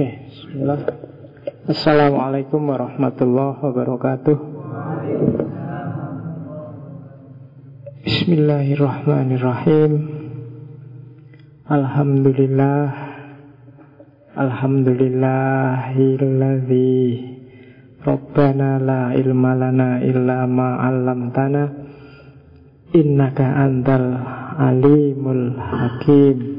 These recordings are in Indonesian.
Oke, bismillah. Assalamualaikum warahmatullahi wabarakatuh. Bismillahirrahmanirrahim. Alhamdulillah. Alhamdulillahilladzi Rabbana la ilma lana illa ma 'allamtana innaka antal alimul hakim.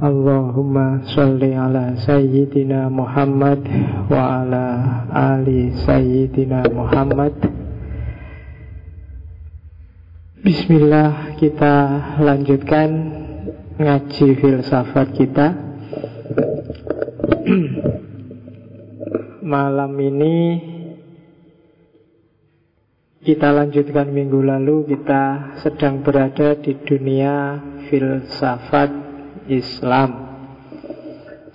Allahumma sholli ala sayyidina Muhammad wa ala ali sayyidina Muhammad. Bismillah kita lanjutkan ngaji filsafat kita. Malam ini kita lanjutkan minggu lalu. Kita sedang berada di dunia filsafat Islam.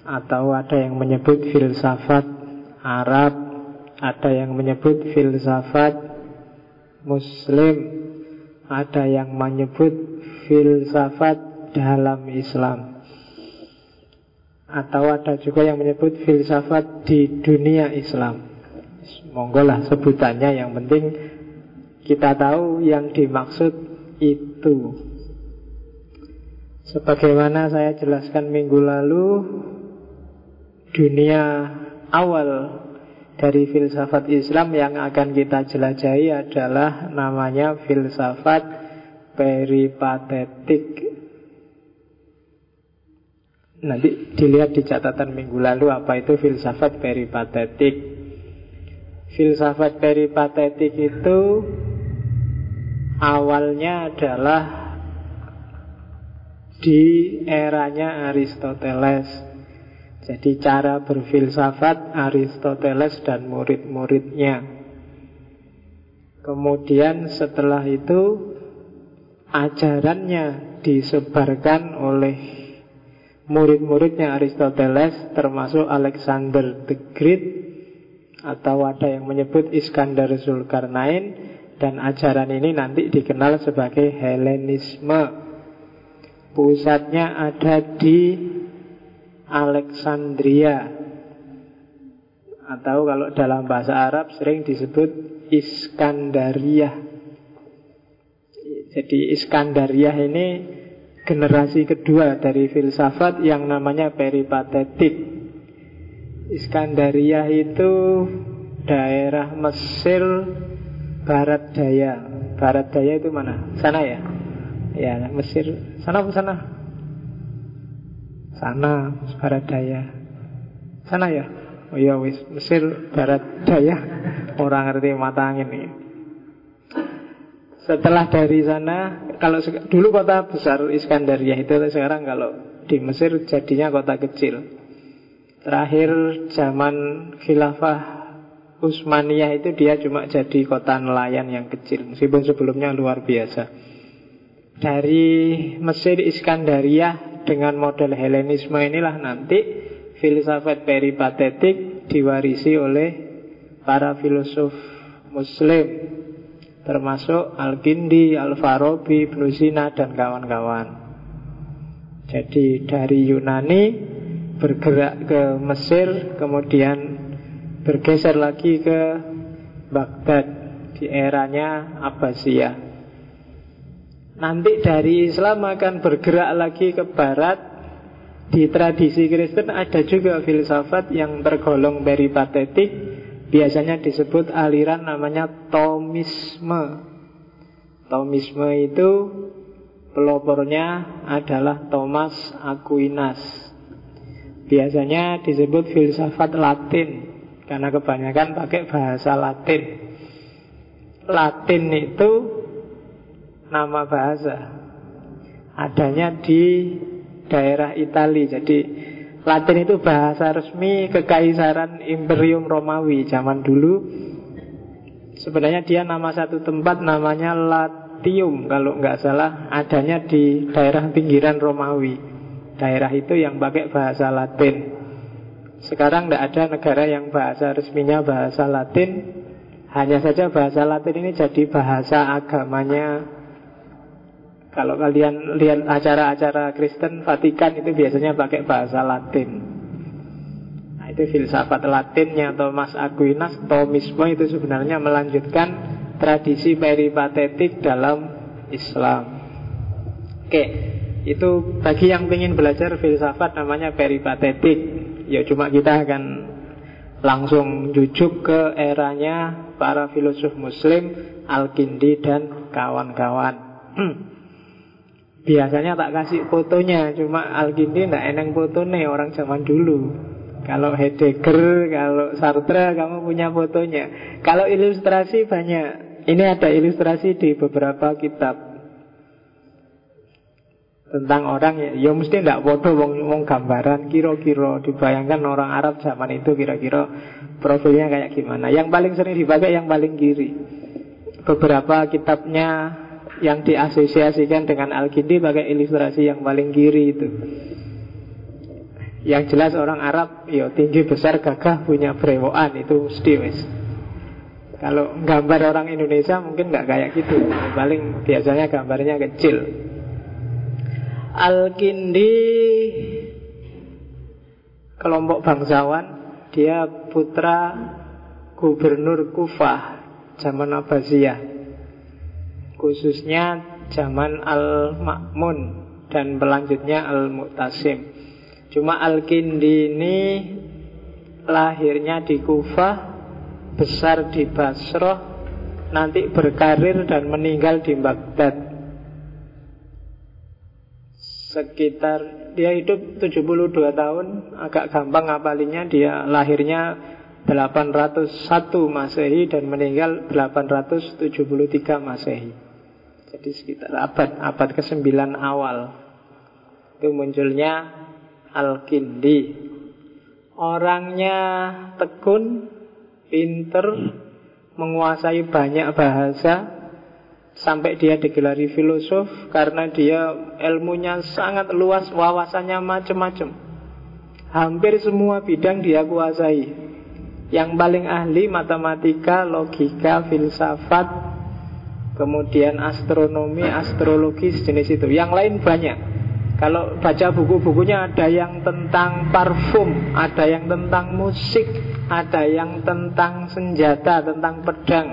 Atau ada yang menyebut filsafat Arab Ada yang menyebut filsafat Muslim Ada yang menyebut filsafat dalam Islam. Atau ada juga yang menyebut filsafat di dunia Islam. Monggo lah sebutannya yang penting kita tahu yang dimaksud itu Sebagaimana saya jelaskan minggu lalu Dunia awal dari filsafat Islam yang akan kita jelajahi adalah namanya filsafat peripatetik. Nanti dilihat di catatan minggu lalu apa itu filsafat peripatetik. Filsafat peripatetik itu awalnya adalah di eranya Aristoteles. Jadi cara berfilsafat Aristoteles dan murid-muridnya. Kemudian setelah itu ajarannya disebarkan oleh murid-muridnya Aristoteles termasuk Alexander the Great atau ada yang menyebut Iskandar Zulkarnain dan ajaran ini nanti dikenal sebagai Helenisme. Pusatnya ada di Alexandria Atau kalau dalam bahasa Arab sering disebut Iskandaria Jadi Iskandaria ini generasi kedua dari filsafat yang namanya peripatetik Iskandaria itu daerah Mesir Barat Daya Barat Daya itu mana? Sana ya? Ya, Mesir. Sana ke sana? Sana, barat daya. Sana ya? Oh iya wis, Mesir barat daya. Orang ngerti mata angin ini. Setelah dari sana, kalau dulu kota besar Iskandaria itu sekarang kalau di Mesir jadinya kota kecil. Terakhir zaman khilafah Utsmaniyah itu dia cuma jadi kota nelayan yang kecil Meskipun sebelumnya luar biasa dari Mesir Iskandaria dengan model Helenisme inilah nanti filsafat peripatetik diwarisi oleh para filosof muslim termasuk Al-Kindi, Al-Farabi, Sina dan kawan-kawan. Jadi dari Yunani bergerak ke Mesir kemudian bergeser lagi ke Baghdad di eranya Abbasiyah. Nanti dari Islam akan bergerak lagi ke barat. Di tradisi Kristen ada juga filsafat yang tergolong peripatetik Biasanya disebut aliran namanya Thomisme. Thomisme itu pelopornya adalah Thomas Aquinas. Biasanya disebut filsafat Latin Karena kebanyakan pakai bahasa Latin. Latin itu nama bahasa adanya di daerah Italia. Jadi Latin itu bahasa resmi kekaisaran Imperium Romawi zaman dulu. Sebenarnya dia nama satu tempat namanya Latium kalau nggak salah adanya di daerah pinggiran Romawi. Daerah itu yang pakai bahasa Latin. Sekarang tidak ada negara yang bahasa resminya bahasa Latin. Hanya saja bahasa Latin ini jadi bahasa agamanya Kalau kalian lihat acara-acara Kristen Vatikan itu biasanya pakai bahasa Latin. Nah, itu filsafat Latinnya Thomas Aquinas, Thomisme itu sebenarnya melanjutkan tradisi peripatetik dalam Islam. Oke, itu bagi yang ingin belajar filsafat namanya peripatetik. Ya cuma kita akan langsung jujuk ke eranya para filosof muslim Al-Kindi dan kawan-kawan. Biasanya tak kasih fotonya, cuma Al-Kindi ndak eneng nih orang zaman dulu. Kalau Heidegger, kalau Sartre kamu punya fotonya. Kalau ilustrasi banyak. Ini ada ilustrasi di beberapa kitab tentang orang ya, ya mesti tidak foto wong, wong gambaran kira-kira dibayangkan orang Arab zaman itu kira-kira profilnya kayak gimana. Yang paling sering dipakai yang paling kiri. Beberapa kitabnya yang diasosiasikan dengan Al-Kindi pakai ilustrasi yang paling kiri itu. Yang jelas orang Arab yo tinggi besar gagah punya brewoan itu mesti. Kalau gambar orang Indonesia mungkin nggak kayak gitu. Paling biasanya gambarnya kecil. Al-Kindi kelompok bangsawan, dia putra gubernur Kufah zaman Abbasiyah khususnya zaman Al-Ma'mun dan pelanjutnya Al-Mu'tasim. Cuma Al-Kindi ini lahirnya di Kufah, besar di Basroh, nanti berkarir dan meninggal di Baghdad. Sekitar dia hidup 72 tahun, agak gampang ngapalinya dia lahirnya 801 Masehi dan meninggal 873 Masehi. Jadi sekitar abad abad ke-9 awal itu munculnya Al-Kindi. Orangnya tekun, pinter, menguasai banyak bahasa sampai dia digelari filosof karena dia ilmunya sangat luas, wawasannya macam-macam. Hampir semua bidang dia kuasai. Yang paling ahli matematika, logika, filsafat, kemudian astronomi, astrologi jenis itu. Yang lain banyak. Kalau baca buku-bukunya ada yang tentang parfum, ada yang tentang musik, ada yang tentang senjata, tentang pedang,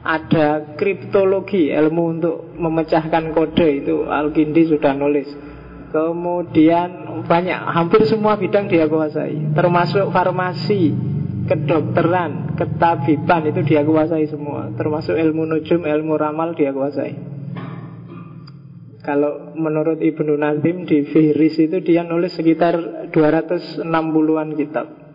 ada kriptologi, ilmu untuk memecahkan kode itu Al-Kindi sudah nulis. Kemudian banyak, hampir semua bidang dia kuasai, termasuk farmasi, kedokteran, ketabiban itu dia kuasai semua, termasuk ilmu nujum, ilmu ramal dia kuasai. Kalau menurut Ibnu Nazim di Fihris itu dia nulis sekitar 260-an kitab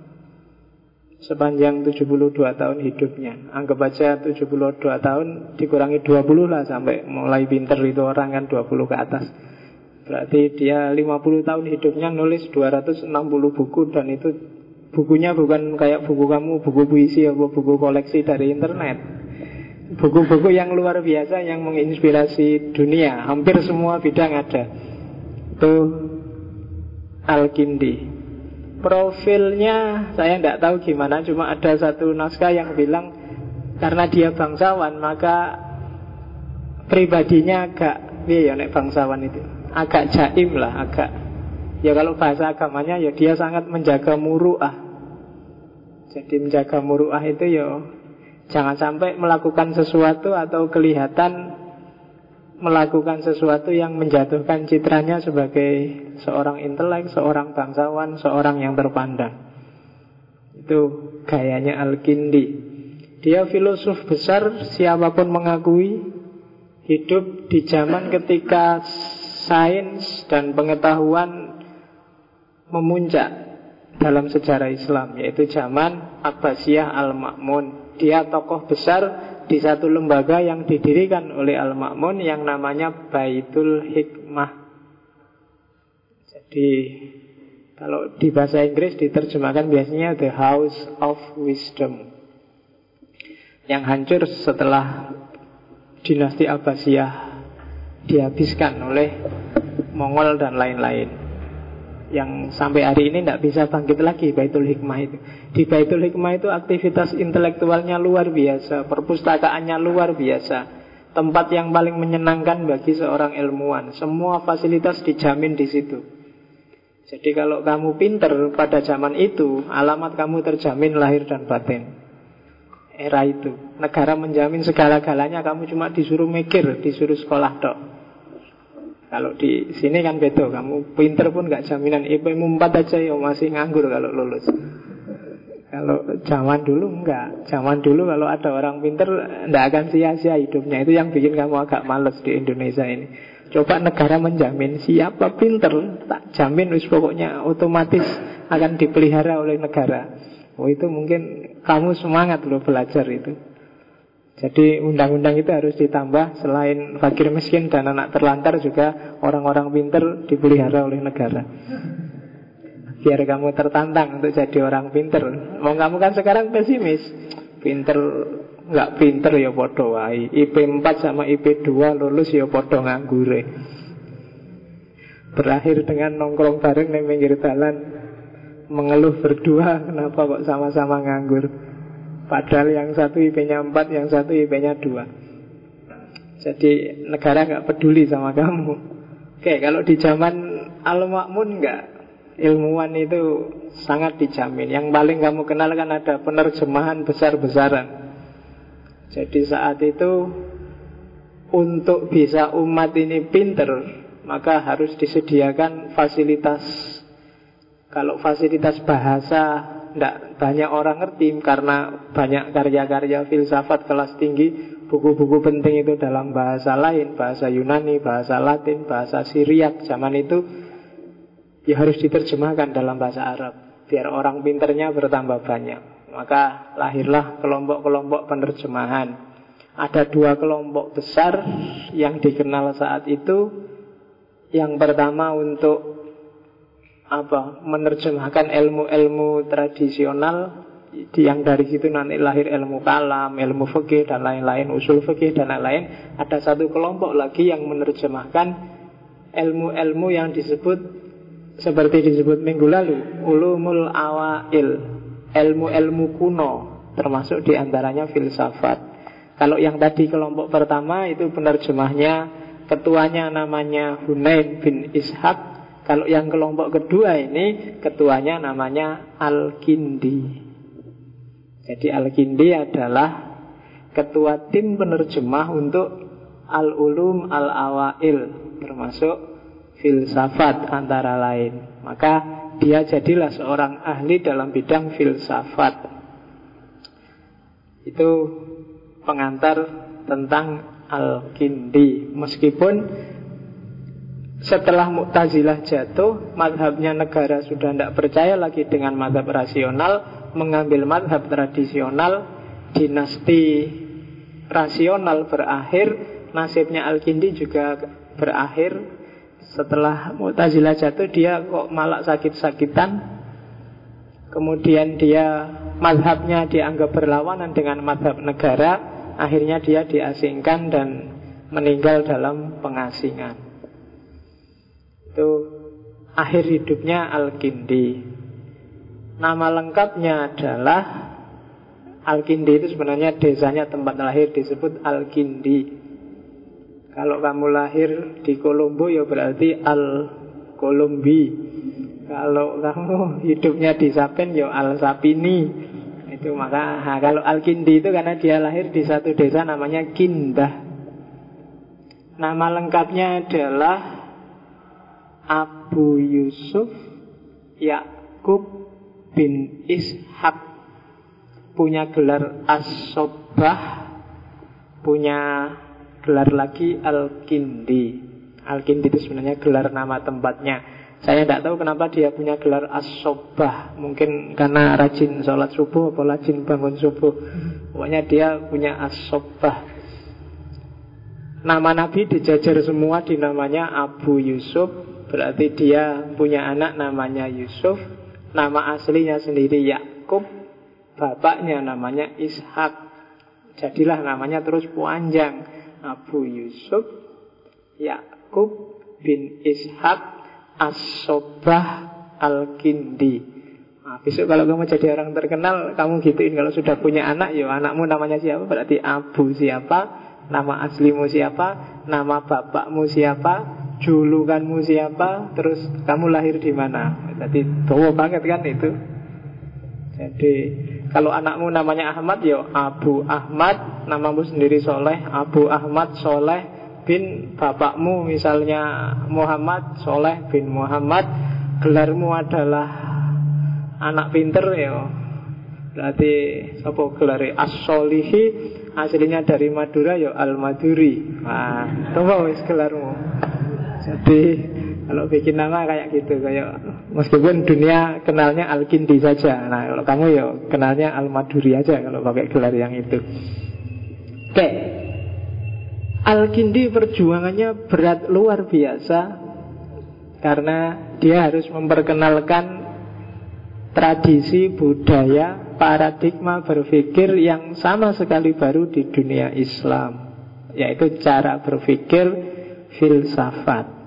sepanjang 72 tahun hidupnya. Anggap aja 72 tahun dikurangi 20 lah sampai mulai pinter itu orang kan 20 ke atas. Berarti dia 50 tahun hidupnya nulis 260 buku dan itu Bukunya bukan kayak buku kamu, buku puisi atau buku koleksi dari internet. Buku-buku yang luar biasa yang menginspirasi dunia. Hampir semua bidang ada. Itu Al-Kindi. Profilnya saya tidak tahu gimana, cuma ada satu naskah yang bilang karena dia bangsawan maka pribadinya agak iya ya nek bangsawan itu agak jaim lah, agak Ya kalau bahasa agamanya ya dia sangat menjaga muruah. Jadi menjaga muruah itu ya jangan sampai melakukan sesuatu atau kelihatan melakukan sesuatu yang menjatuhkan citranya sebagai seorang intelek, seorang bangsawan, seorang yang terpandang. Itu gayanya Al-Kindi. Dia filosof besar, siapa pun mengakui hidup di zaman ketika sains dan pengetahuan memuncak dalam sejarah Islam yaitu zaman Abbasiyah Al-Ma'mun. Dia tokoh besar di satu lembaga yang didirikan oleh Al-Ma'mun yang namanya Baitul Hikmah. Jadi kalau di bahasa Inggris diterjemahkan biasanya The House of Wisdom. Yang hancur setelah dinasti Abbasiyah dihabiskan oleh Mongol dan lain-lain yang sampai hari ini tidak bisa bangkit lagi Baitul Hikmah itu. Di Baitul Hikmah itu aktivitas intelektualnya luar biasa, perpustakaannya luar biasa. tempat yang paling menyenangkan bagi seorang ilmuwan. Semua fasilitas dijamin di situ. Jadi kalau kamu pinter pada zaman itu, alamat kamu terjamin lahir dan batin. Era itu, negara menjamin segala-galanya, kamu cuma disuruh mikir, disuruh sekolah dok. Kalau di sini kan beda, kamu pinter pun gak jaminan. IP 4 aja ya masih nganggur kalau lulus. Kalau zaman dulu enggak Zaman dulu kalau ada orang pinter Enggak akan sia-sia hidupnya. Itu yang bikin kamu agak males di Indonesia ini. Coba negara menjamin Siapa pinter Tak jamin wis pokoknya otomatis Akan dipelihara oleh negara. Oh itu mungkin kamu semangat loh belajar itu Jadi undang-undang itu harus ditambah Selain fakir miskin dan anak terlantar juga Orang-orang pinter dipelihara oleh negara. Biar kamu tertantang untuk jadi orang pinter. Mau kamu kan sekarang pesimis. Pinter nggak pinter ya podo wae. IP 4 sama IP 2 lulus ya podo nganggure. Berakhir dengan nongkrong bareng di pinggir jalan Mengeluh berdua Kenapa kok sama-sama nganggur Padahal yang satu IP-nya 4 Yang satu IP-nya 2 Jadi negara nggak peduli sama kamu Oke, kalau di zaman Al-Ma'mun nggak ilmuwan itu sangat dijamin. Yang paling kamu kenal kan ada penerjemahan besar-besaran. Jadi saat itu untuk bisa umat ini pinter, maka harus disediakan fasilitas. Kalau fasilitas bahasa tidak banyak orang ngerti karena banyak karya-karya filsafat kelas tinggi, buku-buku penting itu dalam bahasa lain, bahasa Yunani, bahasa Latin, bahasa Syriak zaman itu ya harus diterjemahkan dalam bahasa Arab biar orang pinternya bertambah banyak. Maka lahirlah kelompok-kelompok penerjemahan. Ada dua kelompok besar yang dikenal saat itu. Yang pertama untuk apa? Menerjemahkan ilmu-ilmu tradisional yang dari situ nanti lahir ilmu kalam, ilmu fikih dan lain-lain, usul fikih dan lain-lain. Ada satu kelompok lagi yang menerjemahkan ilmu-ilmu yang disebut seperti disebut minggu lalu, ulumul awail, ilmu-ilmu kuno, termasuk di antaranya filsafat. Kalau yang tadi kelompok pertama itu penerjemahnya ketuanya namanya Hunain bin Ishaq. Kalau yang kelompok kedua ini ketuanya namanya Al-Kindi. Jadi Al-Kindi adalah ketua tim penerjemah untuk Al-Ulum Al-Awail termasuk filsafat antara lain. Maka dia jadilah seorang ahli dalam bidang filsafat. Itu pengantar tentang Al-Kindi. Meskipun setelah Mu'tazilah jatuh, madhabnya negara sudah tidak percaya lagi dengan madhab rasional, mengambil madhab tradisional, dinasti rasional berakhir, nasibnya Al-Kindi juga berakhir. Setelah Mu'tazilah jatuh dia kok malah sakit-sakitan. Kemudian dia madhabnya dianggap berlawanan dengan madhab negara Akhirnya dia diasingkan dan meninggal dalam pengasingan Itu akhir hidupnya Al-Kindi Nama lengkapnya adalah Al-Kindi itu sebenarnya desanya tempat lahir disebut Al-Kindi kalau kamu lahir di Kolombo ya berarti Al Kolombi. Kalau kamu hidupnya di Sapen ya Al Sapini. Itu maka nah, kalau Al Kindi itu karena dia lahir di satu desa namanya Kindah. Nama lengkapnya adalah Abu Yusuf Yakub bin Ishak punya gelar Asobah punya gelar lagi Al-Kindi. Al-Kindi itu sebenarnya gelar nama tempatnya. Saya tidak tahu kenapa dia punya gelar As-Sobah. Mungkin karena rajin sholat subuh atau rajin bangun subuh. Pokoknya dia punya As-Sobah. Nama Nabi dijajar semua di namanya Abu Yusuf. Berarti dia punya anak namanya Yusuf. Nama aslinya sendiri Yakub. Bapaknya namanya Ishak. Jadilah namanya terus panjang. Abu Yusuf Yakub bin Ishak As-Sobah Al-Kindi nah, Besok kalau kamu jadi orang terkenal Kamu gituin kalau sudah punya anak ya Anakmu namanya siapa berarti Abu siapa Nama aslimu siapa? Nama bapakmu siapa? Julukanmu siapa? Terus kamu lahir di mana? Jadi tua banget kan itu. Jadi kalau anakmu namanya Ahmad ya Abu Ahmad, namamu sendiri Soleh, Abu Ahmad Soleh bin bapakmu misalnya Muhammad Soleh bin Muhammad, gelarmu adalah anak pinter ya. Berarti apa gelar As-Solihi aslinya dari Madura ya Al-Maduri. Nah, coba wis gelarmu. Jadi kalau bikin nama kayak gitu kayak meskipun dunia kenalnya Al-Kindi saja. Nah, kalau kamu ya kenalnya Al-Maduri aja kalau pakai gelar yang itu. Oke. Al-Kindi perjuangannya berat luar biasa karena dia harus memperkenalkan tradisi budaya paradigma berpikir yang sama sekali baru di dunia Islam, yaitu cara berpikir filsafat.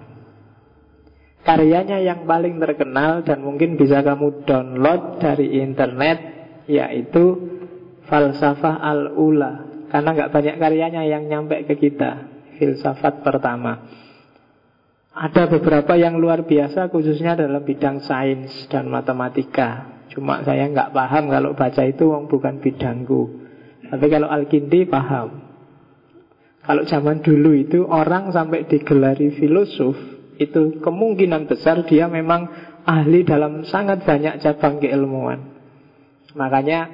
Karyanya yang paling terkenal dan mungkin bisa kamu download dari internet yaitu Falsafah al-Ula Karena nggak banyak karyanya yang nyampe ke kita Filsafat pertama Ada beberapa yang luar biasa khususnya dalam bidang sains dan matematika Cuma saya nggak paham kalau baca itu wong bukan bidangku. Tapi kalau Al-Kindi paham. Kalau zaman dulu itu orang sampai digelari filosof itu kemungkinan besar dia memang ahli dalam sangat banyak cabang keilmuan. Makanya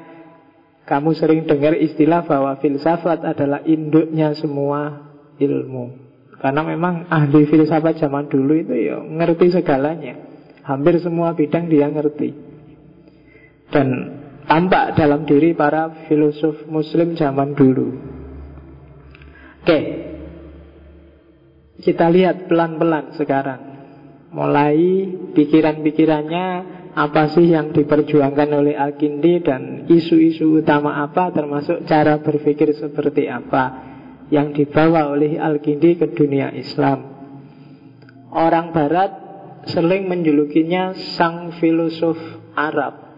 kamu sering dengar istilah bahwa filsafat adalah induknya semua ilmu. Karena memang ahli filsafat zaman dulu itu ya ngerti segalanya. Hampir semua bidang dia ngerti dan tampak dalam diri para filosof muslim zaman dulu. Oke. Kita lihat pelan-pelan sekarang. Mulai pikiran-pikirannya apa sih yang diperjuangkan oleh Al-Kindi dan isu-isu utama apa termasuk cara berpikir seperti apa yang dibawa oleh Al-Kindi ke dunia Islam. Orang barat sering menjulukinya sang filosof Arab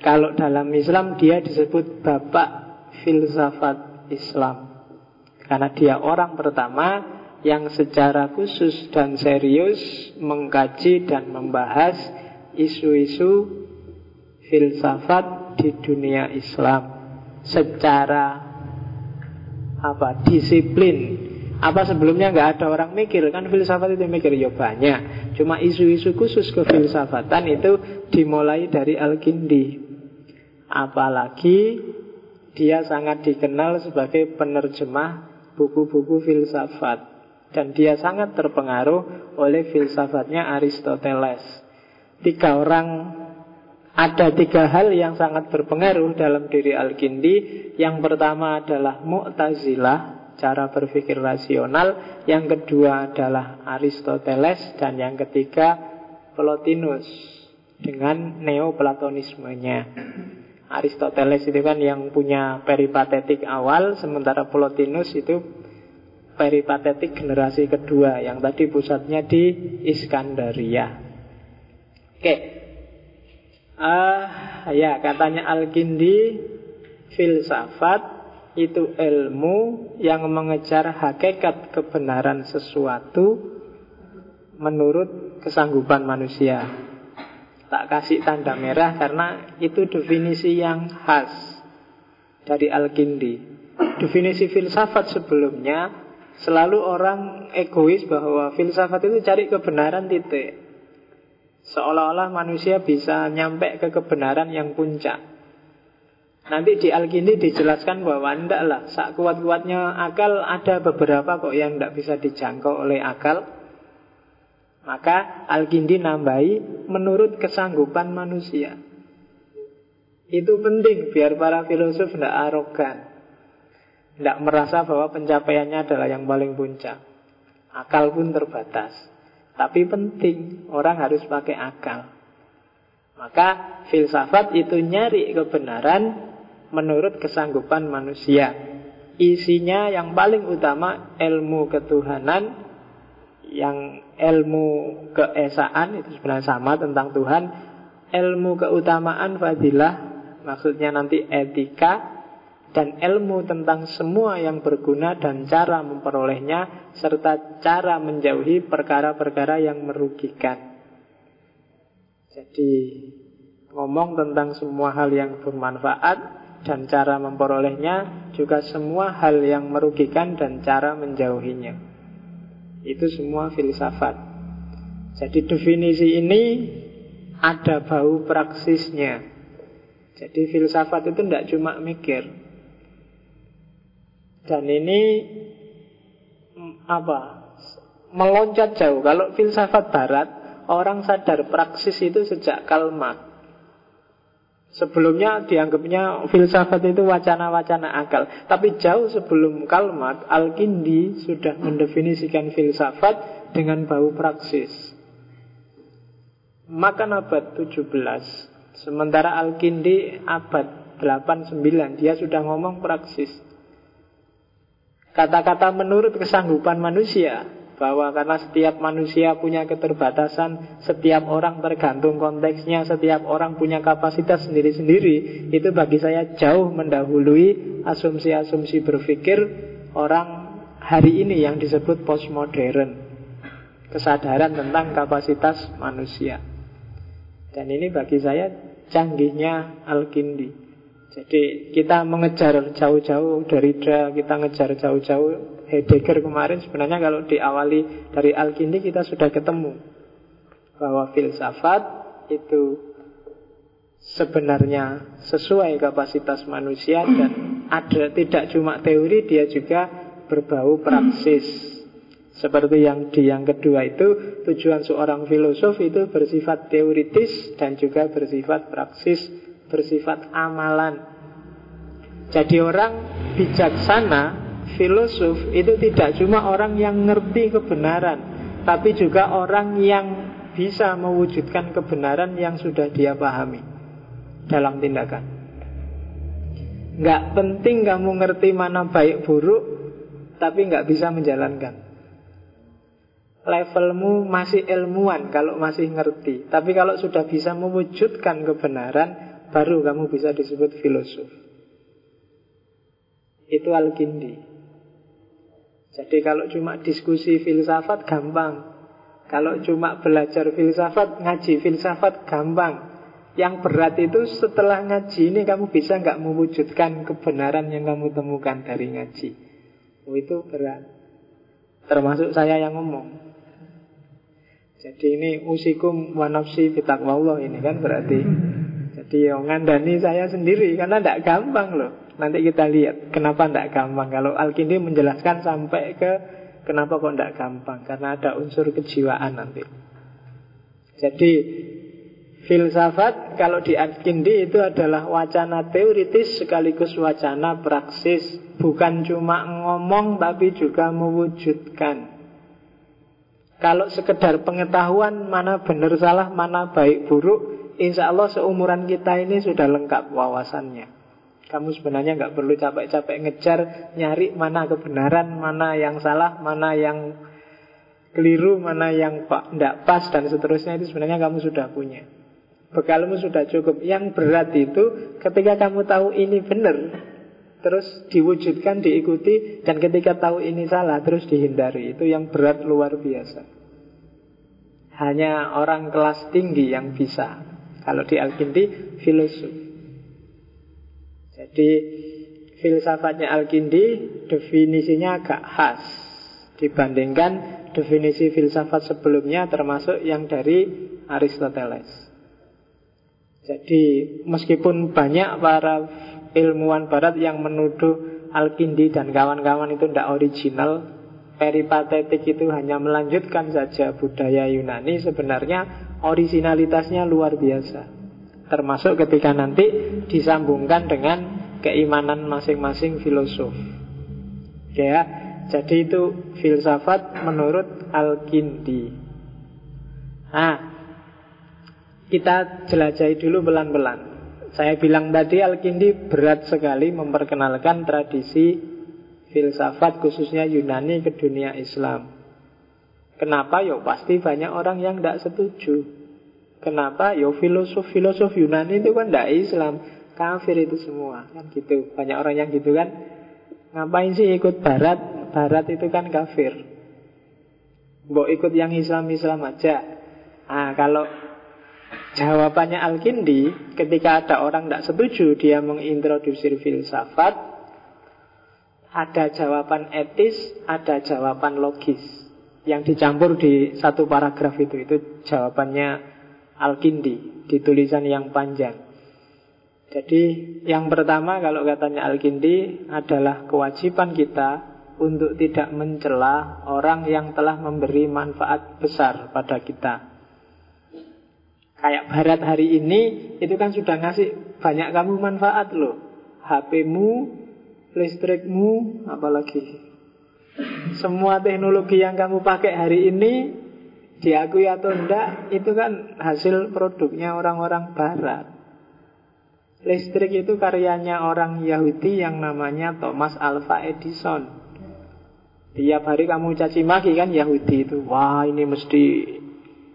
kalau dalam Islam dia disebut bapak filsafat Islam. Karena dia orang pertama yang secara khusus dan serius mengkaji dan membahas isu-isu filsafat di dunia Islam. Secara apa disiplin. Apa sebelumnya nggak ada orang mikir? Kan filsafat itu mikir ya banyak. Cuma isu-isu khusus kefilsafatan itu dimulai dari Al-Kindi Apalagi dia sangat dikenal sebagai penerjemah buku-buku filsafat dan dia sangat terpengaruh oleh filsafatnya Aristoteles. Tiga orang ada tiga hal yang sangat berpengaruh dalam diri Al-Kindi. Yang pertama adalah Mu'tazilah, cara berpikir rasional. Yang kedua adalah Aristoteles dan yang ketiga Plotinus dengan neoplatonismenya. Aristoteles itu kan yang punya peripatetik awal Sementara Plotinus itu peripatetik generasi kedua Yang tadi pusatnya di Iskandaria Oke uh, Ya katanya Al-Kindi Filsafat itu ilmu yang mengejar hakikat kebenaran sesuatu menurut kesanggupan manusia. Tak kasih tanda merah karena itu definisi yang khas dari Al-Kindi. Definisi filsafat sebelumnya selalu orang egois bahwa filsafat itu cari kebenaran titik. Seolah-olah manusia bisa nyampe ke kebenaran yang puncak. Nanti di Al-Kindi dijelaskan bahwa tidak lah, saat kuat-kuatnya akal ada beberapa kok yang tidak bisa dijangkau oleh akal. Maka Al-Kindi nambahi menurut kesanggupan manusia. Itu penting biar para filosof tidak arogan. Tidak merasa bahwa pencapaiannya adalah yang paling puncak. Akal pun terbatas. Tapi penting, orang harus pakai akal. Maka filsafat itu nyari kebenaran menurut kesanggupan manusia. Isinya yang paling utama ilmu ketuhanan yang ilmu keesaan itu sebenarnya sama tentang Tuhan ilmu keutamaan fadilah maksudnya nanti etika dan ilmu tentang semua yang berguna dan cara memperolehnya serta cara menjauhi perkara-perkara yang merugikan. Jadi ngomong tentang semua hal yang bermanfaat dan cara memperolehnya juga semua hal yang merugikan dan cara menjauhinya. Itu semua filsafat. Jadi definisi ini ada bau praksisnya. Jadi filsafat itu tidak cuma mikir, dan ini mm, apa? Meloncat jauh. Kalau filsafat barat, orang sadar praksis itu sejak Karl Sebelumnya dianggapnya filsafat itu wacana-wacana akal. Tapi jauh sebelum Karl Al-Kindi sudah mendefinisikan filsafat dengan bau praksis. Makan abad 17. Sementara Al-Kindi abad 8-9. Dia sudah ngomong praksis. Kata-kata menurut kesanggupan manusia bahwa karena setiap manusia punya keterbatasan, setiap orang tergantung konteksnya, setiap orang punya kapasitas sendiri-sendiri, itu bagi saya jauh mendahului asumsi-asumsi berpikir orang hari ini yang disebut postmodern. Kesadaran tentang kapasitas manusia. Dan ini bagi saya canggihnya Al-Kindi. Jadi kita mengejar jauh-jauh dari Derrida, kita ngejar jauh-jauh Heidegger kemarin sebenarnya kalau diawali dari Al-Kindi kita sudah ketemu bahwa filsafat itu sebenarnya sesuai kapasitas manusia dan ada tidak cuma teori dia juga berbau praksis. Seperti yang di yang kedua itu tujuan seorang filosof itu bersifat teoritis dan juga bersifat praksis bersifat amalan. Jadi orang bijaksana, filosof itu tidak cuma orang yang ngerti kebenaran, tapi juga orang yang bisa mewujudkan kebenaran yang sudah dia pahami dalam tindakan. Nggak penting kamu ngerti mana baik buruk, tapi nggak bisa menjalankan levelmu masih ilmuwan kalau masih ngerti. Tapi kalau sudah bisa mewujudkan kebenaran, baru kamu bisa disebut filosof. Itu Al-Kindi. Jadi kalau cuma diskusi filsafat gampang. Kalau cuma belajar filsafat, ngaji filsafat gampang. Yang berat itu setelah ngaji ini kamu bisa nggak mewujudkan kebenaran yang kamu temukan dari ngaji. Oh, itu berat. Termasuk saya yang ngomong. Jadi ini usikum wanafsi Allah ini kan berarti yang ngandani saya sendiri karena tidak gampang loh. Nanti kita lihat kenapa tidak gampang. Kalau Al-Kindi menjelaskan sampai ke kenapa kok tidak gampang. Karena ada unsur kejiwaan nanti. Jadi filsafat kalau di Al-Kindi itu adalah wacana teoritis sekaligus wacana praksis. Bukan cuma ngomong tapi juga mewujudkan. Kalau sekedar pengetahuan mana benar salah, mana baik buruk, Insya Allah seumuran kita ini sudah lengkap wawasannya kamu sebenarnya nggak perlu capek-capek ngejar nyari mana kebenaran, mana yang salah, mana yang keliru, mana yang tidak pas dan seterusnya itu sebenarnya kamu sudah punya. Bekalmu sudah cukup. Yang berat itu ketika kamu tahu ini benar, terus diwujudkan, diikuti, dan ketika tahu ini salah, terus dihindari. Itu yang berat luar biasa. Hanya orang kelas tinggi yang bisa. Kalau di Al-Kindi filosof. Jadi filsafatnya Al-Kindi definisinya agak khas dibandingkan definisi filsafat sebelumnya termasuk yang dari Aristoteles. Jadi meskipun banyak para ilmuwan barat yang menuduh Al-Kindi dan kawan-kawan itu tidak original, peripatetik itu hanya melanjutkan saja budaya Yunani, sebenarnya originalitasnya luar biasa. Termasuk ketika nanti disambungkan dengan keimanan masing-masing filosof. Ya, jadi itu filsafat menurut Al-Kindi. Nah, kita jelajahi dulu pelan-pelan. Saya bilang tadi Al-Kindi berat sekali memperkenalkan tradisi filsafat khususnya Yunani ke dunia Islam. Kenapa? Ya pasti banyak orang yang tidak setuju. Kenapa? Ya filosof-filosof Yunani itu kan tidak Islam. Kafir itu semua kan gitu. Banyak orang yang gitu kan. Ngapain sih ikut barat? Barat itu kan kafir. Mbok ikut yang Islam-Islam aja. Ah, kalau jawabannya Al-Kindi ketika ada orang tidak setuju dia mengintroduksi filsafat, ada jawaban etis, ada jawaban logis yang dicampur di satu paragraf itu. Itu jawabannya Al-Kindi di tulisan yang panjang. Jadi yang pertama kalau katanya Al-Kindi adalah kewajiban kita untuk tidak mencela orang yang telah memberi manfaat besar pada kita. Kayak Barat hari ini itu kan sudah ngasih banyak kamu manfaat loh. HP-mu, listrikmu, apalagi. Semua teknologi yang kamu pakai hari ini diakui atau enggak itu kan hasil produknya orang-orang barat. Listrik itu karyanya orang Yahudi yang namanya Thomas Alva Edison. Tiap hari kamu caci maki kan Yahudi itu. Wah ini mesti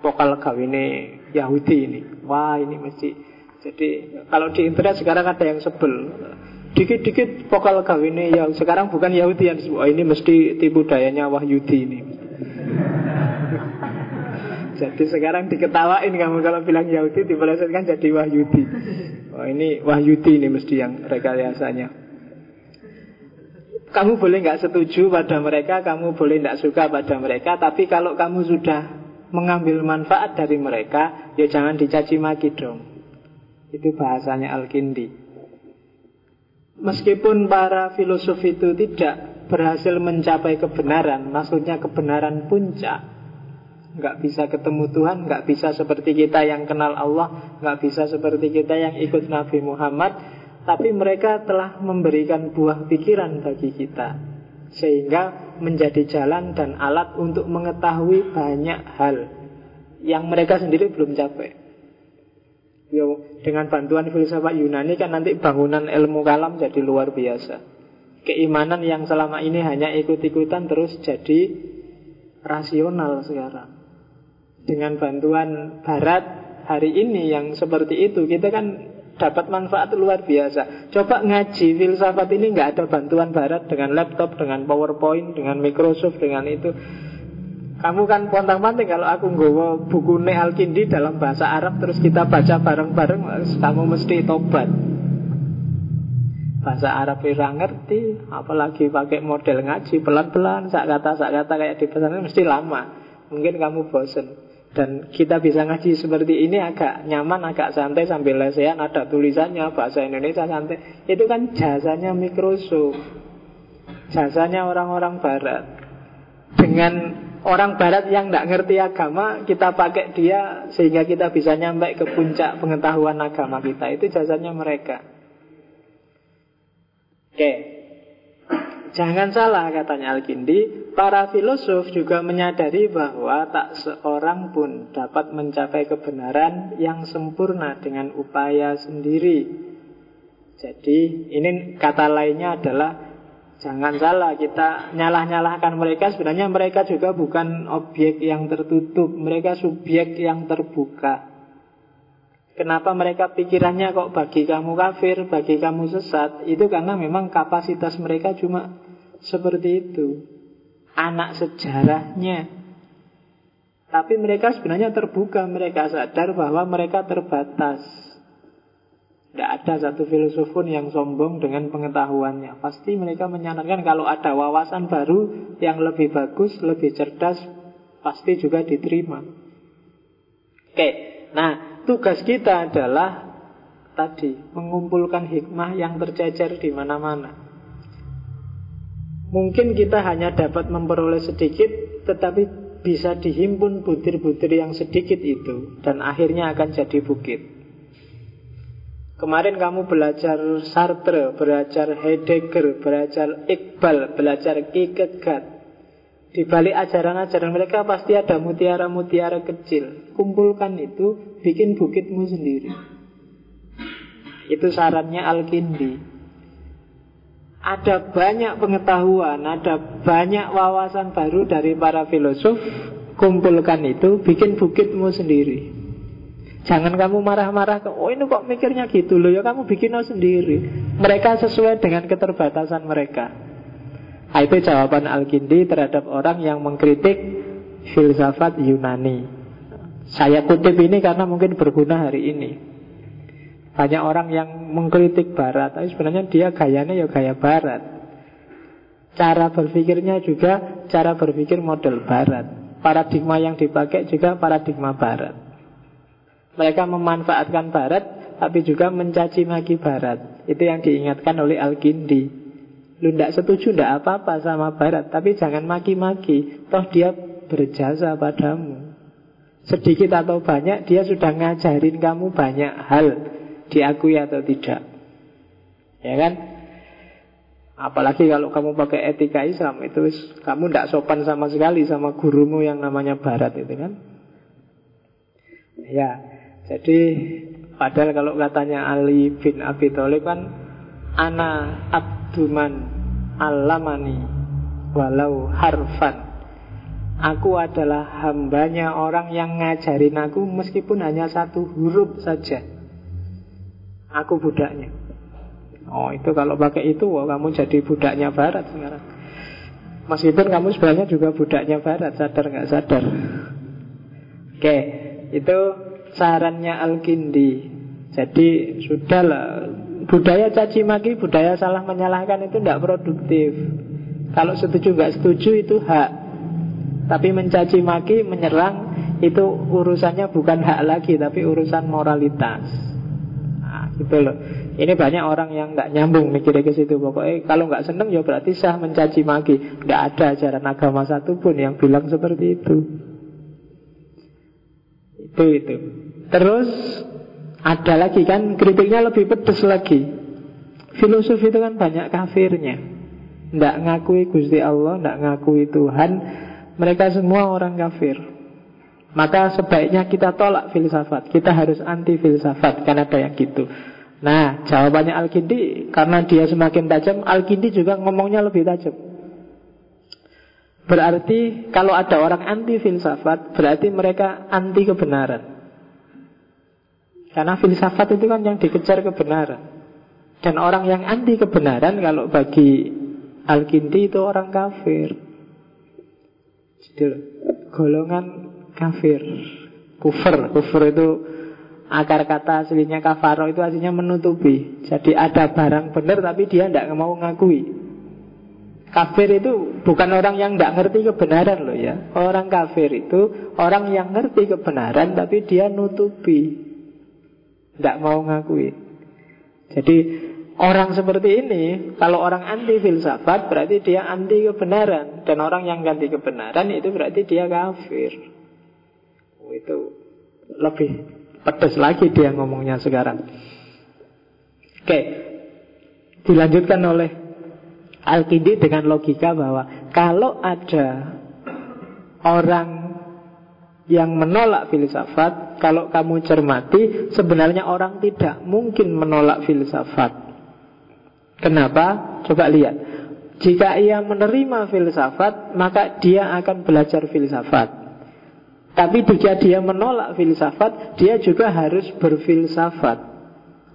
vokal kawine Yahudi ini. Wah ini mesti. Jadi kalau di internet sekarang ada yang sebel. Dikit-dikit vokal kawine yang sekarang bukan Yahudi yang Wah ini mesti tipu dayanya Wahyudi ini. Jadi sekarang diketawain kamu kalau bilang Yahudi dipelesetkan jadi Wahyudi. Wah ini Wahyudi ini mesti yang rekayasanya. Kamu boleh nggak setuju pada mereka, kamu boleh nggak suka pada mereka, tapi kalau kamu sudah mengambil manfaat dari mereka, ya jangan dicaci maki dong. Itu bahasanya Al-Kindi. Meskipun para filosof itu tidak berhasil mencapai kebenaran, maksudnya kebenaran puncak, nggak bisa ketemu Tuhan, nggak bisa seperti kita yang kenal Allah, nggak bisa seperti kita yang ikut Nabi Muhammad, tapi mereka telah memberikan buah pikiran bagi kita, sehingga menjadi jalan dan alat untuk mengetahui banyak hal yang mereka sendiri belum capai. Yo, dengan bantuan filsafat Yunani kan nanti bangunan ilmu kalam jadi luar biasa. Keimanan yang selama ini hanya ikut-ikutan terus jadi rasional sekarang dengan bantuan barat hari ini yang seperti itu kita kan dapat manfaat luar biasa. Coba ngaji filsafat ini nggak ada bantuan barat dengan laptop, dengan PowerPoint, dengan Microsoft, dengan itu. Kamu kan pontang-panting kalau aku nggawa buku Ne Al-Kindi dalam bahasa Arab terus kita baca bareng-bareng, kamu mesti tobat. Bahasa Arab ora ngerti, apalagi pakai model ngaji pelan-pelan, sak kata sak kata kayak di pesantren mesti lama. Mungkin kamu bosen. Dan kita bisa ngaji seperti ini agak nyaman, agak santai sambil lesehan ada tulisannya bahasa Indonesia santai. Itu kan jasanya Microsoft. Jasanya orang-orang barat. Dengan orang barat yang tidak ngerti agama, kita pakai dia sehingga kita bisa nyampe ke puncak pengetahuan agama kita. Itu jasanya mereka. Oke. Jangan salah katanya Al-Kindi Para filosof juga menyadari bahwa tak seorang pun dapat mencapai kebenaran yang sempurna dengan upaya sendiri. Jadi ini kata lainnya adalah Jangan salah kita nyalah-nyalahkan mereka. Sebenarnya mereka juga bukan objek yang tertutup. Mereka subjek yang terbuka. Kenapa mereka pikirannya kok bagi kamu kafir, bagi kamu sesat? Itu karena memang kapasitas mereka cuma seperti itu. Anak sejarahnya. Tapi mereka sebenarnya terbuka, mereka sadar bahwa mereka terbatas. Tidak ada satu filosof pun yang sombong dengan pengetahuannya. Pasti mereka menyarankan kalau ada wawasan baru yang lebih bagus, lebih cerdas, pasti juga diterima. Oke, nah tugas kita adalah tadi mengumpulkan hikmah yang tercecer di mana-mana. Mungkin kita hanya dapat memperoleh sedikit Tetapi bisa dihimpun butir-butir yang sedikit itu Dan akhirnya akan jadi bukit Kemarin kamu belajar Sartre, belajar Heidegger, belajar Iqbal, belajar Kierkegaard Di balik ajaran-ajaran mereka pasti ada mutiara-mutiara kecil. Kumpulkan itu, bikin bukitmu sendiri. Itu sarannya Al-Kindi. Ada banyak pengetahuan, ada banyak wawasan baru dari para filosof, kumpulkan itu, bikin bukitmu sendiri. Jangan kamu marah-marah ke, oh ini kok mikirnya gitu loh, ya kamu bikin sendiri. Mereka sesuai dengan keterbatasan mereka. Nah, itu jawaban Al-Kindi terhadap orang yang mengkritik filsafat Yunani. Saya kutip ini karena mungkin berguna hari ini. Banyak orang yang mengkritik Barat, tapi sebenarnya dia gayanya ya gaya Barat. Cara berpikirnya juga cara berpikir model Barat. Paradigma yang dipakai juga paradigma Barat. Mereka memanfaatkan barat Tapi juga mencaci maki barat. Itu yang diingatkan oleh Al-Kindi Lu tidak setuju tidak apa-apa sama barat Tapi jangan maki-maki. Toh dia berjasa padamu. Sedikit atau banyak Dia sudah ngajarin kamu banyak hal. Diakui atau tidak. Ya kan? Apalagi kalau kamu pakai etika Islam itu kamu tidak sopan sama sekali sama gurumu yang namanya Barat itu kan. Ya, jadi padahal kalau katanya Ali bin Abi Thalib kan ana abduman alamani walau harfan. Aku adalah hambanya orang yang ngajarin aku meskipun hanya satu huruf saja. Aku budaknya. Oh itu kalau pakai itu, oh, kamu jadi budaknya Barat sekarang. Meskipun kamu sebenarnya juga budaknya Barat, sadar nggak sadar? Oke, itu sarannya Al-Kindi. Jadi sudahlah budaya caci maki, budaya salah menyalahkan itu tidak produktif. Kalau setuju nggak setuju itu hak. Tapi mencaci maki, menyerang itu urusannya bukan hak lagi, tapi urusan moralitas. Nah, gitu loh. Ini banyak orang yang nggak nyambung mikirnya ke situ. Pokoknya kalau nggak seneng ya berarti sah mencaci maki. Nggak ada ajaran agama satupun yang bilang seperti itu. Itu itu. Terus ada lagi kan kritiknya lebih pedes lagi. Filosof itu kan banyak kafirnya. Tidak ngakui Gusti Allah, tidak ngakui Tuhan. Mereka semua orang kafir. Maka sebaiknya kita tolak filsafat. Kita harus anti filsafat. Ada yang gitu. Nah, jawabannya Al-Kindi karena dia semakin tajam, Al-Kindi juga ngomongnya lebih tajam. Berarti kalau ada orang anti filsafat, berarti mereka anti kebenaran. Karena filsafat itu kan yang dikejar kebenaran. Dan orang yang anti kebenaran kalau bagi Al-Kindi itu orang kafir. Jadi golongan kafir. Kufur, kufur itu akar kata aslinya kafaro itu aslinya menutupi. Jadi ada barang benar tapi dia tidak mau ngakui. Kafir itu bukan orang yang tidak ngerti kebenaran loh ya. Orang kafir itu orang yang ngerti kebenaran tapi dia nutupi. Tidak mau ngakui. Jadi orang seperti ini Kalau orang anti filsafat Berarti dia anti kebenaran. Dan orang yang ganti kebenaran Itu berarti dia kafir. Oh, Itu lebih pedas lagi dia ngomongnya sekarang. Oke Dilanjutkan oleh Al-Kindi dengan logika bahwa Kalau ada Orang yang menolak filsafat, kalau kamu cermati, sebenarnya orang tidak mungkin menolak filsafat. Kenapa? Coba lihat. Jika ia menerima filsafat, maka dia akan belajar filsafat. Tapi jika dia menolak filsafat, dia juga harus berfilsafat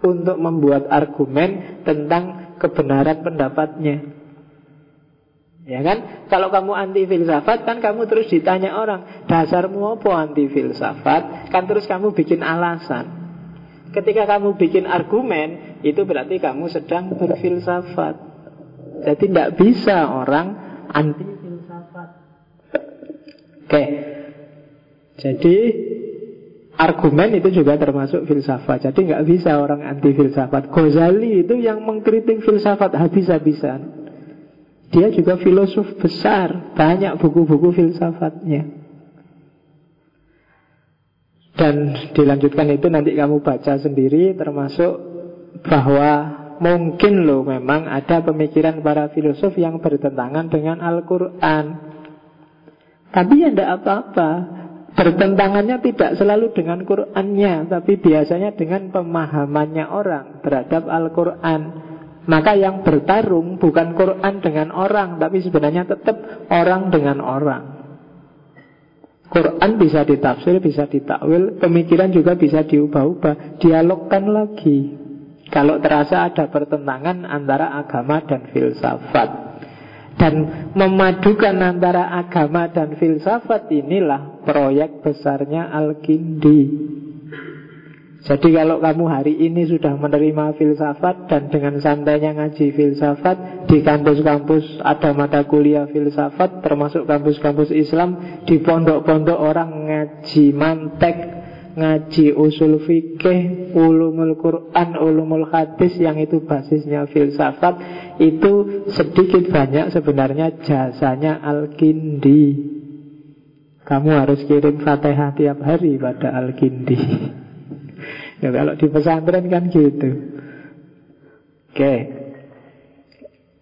untuk membuat argumen tentang kebenaran pendapatnya. Ya kan? Kalau kamu anti filsafat kan kamu terus ditanya orang, dasarmu apa anti filsafat? Kan terus kamu bikin alasan. Ketika kamu bikin argumen, itu berarti kamu sedang berfilsafat. Jadi tidak bisa orang anti filsafat. Oke. Jadi argumen itu juga termasuk filsafat. Jadi nggak bisa orang anti filsafat. Ghazali itu yang mengkritik filsafat habis-habisan. Dia juga filosof besar, banyak buku-buku filsafatnya. Dan dilanjutkan itu nanti kamu baca sendiri termasuk bahwa mungkin loh memang ada pemikiran para filosof yang bertentangan dengan Al-Quran. Tapi ya tidak apa-apa. Bertentangannya tidak selalu dengan Qurannya, tapi biasanya dengan pemahamannya orang terhadap Al-Quran. Maka yang bertarung bukan Quran dengan orang Tapi sebenarnya tetap orang dengan orang Quran bisa ditafsir, bisa ditakwil, pemikiran juga bisa diubah-ubah, dialogkan lagi. Kalau terasa ada pertentangan antara agama dan filsafat. Dan memadukan antara agama dan filsafat inilah proyek besarnya Al-Kindi. Jadi kalau kamu hari ini sudah menerima filsafat dan dengan santainya ngaji filsafat di kampus-kampus ada mata kuliah filsafat termasuk kampus-kampus Islam di pondok-pondok orang ngaji mantek, ngaji usul fikih, ulumul Quran, ulumul hadis yang itu basisnya filsafat itu sedikit banyak sebenarnya jasanya Al-Kindi. Kamu harus kirim Fatihah tiap hari pada Al-Kindi. Ya kalau di pesantren kan gitu. Oke.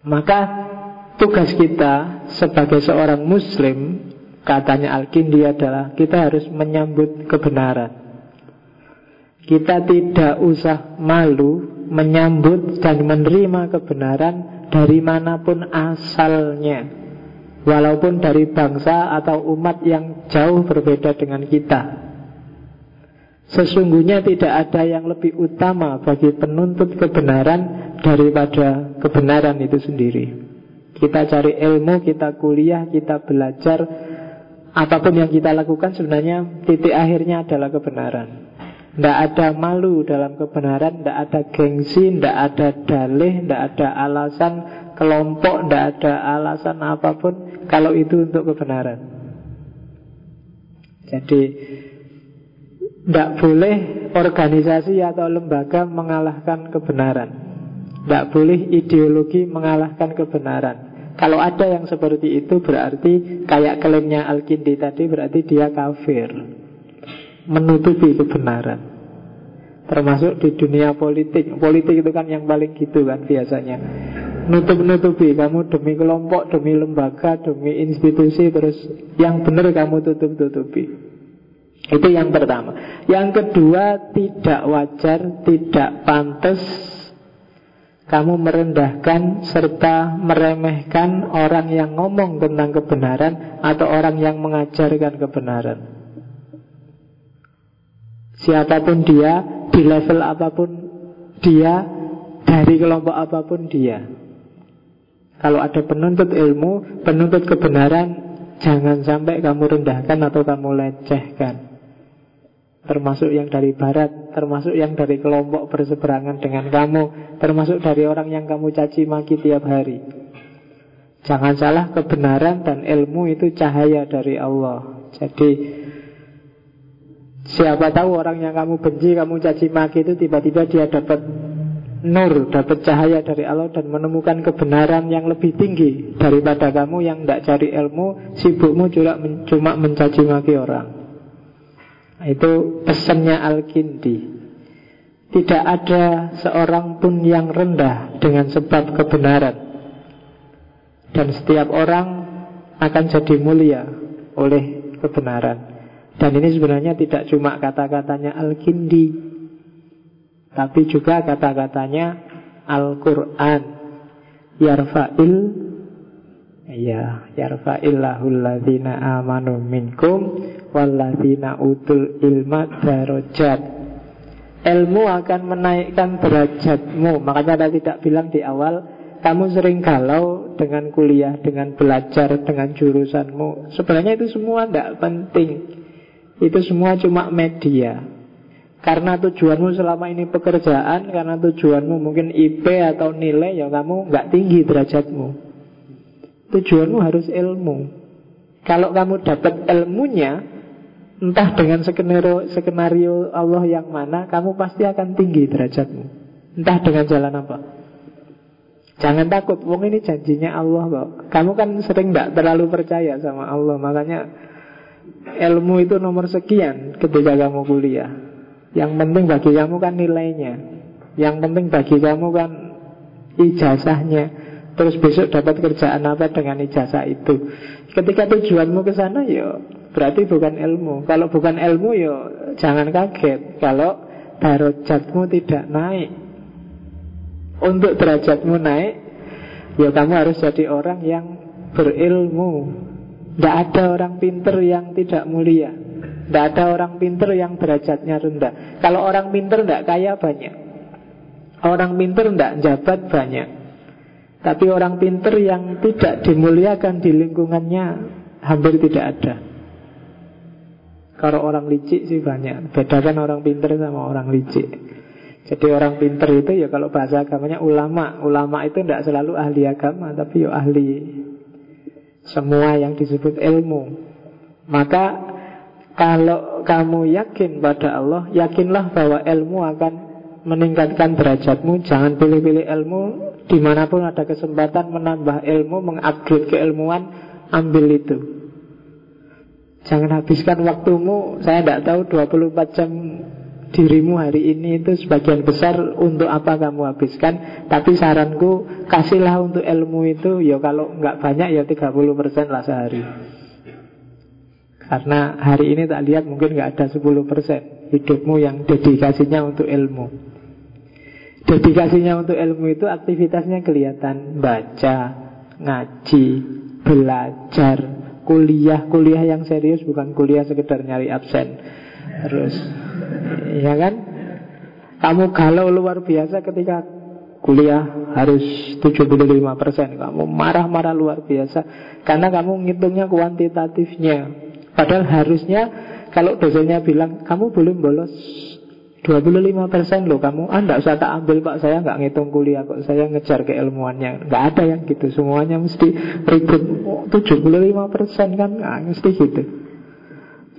Maka tugas kita sebagai seorang muslim katanya Al-Kindi adalah kita harus menyambut kebenaran. Kita tidak usah malu menyambut dan menerima kebenaran dari mana pun asalnya. Walaupun dari bangsa atau umat yang jauh berbeda dengan kita. Sesungguhnya tidak ada yang lebih utama bagi penuntut kebenaran daripada kebenaran itu sendiri. Kita cari ilmu, kita kuliah, kita belajar, apa pun yang kita lakukan sebenarnya titik akhirnya adalah kebenaran. Tidak ada malu dalam kebenaran, tidak ada gengsi, tidak ada dalih, tidak ada alasan kelompok, tidak ada alasan apa pun kalau itu untuk kebenaran. Jadi tidak boleh organisasi atau lembaga mengalahkan kebenaran. Tidak boleh ideologi mengalahkan kebenaran. Kalau ada yang seperti itu berarti Kayak klaimnya Al-Kindi tadi berarti dia kafir. Menutupi kebenaran. Termasuk di dunia politik. Politik itu kan yang paling gitu kan biasanya. Nutup-nutupi Kamu demi kelompok, demi lembaga, demi institusi Terus yang benar kamu tutup-tutupi itu yang pertama. Yang kedua, tidak wajar, tidak pantas kamu merendahkan serta meremehkan orang yang ngomong tentang kebenaran atau orang yang mengajarkan kebenaran. Siapa pun dia, di level apa pun dia, dari kelompok apa pun dia. Kalau ada penuntut ilmu, penuntut kebenaran, jangan sampai kamu rendahkan atau kamu lecehkan termasuk yang dari barat, termasuk yang dari kelompok berseberangan dengan kamu, termasuk dari orang yang kamu caci maki tiap hari. Jangan salah, kebenaran dan ilmu itu cahaya dari Allah. Jadi siapa tahu orang yang kamu benci, kamu caci maki itu tiba-tiba dia dapat nur, dapat cahaya dari Allah dan menemukan kebenaran yang lebih tinggi daripada kamu yang tidak cari ilmu, sibukmu cuma mencaci maki orang. Itu pesannya Al-Kindi. Tidak ada seorang pun yang rendah dengan sebab kebenaran. Dan setiap orang akan jadi mulia oleh kebenaran. Dan ini sebenarnya tidak cuma kata-katanya Al-Kindi Tapi juga kata-katanya Al-Quran. Yarfa'il Ya, yarfa'illahul ladzina amanu minkum walladzina utul ilma darajat. Ilmu akan menaikkan derajatmu. Makanya saya tidak bilang di awal kamu sering galau dengan kuliah, dengan belajar, dengan jurusanmu. Sebenarnya itu semua tidak penting. Itu semua cuma media. Karena tujuanmu selama ini pekerjaan, karena tujuanmu mungkin IP atau nilai, ya kamu nggak tinggi derajatmu. Tujuanmu harus ilmu. Kalau kamu dapat ilmunya, entah dengan skenario, skenario Allah yang mana, kamu pasti akan tinggi derajatmu. Entah dengan jalan apa. Jangan takut, wong ini janjinya Allah kok. Kamu kan sering tidak terlalu percaya sama Allah, makanya ilmu itu nomor sekian ketika kamu kuliah. Yang penting bagi kamu kan nilainya. Yang penting bagi kamu kan ijazahnya. Terus besok dapat kerjaan apa dengan ijazah itu. Ketika tujuanmu ke sana ya Berarti bukan ilmu. Kalau bukan ilmu ya jangan kaget. Kalau darajatmu tidak naik. Untuk derajatmu naik Ya kamu harus jadi orang yang berilmu. Tidak ada orang pinter yang tidak mulia. Tidak ada orang pinter yang derajatnya rendah. Kalau orang pinter tidak kaya banyak. Orang pinter tidak jabat banyak Tapi orang pinter yang tidak dimuliakan di lingkungannya Hampir tidak ada. Kalau orang licik sih banyak. Bedakan orang pinter sama orang licik. Jadi orang pinter itu ya kalau bahasa agamanya ulama. Ulama itu tidak selalu ahli agama Tapi ya ahli semua yang disebut ilmu. Maka kalau kamu yakin pada Allah Yakinlah bahwa ilmu akan meningkatkan derajatmu Jangan pilih-pilih ilmu. Di mana pun ada kesempatan menambah ilmu Mengupgrade keilmuan Ambil itu. Jangan habiskan waktumu. Saya tidak tahu 24 jam dirimu hari ini itu sebagian besar untuk apa kamu habiskan. Tapi saranku kasihlah untuk ilmu itu. Ya kalau nggak banyak ya 30% lah sehari. Karena hari ini tak lihat mungkin nggak ada 10% Hidupmu yang dedikasinya untuk ilmu Dedikasinya untuk ilmu itu aktivitasnya kelihatan. Baca, ngaji, belajar Kuliah, kuliah yang serius bukan kuliah sekedar nyari absen. Terus Ya kan? Kamu galau luar biasa ketika kuliah harus 75% Kamu marah-marah luar biasa Karena kamu ngitungnya kuantitatifnya. Padahal harusnya kalau dosennya bilang Kamu belum bolos 25% loh kamu Ah enggak usah tak ambil pak Saya nggak ngitung kuliah kok Saya ngejar keilmuannya Nggak ada yang gitu Semuanya mesti ribut oh, 75% kan nah, Mesti gitu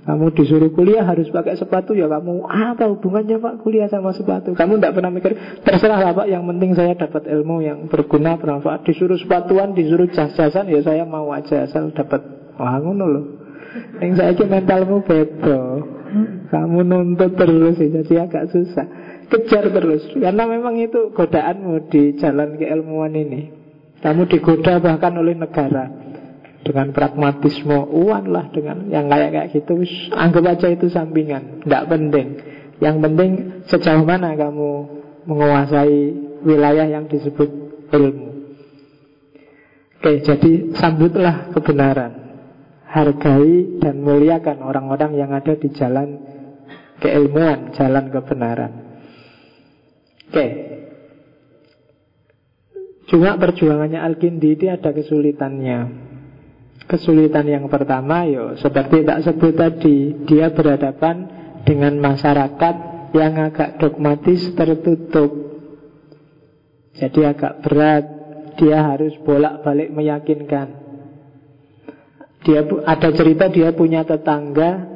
kamu disuruh kuliah harus pakai sepatu ya kamu apa hubungannya pak kuliah sama sepatu? Kamu tidak pernah mikir terserah lah pak. Yang penting saya dapat ilmu yang berguna bermanfaat. Disuruh sepatuan, disuruh jas-jasan ya saya mau aja asal dapat wah ngono loh. Yang saya mentalmu beda. Kamu nuntut terus ya, jadi agak susah. Kejar terus karena memang itu godaanmu di jalan keilmuan ini. Kamu digoda bahkan oleh negara. Dengan pragmatisme uang lah dengan yang kayak kayak gitu. Anggap aja itu sampingan tidak penting. Yang penting sejauh mana kamu menguasai wilayah yang disebut ilmu. Oke jadi sambutlah kebenaran hargai dan muliakan orang-orang yang ada di jalan keilmuan jalan kebenaran oke Cuma perjuangannya Al-Kindi ini ada kesulitannya Kesulitan yang pertama yo seperti tak sebut tadi, dia berhadapan dengan masyarakat yang agak dogmatis tertutup. Jadi agak berat, dia harus bolak-balik meyakinkan. Dia ada cerita dia punya tetangga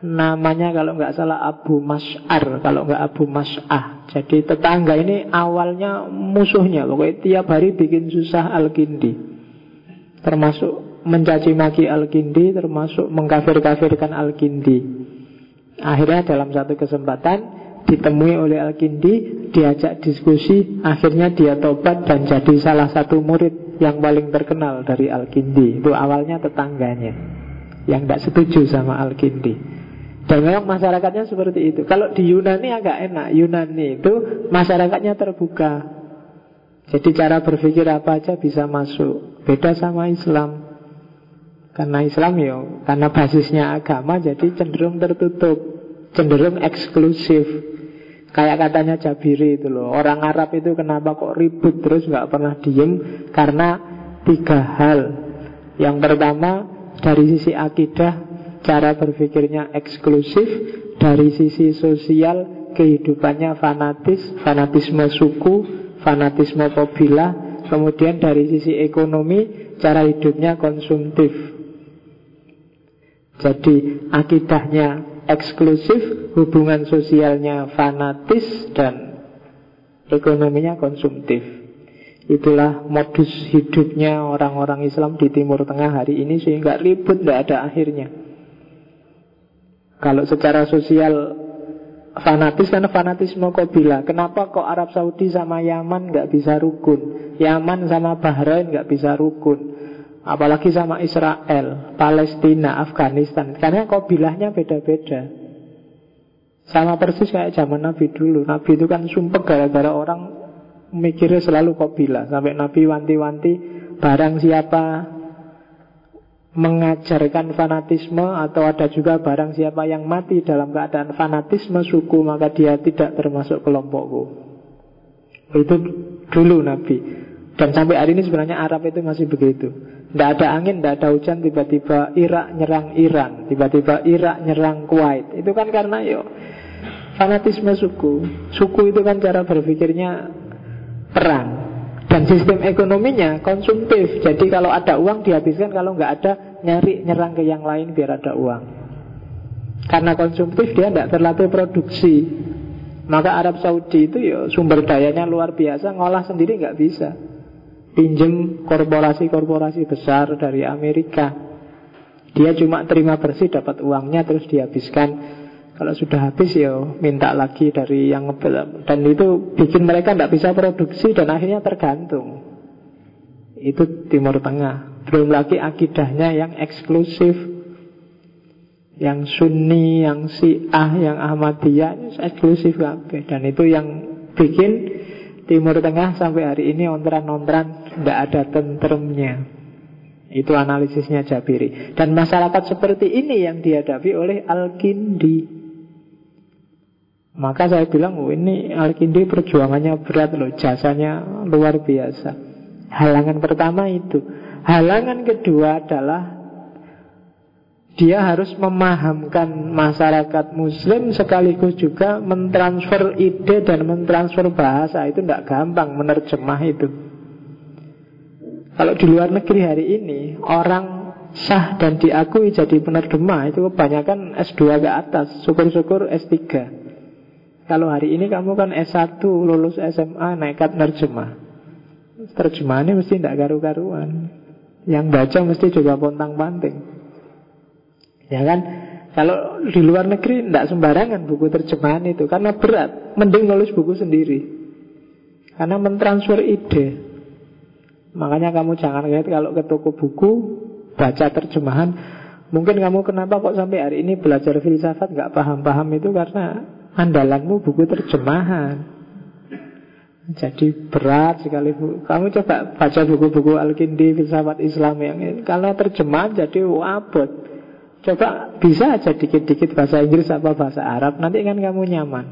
namanya kalau nggak salah Abu Mas'ar, kalau nggak Abu Mas'ah. Jadi tetangga ini awalnya musuhnya, pokoknya tiap hari bikin susah Al-Kindi. Termasuk mencaci maki Al-Kindi termasuk mengkafir-kafirkan Al-Kindi. Akhirnya dalam satu kesempatan ditemui oleh Al-Kindi, diajak diskusi, akhirnya dia tobat dan jadi salah satu murid yang paling terkenal dari Al-Kindi. Itu awalnya tetangganya yang tidak setuju sama Al-Kindi. Dan memang masyarakatnya seperti itu. Kalau di Yunani agak enak. Yunani itu masyarakatnya terbuka. Jadi cara berpikir apa aja bisa masuk. Beda sama Islam. Karena Islam ya, karena basisnya agama jadi cenderung tertutup, cenderung eksklusif. Kayak katanya Jabiri itu loh, orang Arab itu kenapa kok ribut terus nggak pernah diem? Karena tiga hal. Yang pertama dari sisi akidah, cara berpikirnya eksklusif, dari sisi sosial kehidupannya fanatis, fanatisme suku, fanatisme kabilah, kemudian dari sisi ekonomi cara hidupnya konsumtif. Jadi akidahnya eksklusif, hubungan sosialnya fanatis dan ekonominya konsumtif. Itulah modus hidupnya orang-orang Islam di Timur Tengah hari ini sehingga ribut tidak ada akhirnya. Kalau secara sosial fanatis karena fanatisme bila Kenapa kok Arab Saudi sama Yaman nggak bisa rukun? Yaman sama Bahrain nggak bisa rukun? Apalagi sama Israel, Palestina, Afghanistan Karena bilahnya beda-beda Sama persis kayak zaman Nabi dulu Nabi itu kan sumpah gara-gara orang Mikirnya selalu bilah Sampai Nabi wanti-wanti Barang siapa mengajarkan fanatisme atau ada juga barang siapa yang mati dalam keadaan fanatisme suku maka dia tidak termasuk kelompokku. Itu dulu Nabi. Dan sampai hari ini sebenarnya Arab itu masih begitu. Tidak ada angin, tidak ada hujan, tiba-tiba Irak nyerang Iran, tiba-tiba Irak nyerang Kuwait. Itu kan karena yuk fanatisme suku. Suku itu kan cara berpikirnya perang. Dan sistem ekonominya konsumtif. Jadi kalau ada uang dihabiskan, kalau nggak ada nyari nyerang ke yang lain biar ada uang. Karena konsumtif dia tidak terlatih produksi. Maka Arab Saudi itu ya sumber dayanya luar biasa, ngolah sendiri nggak bisa. Pinjem korporasi-korporasi besar dari Amerika. Dia cuma terima bersih dapat uangnya terus dihabiskan. Kalau sudah habis ya minta lagi dari yang ngebel. Dan itu bikin mereka tidak bisa produksi dan akhirnya tergantung. Itu Timur Tengah. Belum lagi akidahnya yang eksklusif. Yang Sunni, yang Syiah, yang Ahmadiyah Eksklusif Dan itu yang bikin Timur Tengah sampai hari ini ontran-ontran Tidak ada tentremnya Itu analisisnya Jabiri Dan masyarakat seperti ini yang dihadapi oleh Al-Kindi maka saya bilang, oh, ini Al-Kindi perjuangannya berat loh, jasanya luar biasa. Halangan pertama itu. Halangan kedua adalah dia harus memahamkan masyarakat muslim sekaligus juga mentransfer ide dan mentransfer bahasa. Itu tidak gampang menerjemah itu. Kalau di luar negeri hari ini, orang sah dan diakui jadi penerjemah itu kebanyakan S2 ke atas, syukur-syukur S3. Kalau hari ini kamu kan S1 lulus SMA nekat nerjemah. Terjemahannya mesti tidak karu-karuan. Yang baca mesti juga pontang-panting. Ya kan? Kalau di luar negeri tidak sembarangan buku terjemahan itu karena berat. Mending nulis buku sendiri. Karena mentransfer ide. Makanya kamu jangan lihat kalau ke toko buku baca terjemahan. Mungkin kamu kenapa kok sampai hari ini belajar filsafat nggak paham-paham itu karena andalanmu buku terjemahan. Jadi berat sekali bu. Kamu coba baca buku-buku Al-Kindi, filsafat Islam yang ini. Kalau terjemahan jadi wabot. Coba bisa aja dikit-dikit bahasa Inggris apa bahasa Arab. Nanti kan kamu nyaman.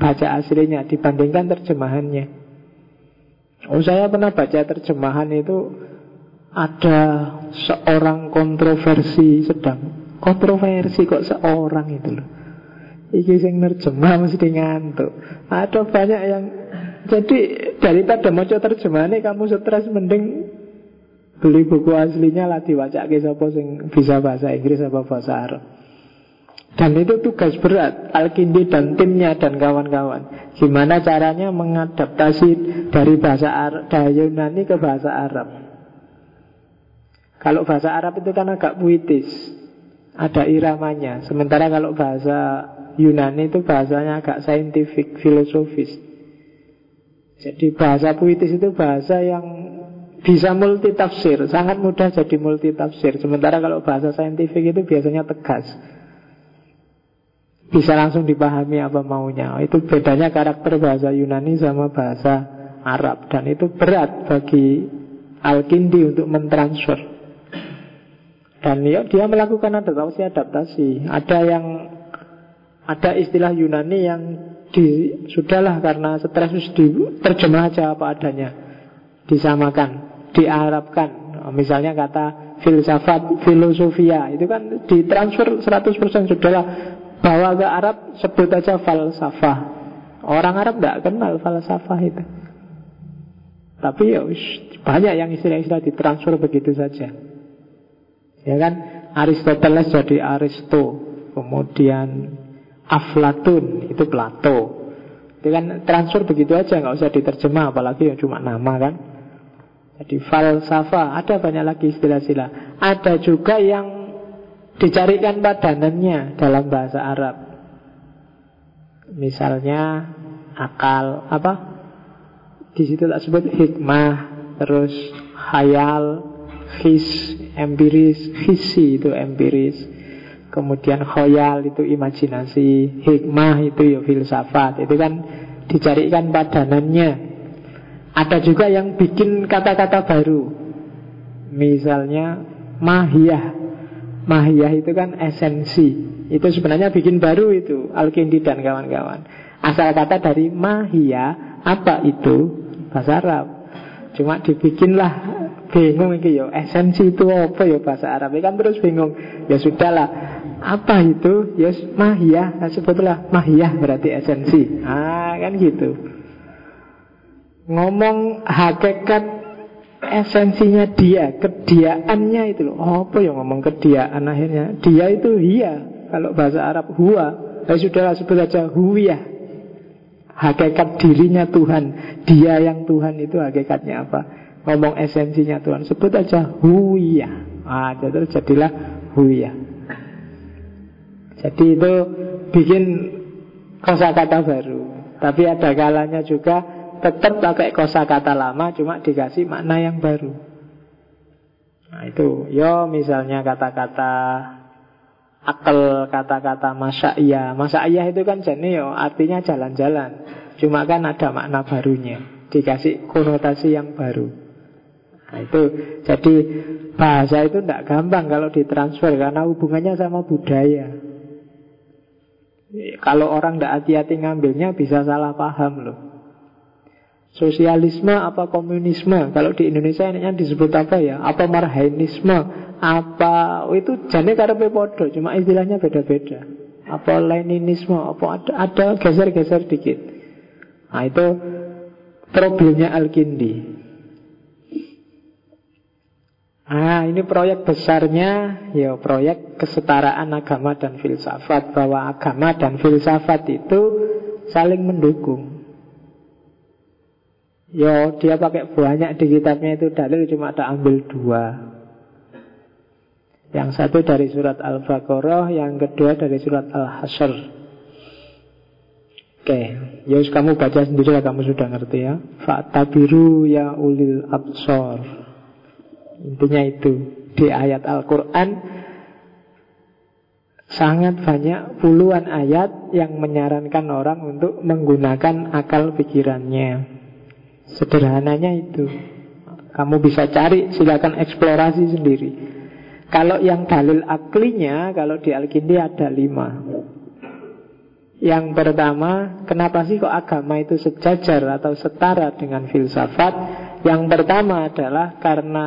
Baca aslinya dibandingkan terjemahannya. Oh saya pernah baca terjemahan itu ada seorang kontroversi sedang. Kontroversi kok seorang itu loh. Iki sing nerjemah mesti ngantuk. Ada banyak yang jadi daripada mau terjemahan kamu stres mending beli buku aslinya lah diwacake sapa sing bisa bahasa Inggris apa bahasa Arab. Dan itu tugas berat Al-Kindi dan timnya dan kawan-kawan Gimana caranya mengadaptasi Dari bahasa Arab, dari Yunani ke bahasa Arab Kalau bahasa Arab itu kan agak puitis Ada iramanya Sementara kalau bahasa Yunani itu bahasanya agak saintifik, filosofis. Jadi bahasa puitis itu bahasa yang bisa multitafsir, sangat mudah jadi multitafsir. Sementara kalau bahasa saintifik itu biasanya tegas. Bisa langsung dipahami apa maunya. Itu bedanya karakter bahasa Yunani sama bahasa Arab dan itu berat bagi Al-Kindi untuk mentransfer. Dan ya, dia melakukan adaptasi adaptasi. Ada yang ada istilah Yunani yang di, sudahlah karena stres terjemah aja apa adanya. Disamakan, diarabkan. Misalnya kata filsafat, filosofia itu kan ditransfer 100% sudahlah bawa ke Arab sebut aja falsafah. Orang Arab tidak kenal falsafah itu. Tapi ya banyak yang istilah-istilah ditransfer begitu saja. Ya kan? Aristoteles jadi Aristo, kemudian Aflatun itu Plato. Itu kan transfer begitu aja nggak usah diterjemah apalagi yang cuma nama kan. Jadi falsafah ada banyak lagi istilah-istilah. Ada juga yang dicarikan padanannya dalam bahasa Arab. Misalnya akal apa? Di situ tak sebut hikmah, terus hayal, his, empiris, hisi itu empiris. Kemudian khoyal itu imajinasi Hikmah itu ya filsafat Itu kan dicarikan padanannya Ada juga yang bikin kata-kata baru Misalnya mahiyah. Mahiyah itu kan esensi. Itu sebenarnya bikin baru itu Al-Kindi dan kawan-kawan. Asal kata dari mahiyah, apa itu? Bahasa Arab. Cuma dibikinlah bingung iki yo esensi itu apa ya bahasa Arab kan terus bingung ya sudahlah apa itu ya mahiyah nah, sebutlah mahiyah berarti esensi ah kan gitu ngomong hakikat esensinya dia kediaannya itu loh. Oh, apa ya ngomong kediaan akhirnya? Dia itu iya kalau bahasa Arab huwa ya sudahlah sebut saja huwiyah. Hakikat dirinya Tuhan. Dia yang Tuhan itu hakikatnya apa? Ngomong esensinya Tuhan. Sebut aja huya ah jadi jadilah huya jadi itu bikin kosakata baru. Tapi ada kalanya juga tetap pakai kosakata lama cuma dikasih makna yang baru. Nah itu. Yo misalnya kata-kata akal kata-kata masa iya masa iya itu kan jenis yo artinya jalan-jalan. Cuma kan ada makna barunya. Dikasih konotasi yang baru. Nah itu. Jadi bahasa itu tidak gampang kalau ditransfer karena hubungannya sama budaya. Kalau orang tidak hati-hati ngambilnya bisa salah paham loh. Sosialisme apa komunisme? Kalau di Indonesia ini disebut apa ya? Apa marhainisme? Apa oh itu jane karepe podo, cuma istilahnya beda-beda. Apa leninisme? Apa ada ada geser-geser dikit. Nah itu problemnya Al-Kindi. Ah, ini proyek besarnya ya proyek kesetaraan agama dan filsafat bahwa agama dan filsafat itu saling mendukung. Yo, dia pakai banyak di kitabnya itu dalil cuma ada ambil dua. Yang satu dari surat Al-Baqarah, yang kedua dari surat Al-Hasyr. Oke, Yus kamu baca sendiri lah kamu sudah ngerti ya. Fa'tabiru ya ulil absor. Intinya itu Di ayat Al-Quran Sangat banyak puluhan ayat Yang menyarankan orang untuk Menggunakan akal pikirannya Sederhananya itu. Kamu bisa cari Silakan eksplorasi sendiri. Kalau yang dalil aklinya Kalau di Al-Kindi ada lima. Yang pertama, kenapa sih kok agama itu sejajar atau setara dengan filsafat? Yang pertama adalah karena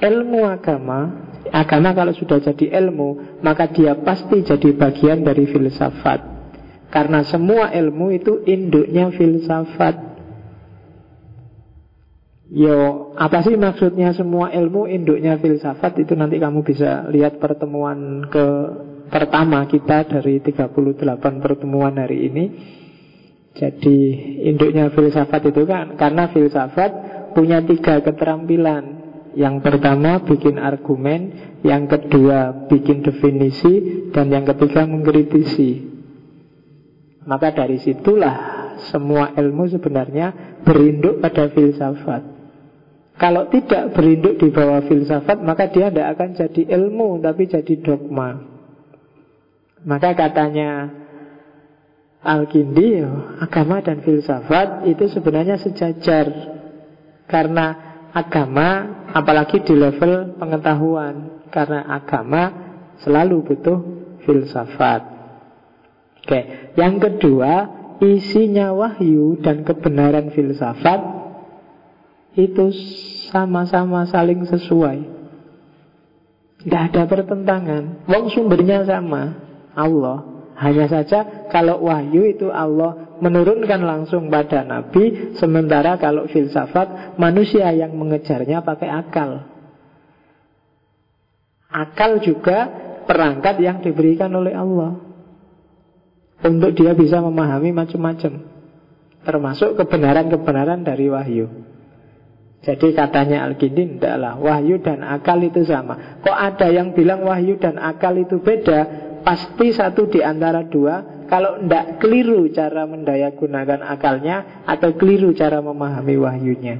ilmu agama Agama kalau sudah jadi ilmu Maka dia pasti jadi bagian dari filsafat. Karena semua ilmu itu induknya filsafat Yo, apa sih maksudnya semua ilmu induknya filsafat Itu nanti kamu bisa lihat pertemuan ke pertama kita dari 38 pertemuan hari ini Jadi induknya filsafat itu kan Karena filsafat punya tiga keterampilan yang pertama bikin argumen, yang kedua bikin definisi, dan yang ketiga mengkritisi. Maka dari situlah semua ilmu sebenarnya berinduk pada filsafat. Kalau tidak berinduk di bawah filsafat, maka dia tidak akan jadi ilmu, tapi jadi dogma. Maka katanya Al-Kindi, agama dan filsafat itu sebenarnya sejajar. Karena agama apalagi di level pengetahuan karena agama selalu butuh filsafat. Oke, yang kedua, isinya wahyu dan kebenaran filsafat itu sama-sama saling sesuai. Tidak ada pertentangan. Wong sumbernya sama, Allah. Hanya saja kalau wahyu itu Allah menurunkan langsung pada Nabi, sementara kalau filsafat manusia yang mengejarnya pakai akal. Akal juga perangkat yang diberikan oleh Allah untuk dia bisa memahami macam-macam, termasuk kebenaran-kebenaran dari wahyu. Jadi katanya Al-Kindi tidaklah Wahyu dan akal itu sama. Kok ada yang bilang wahyu dan akal itu beda? Pasti satu di antara dua. Kalau tidak keliru cara mendaya gunakan akalnya Atau keliru cara memahami wahyunya.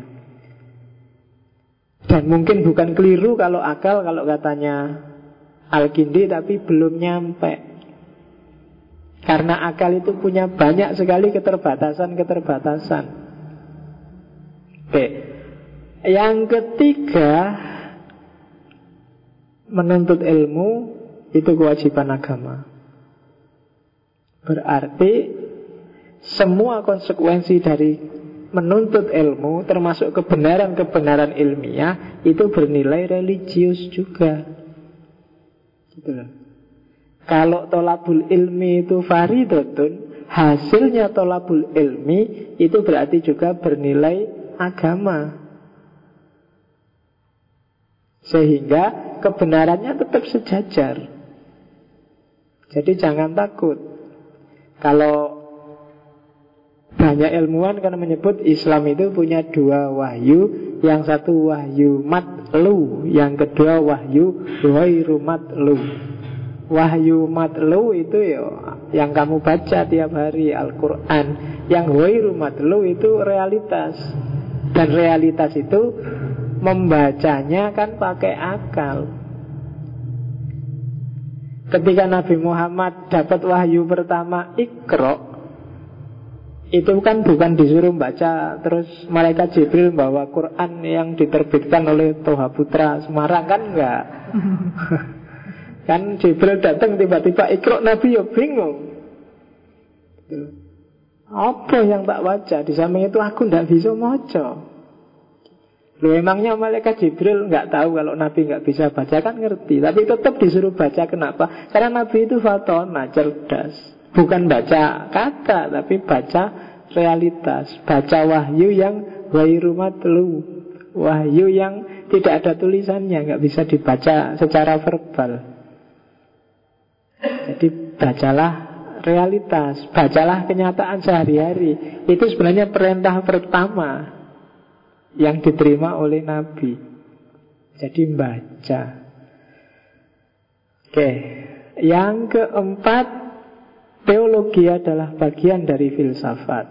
Dan mungkin bukan keliru kalau akal Kalau katanya Al-Kindi Tapi belum nyampe. Karena akal itu punya banyak sekali keterbatasan-keterbatasan. Oke Yang ketiga menuntut ilmu itu kewajiban agama. Berarti semua konsekuensi dari menuntut ilmu termasuk kebenaran-kebenaran ilmiah itu bernilai religius juga. Gitu loh. Kalau tolabul ilmi itu faridotun, hasilnya tolabul ilmi itu berarti juga bernilai agama. Sehingga kebenarannya tetap sejajar. Jadi jangan takut. Kalau banyak ilmuwan karena menyebut Islam itu punya dua wahyu Yang satu wahyu matlu Yang kedua wahyu wahyu matlu Wahyu matlu itu ya Yang kamu baca tiap hari Al-Quran Yang wahyu matlu itu realitas Dan realitas itu Membacanya kan pakai akal. Ketika Nabi Muhammad dapat wahyu pertama Iqra' itu kan bukan disuruh baca. Terus malaikat Jibril bawa Quran yang diterbitkan oleh Toha Putra Semarang kan enggak? Kan Jibril datang tiba-tiba ikro Nabi ya bingung. Apa yang tak baca? Di samping itu aku ndak bisa moco Lu emangnya malaikat Jibril nggak tahu kalau Nabi nggak bisa baca kan ngerti, tapi tetap disuruh baca kenapa? Karena Nabi itu fatona cerdas, bukan baca kata, tapi baca realitas. Baca wahyu yang wahyu matlu. Wahyu yang tidak ada tulisannya, nggak bisa dibaca secara verbal. Jadi bacalah realitas, bacalah kenyataan sehari-hari. Itu sebenarnya perintah pertama yang diterima oleh Nabi. Jadi baca. Oke, yang keempat, teologi adalah bagian dari filsafat.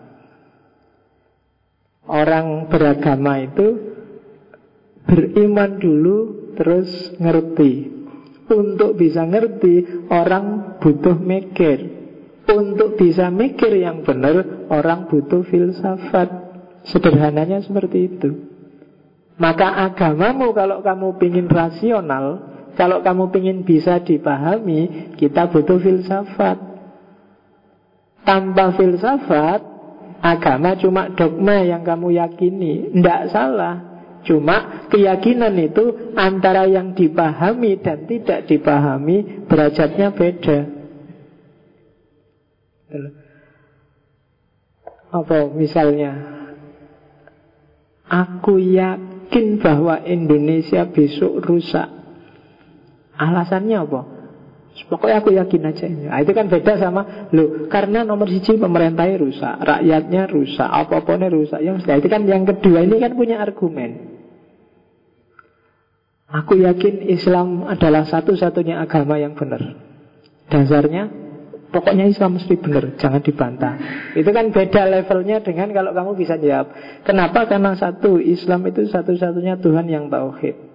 Orang beragama itu beriman dulu terus ngerti. Untuk bisa ngerti orang butuh mikir. Untuk bisa mikir yang benar orang butuh filsafat. Sederhananya seperti itu. Maka agamamu kalau kamu ingin rasional, kalau kamu ingin bisa dipahami, kita butuh filsafat. Tanpa filsafat, Agama cuma dogma yang kamu yakini Tidak salah Cuma keyakinan itu antara yang dipahami dan tidak dipahami derajatnya beda. Apa misalnya? Aku yakin bahwa Indonesia besok rusak. Alasannya apa? Pokoknya aku yakin aja. Nah, itu kan beda sama lo karena nomor siji pemerintahnya rusak, rakyatnya rusak, apa-apanya rusak. Nah, itu kan yang kedua ini kan punya argumen. Aku yakin Islam adalah satu-satunya agama yang benar. Dasarnya pokoknya Islam mesti benar, jangan dibantah. Itu kan beda levelnya dengan kalau kamu bisa jawab. Kenapa? Karena satu Islam itu satu-satunya Tuhan yang tauhid.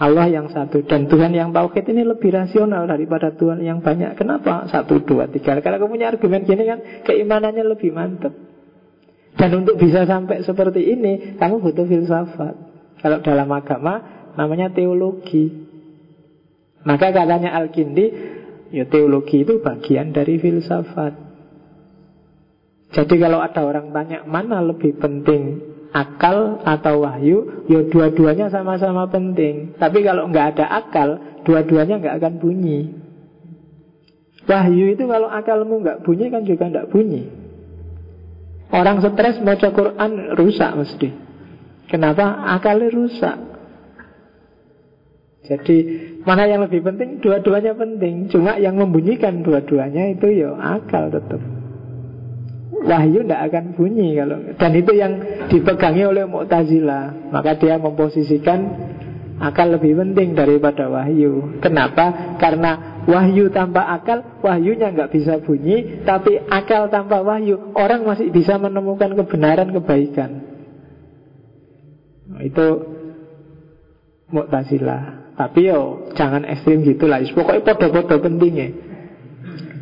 Allah yang satu dan Tuhan yang tauhid ini lebih rasional daripada Tuhan yang banyak. Kenapa? Satu, dua, tiga. Kalau kamu punya argumen gini kan keimanannya lebih mantap. Dan untuk bisa sampai seperti ini, kamu butuh filsafat. Kalau dalam agama namanya teologi. Maka katanya Al-Kindi, ya teologi itu bagian dari filsafat. Jadi kalau ada orang tanya mana lebih penting akal atau wahyu, ya dua-duanya sama-sama penting. Tapi kalau nggak ada akal, dua-duanya nggak akan bunyi. Wahyu itu kalau akalmu nggak bunyi kan juga nggak bunyi. Orang stres baca Quran rusak mesti. Kenapa? Akalnya rusak. Jadi mana yang lebih penting? Dua-duanya penting. Cuma yang membunyikan dua-duanya itu ya akal tetap wahyu tidak akan bunyi kalau dan itu yang dipegangi oleh Mu'tazila. Maka dia memposisikan akal lebih penting daripada wahyu. Kenapa? Karena wahyu tanpa akal wahyunya nggak bisa bunyi. Tapi akal tanpa wahyu orang masih bisa menemukan kebenaran kebaikan. Itu Mu'tazila tapi yo jangan ekstrim gitulah pokoknya podo-podo pentingnya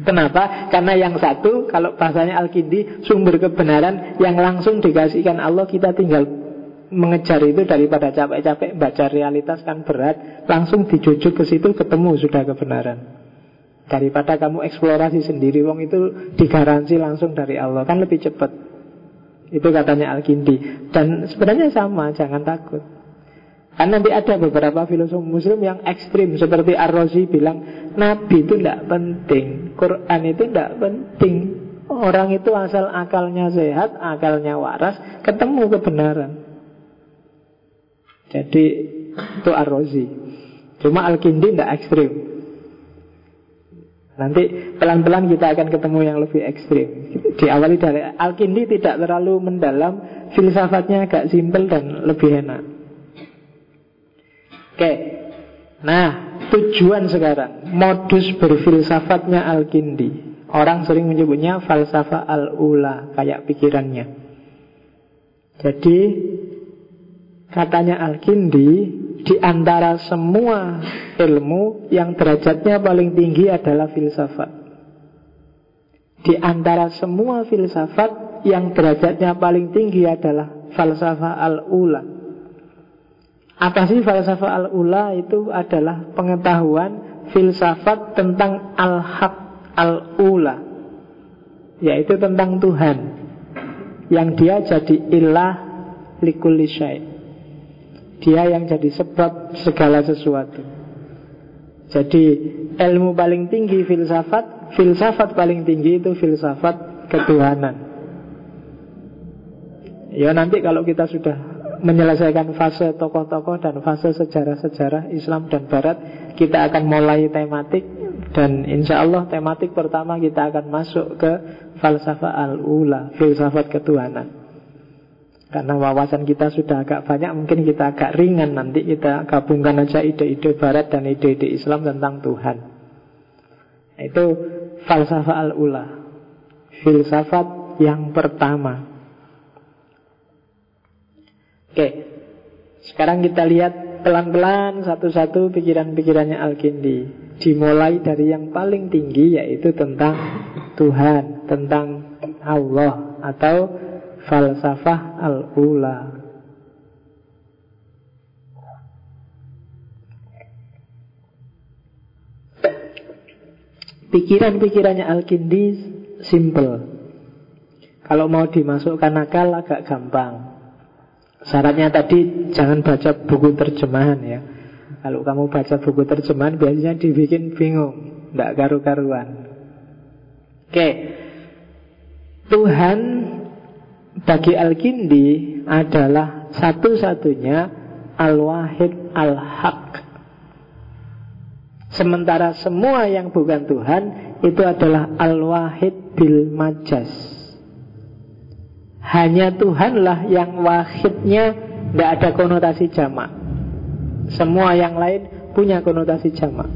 Kenapa? Karena yang satu, kalau bahasanya Al-Kindi, sumber kebenaran yang langsung dikasihkan Allah, kita tinggal mengejar itu daripada capek-capek baca realitas kan berat, langsung dijujuk ke situ ketemu sudah kebenaran. Daripada kamu eksplorasi sendiri, wong itu digaransi langsung dari Allah kan lebih cepat. Itu katanya Al-Kindi. Dan sebenarnya sama, jangan takut. Kan nanti ada beberapa filosof muslim yang ekstrim Seperti Ar-Razi bilang Nabi itu tidak penting Quran itu tidak penting. Orang itu asal akalnya sehat Akalnya waras Ketemu kebenaran. Jadi itu Ar-Razi. Cuma Al-Kindi tidak ekstrim. Nanti pelan-pelan kita akan ketemu yang lebih ekstrim. Diawali dari Al-Kindi tidak terlalu mendalam Filsafatnya agak simpel dan lebih enak Oke. Nah, tujuan sekarang modus berfilsafatnya Al-Kindi. Orang sering menyebutnya falsafah al-ula, kayak pikirannya. Jadi katanya Al-Kindi di antara semua ilmu yang derajatnya paling tinggi adalah filsafat. Di antara semua filsafat yang derajatnya paling tinggi adalah falsafah al-ula. Apa sih falsafah al-ula? Itu adalah pengetahuan filsafat tentang al-haq al-ula. Yaitu tentang Tuhan. Yang dia jadi ilah likulli syai. Dia yang jadi sebab segala sesuatu. Jadi ilmu paling tinggi filsafat Filsafat paling tinggi itu filsafat ketuhanan. Ya nanti kalau kita sudah menyelesaikan fase tokoh-tokoh dan fase sejarah-sejarah Islam dan Barat Kita akan mulai tematik. Dan insya Allah tematik pertama kita akan masuk ke falsafah al-ula Filsafat ketuhanan. Karena wawasan kita sudah agak banyak Mungkin kita agak ringan Nanti. Kita gabungkan aja ide-ide Barat dan ide-ide Islam tentang Tuhan. Itu falsafah al-ula Filsafat yang pertama Oke, sekarang kita lihat pelan-pelan satu-satu pikiran-pikirannya Al-Kindi. Dimulai dari yang paling tinggi yaitu tentang Tuhan, tentang Allah atau falsafah al-ula. Pikiran-pikirannya Al-Kindi simple. Kalau mau dimasukkan akal agak gampang. Syaratnya tadi jangan baca buku terjemahan ya. Kalau kamu baca buku terjemahan biasanya dibikin bingung, tidak karu-karuan. Oke, Tuhan bagi Al-Kindi adalah satu-satunya Al-Wahid Al-Haq. Sementara semua yang bukan Tuhan itu adalah Al-Wahid Bil Majas. Hanya Tuhanlah yang wahidnya tidak ada konotasi jamak. Semua yang lain punya konotasi jamak.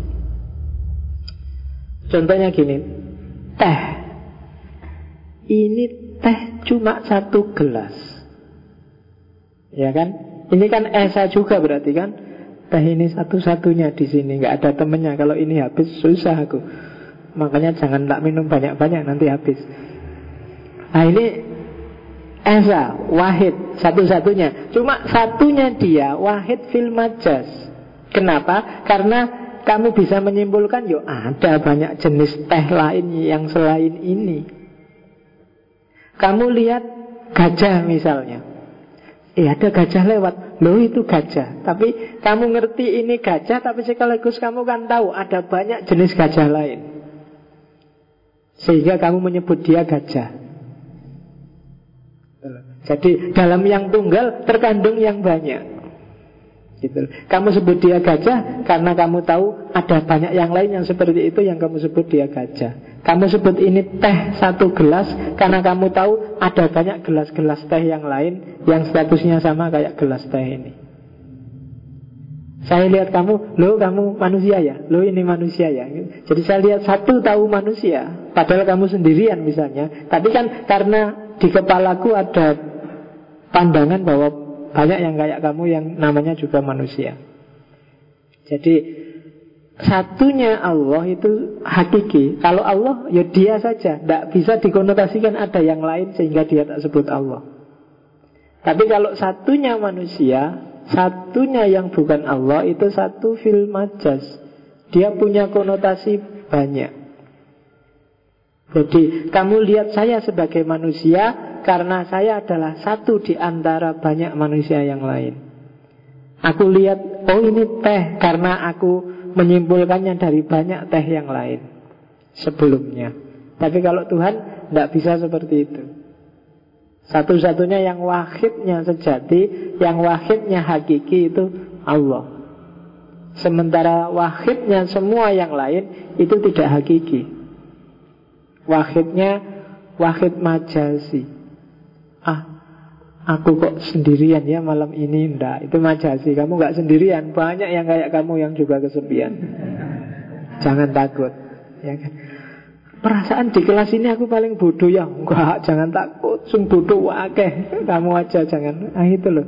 Contohnya gini, teh. Ini teh cuma satu gelas. Ya kan? Ini kan esa juga berarti kan? Teh ini satu-satunya di sini, nggak ada temennya. Kalau ini habis susah aku. Makanya jangan tak minum banyak-banyak nanti habis. Nah ini Esa, wahid, satu-satunya. Cuma satunya dia, wahid fil majas. Kenapa? Karena kamu bisa menyimpulkan Yuk ada banyak jenis teh lain yang selain ini. Kamu lihat gajah misalnya. Eh ada gajah lewat. Loh itu gajah. Tapi kamu ngerti ini gajah Tapi sekaligus kamu kan tahu Ada banyak jenis gajah lain. Sehingga kamu menyebut dia gajah jadi dalam yang tunggal terkandung yang banyak. Gitu. Kamu sebut dia gajah karena kamu tahu ada banyak yang lain yang seperti itu yang kamu sebut dia gajah. Kamu sebut ini teh satu gelas karena kamu tahu ada banyak gelas-gelas teh yang lain yang statusnya sama kayak gelas teh ini. Saya lihat kamu, lo kamu manusia ya, lo ini manusia ya. Jadi saya lihat satu tahu manusia, padahal kamu sendirian misalnya. Tapi kan karena di kepalaku ada pandangan bahwa banyak yang kayak kamu yang namanya juga manusia. Jadi satunya Allah itu hakiki. Kalau Allah ya dia saja, tidak bisa dikonotasikan ada yang lain sehingga dia tak sebut Allah. Tapi kalau satunya manusia, satunya yang bukan Allah itu satu fil majas. Dia punya konotasi banyak. Jadi kamu lihat saya sebagai manusia karena saya adalah satu di antara banyak manusia yang lain. Aku lihat, oh ini teh karena aku menyimpulkannya dari banyak teh yang lain sebelumnya. Tapi kalau Tuhan tidak bisa seperti itu. Satu-satunya yang wahidnya sejati, yang wahidnya hakiki itu Allah. Sementara wahidnya semua yang lain itu tidak hakiki. Wahidnya wahid majasi. Ah, Aku kok sendirian ya malam ini? Ndak, itu majasi Kamu gak sendirian, banyak yang kayak kamu yang juga kesepian. Jangan takut. Ya kan? Perasaan di kelas ini aku paling bodoh ya. Enggak, jangan takut. Sung bodoh wakeh. Kamu aja jangan. Ah itu loh.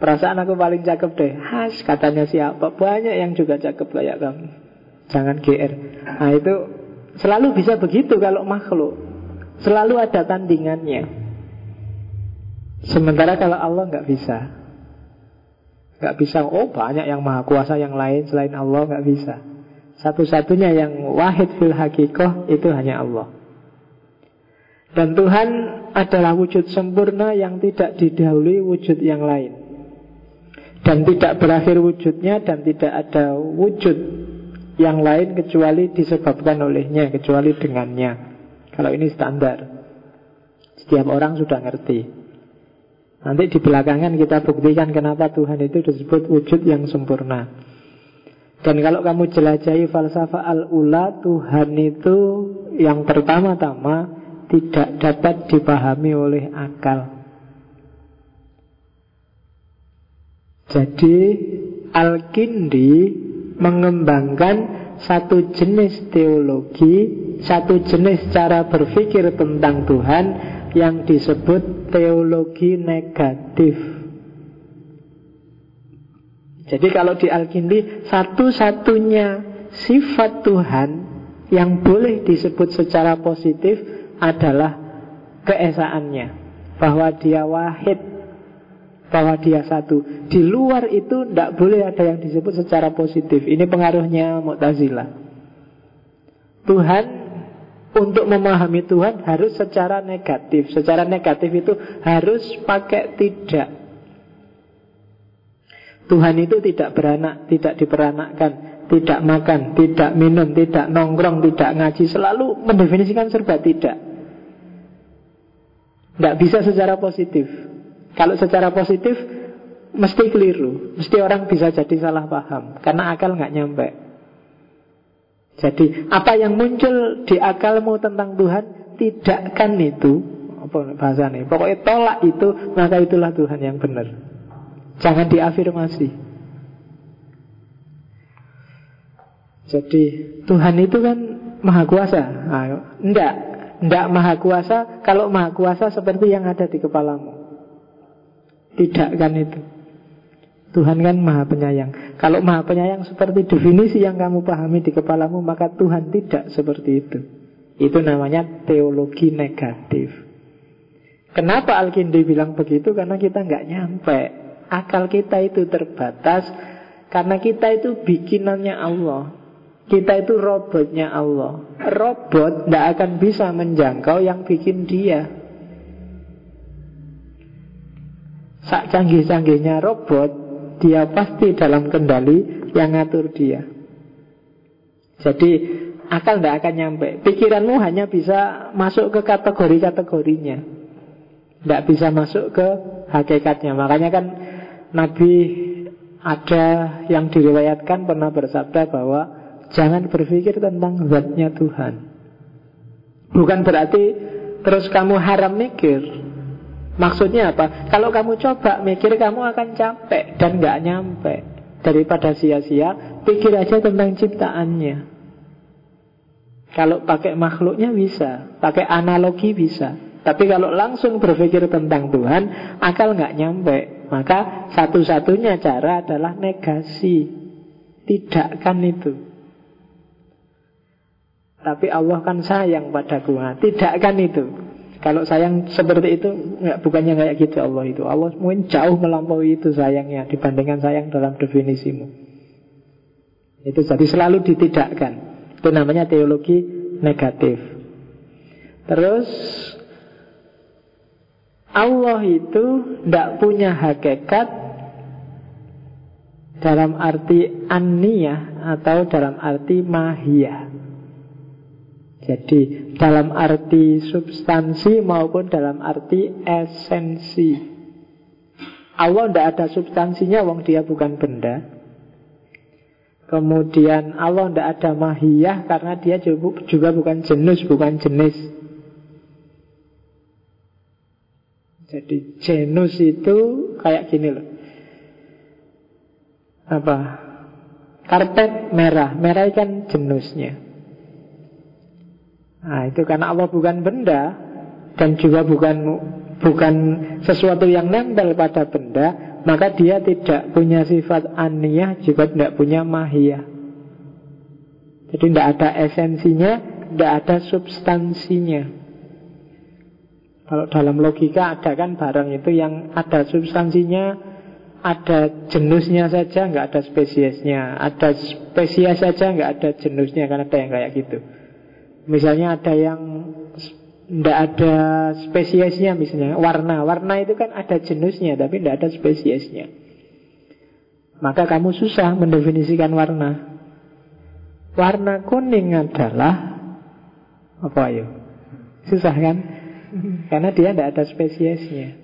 Perasaan aku paling cakep deh. Has katanya siapa. Banyak yang juga cakep kayak kamu. Jangan GR Nah itu selalu bisa begitu kalau makhluk. Selalu ada tandingannya Sementara kalau Allah nggak bisa. Nggak bisa, oh banyak yang maha kuasa yang lain selain Allah nggak bisa. Satu-satunya yang wahid fil hakikoh itu hanya Allah. Dan Tuhan adalah wujud sempurna yang tidak didahului wujud yang lain. Dan tidak berakhir wujudnya dan tidak ada wujud yang lain kecuali disebabkan olehnya, kecuali dengannya. Kalau ini standar. Setiap orang sudah ngerti Nanti di belakangan kita buktikan kenapa Tuhan itu disebut wujud yang sempurna. Dan kalau kamu jelajahi falsafah al-ula, Tuhan itu yang pertama-tama tidak dapat dipahami oleh akal. Jadi Al-Kindi mengembangkan satu jenis teologi, satu jenis cara berpikir tentang Tuhan yang disebut teologi negatif. Jadi kalau di Al-Kindi satu-satunya sifat Tuhan yang boleh disebut secara positif adalah keesaannya. Bahwa dia wahid, bahwa dia satu. Di luar itu tidak boleh ada yang disebut secara positif. Ini pengaruhnya Mu'tazilah. Tuhan untuk memahami Tuhan harus secara negatif. Secara negatif itu harus pakai tidak. Tuhan itu tidak beranak, tidak diperanakkan, tidak makan, tidak minum, tidak nongkrong, tidak ngaji, selalu mendefinisikan serba tidak. Tidak bisa secara positif. Kalau secara positif mesti keliru, mesti orang bisa jadi salah paham karena akal nggak nyampe. Jadi apa yang muncul di akalmu tentang Tuhan Tidakkan itu? Apa nih Pokoknya tolak itu Maka itulah Tuhan yang benar. Jangan diafirmasi. Jadi Tuhan itu kan Maha kuasa. Ayo. Enggak. Enggak maha kuasa. Kalau maha kuasa seperti yang ada di kepalamu. Tidak kan itu? Tuhan kan maha penyayang Kalau maha penyayang seperti definisi yang kamu pahami di kepalamu Maka Tuhan tidak seperti itu. Itu namanya teologi negatif. Kenapa Al-Kindi bilang begitu? Karena kita nggak nyampe. Akal kita itu terbatas. Karena kita itu bikinannya Allah. Kita itu robotnya Allah. Robot tidak akan bisa menjangkau yang bikin dia. Sak canggih-canggihnya robot dia pasti dalam kendali yang ngatur dia. Jadi akal tidak akan nyampe. Pikiranmu hanya bisa masuk ke kategori-kategorinya. Tidak bisa masuk ke hakikatnya. Makanya kan Nabi ada yang diriwayatkan pernah bersabda bahwa jangan berpikir tentang zatnya Tuhan. Bukan berarti terus kamu haram mikir. Maksudnya apa? Kalau kamu coba mikir kamu akan capek dan nggak nyampe. Daripada sia-sia, pikir aja tentang ciptaannya. Kalau pakai makhluknya bisa, pakai analogi bisa. Tapi kalau langsung berpikir tentang Tuhan, akal nggak nyampe. Maka satu-satunya cara adalah negasi. Tidak kan itu. Tapi Allah kan sayang padaku. Nah, tidak kan itu. Kalau sayang seperti itu nggak bukannya kayak gitu Allah itu. Allah mungkin jauh melampaui itu sayangnya dibandingkan sayang dalam definisimu. Itu jadi selalu ditidakkan. Itu namanya teologi negatif. Terus Allah itu tidak punya hakikat dalam arti aniyah atau dalam arti mahiyah. Jadi dalam arti substansi maupun dalam arti esensi. Allah tidak ada substansinya, wong dia bukan benda. Kemudian Allah tidak ada mahiyah karena dia juga bukan jenis, bukan jenis. Jadi genus itu kayak gini loh. Apa? Karpet merah, merah kan jenisnya. Nah, itu karena Allah bukan benda dan juga bukan bukan sesuatu yang nempel pada benda, maka dia tidak punya sifat aniyah juga tidak punya mahiyah. Jadi tidak ada esensinya, tidak ada substansinya. Kalau dalam logika ada kan barang itu yang ada substansinya, ada jenisnya saja, nggak ada spesiesnya. Ada spesies saja, nggak ada jenisnya, karena ada yang kayak gitu. Misalnya ada yang tidak ada spesiesnya misalnya. Warna. Warna itu kan ada jenisnya tapi tidak ada spesiesnya. Maka kamu susah mendefinisikan warna. Warna kuning adalah apa ya? Susah kan? Karena dia tidak ada spesiesnya.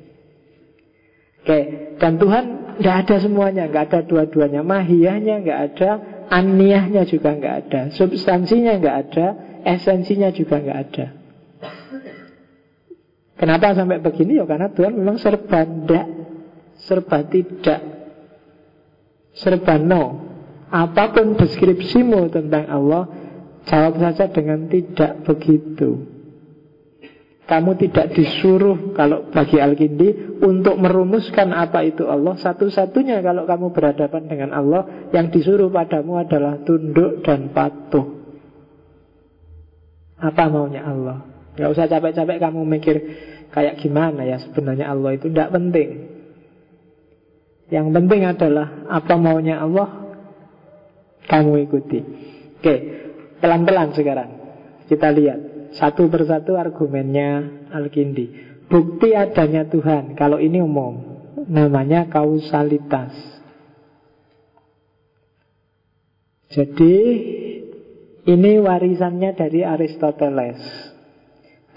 Oke dan Tuhan tidak ada semuanya. Nggak ada dua-duanya. Mahiyahnya nggak ada aniyahnya juga nggak ada. Substansinya nggak ada esensinya juga nggak ada. Kenapa sampai begini? Ya karena Tuhan memang serba tidak, serba tidak, serba no. Apa pun deskripsimu tentang Allah, jawab saja dengan tidak begitu. Kamu tidak disuruh kalau bagi Al-Kindi untuk merumuskan apa itu Allah. Satu-satunya kalau kamu berhadapan dengan Allah, yang disuruh padamu adalah tunduk dan patuh. Apa maunya Allah? Gak usah capek-capek kamu mikir kayak gimana ya sebenarnya Allah itu tidak penting. Yang penting adalah apa maunya Allah kamu ikuti. Oke, pelan-pelan sekarang kita lihat satu persatu argumennya Al-Kindi. Bukti adanya Tuhan, kalau ini umum, namanya kausalitas. Jadi ini warisannya dari Aristoteles.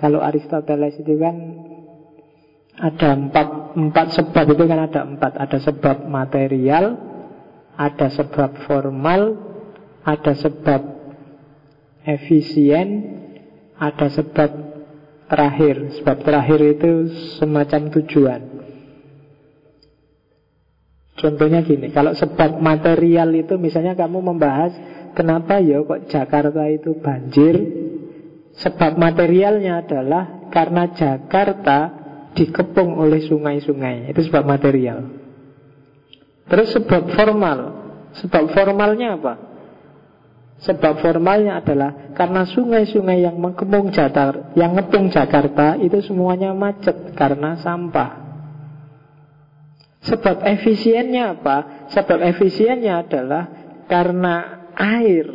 Kalau Aristoteles itu kan ada empat, empat sebab itu kan ada empat. Ada sebab material, ada sebab formal, ada sebab efisien, ada sebab terakhir. Sebab terakhir itu semacam tujuan. Contohnya gini, kalau sebab material itu misalnya kamu membahas Kenapa ya kok Jakarta itu banjir? Sebab materialnya adalah karena Jakarta dikepung oleh sungai-sungai. Itu sebab material. Terus sebab formal. Sebab formalnya apa? Sebab formalnya adalah karena sungai-sungai yang mengepung Jakarta, yang ngepung Jakarta itu semuanya macet karena sampah. Sebab efisiennya apa? Sebab efisiennya adalah karena air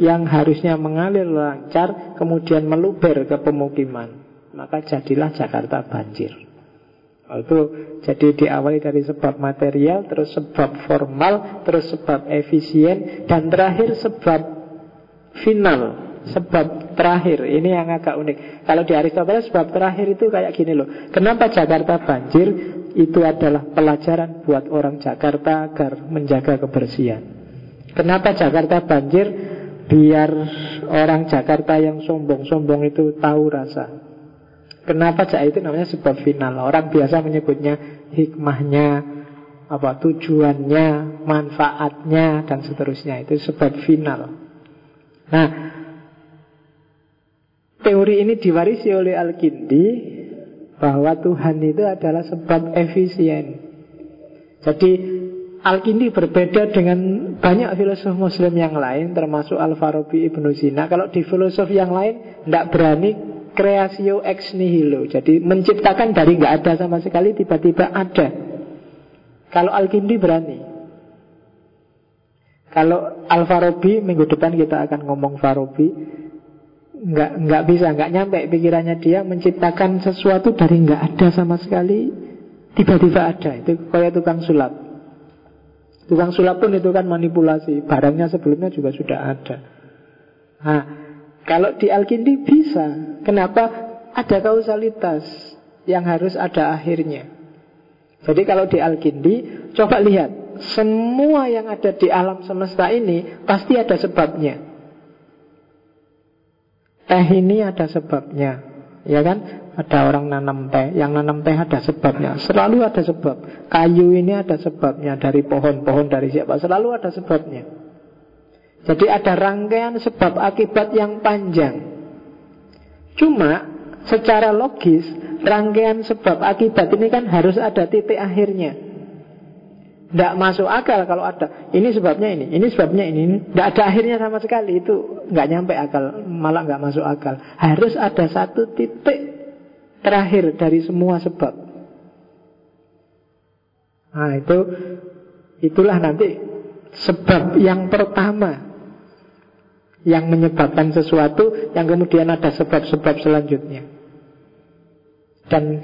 yang harusnya mengalir lancar kemudian meluber ke pemukiman. Maka jadilah Jakarta banjir. Itu jadi diawali dari sebab material, terus sebab formal, terus sebab efisien, dan terakhir sebab final, sebab terakhir. Ini yang agak unik. Kalau di Aristoteles sebab terakhir itu kayak gini loh. Kenapa Jakarta banjir? Itu adalah pelajaran buat orang Jakarta agar menjaga kebersihan. Kenapa Jakarta banjir? Biar orang Jakarta yang sombong-sombong itu tahu rasa. Kenapa Jakarta itu namanya sebab final? Orang biasa menyebutnya hikmahnya, apa tujuannya, manfaatnya dan seterusnya. Itu sebab final. Nah, teori ini diwarisi oleh Al-Kindi bahwa Tuhan itu adalah sebab efisien. Jadi Al-Kindi berbeda dengan banyak filosof muslim yang lain Termasuk Al-Farabi Ibnu Sina Kalau di filosof yang lain Tidak berani creatio ex nihilo. Jadi menciptakan dari nggak ada sama sekali tiba-tiba ada. Kalau Al-Kindi berani. Kalau Al-Farabi minggu depan kita akan ngomong Farabi nggak nggak bisa nggak nyampe pikirannya dia menciptakan sesuatu dari nggak ada sama sekali tiba-tiba ada itu kayak tukang sulap tukang sulap pun itu kan manipulasi. Barangnya sebelumnya juga sudah ada. Nah kalau di Al-Kindi bisa. Kenapa? Ada kausalitas yang harus ada akhirnya. Jadi kalau di Al-Kindi coba lihat. Semua yang ada di alam semesta ini pasti ada sebabnya. Teh ini ada sebabnya Ya kan? Ada orang nanam teh Yang nanam teh ada sebabnya. Selalu ada sebab. Kayu ini ada sebabnya Dari pohon-pohon dari siapa. Selalu ada sebabnya. Jadi ada rangkaian sebab akibat yang panjang. Cuma secara logis Rangkaian sebab akibat ini kan harus ada titik akhirnya tidak masuk akal kalau ada. Ini sebabnya ini, ini sebabnya ini. Tidak ada akhirnya sama sekali. Itu nggak nyampe akal, malah nggak masuk akal. Harus ada satu titik terakhir dari semua sebab. Nah itu itulah nanti sebab yang pertama yang menyebabkan sesuatu yang kemudian ada sebab-sebab selanjutnya. Dan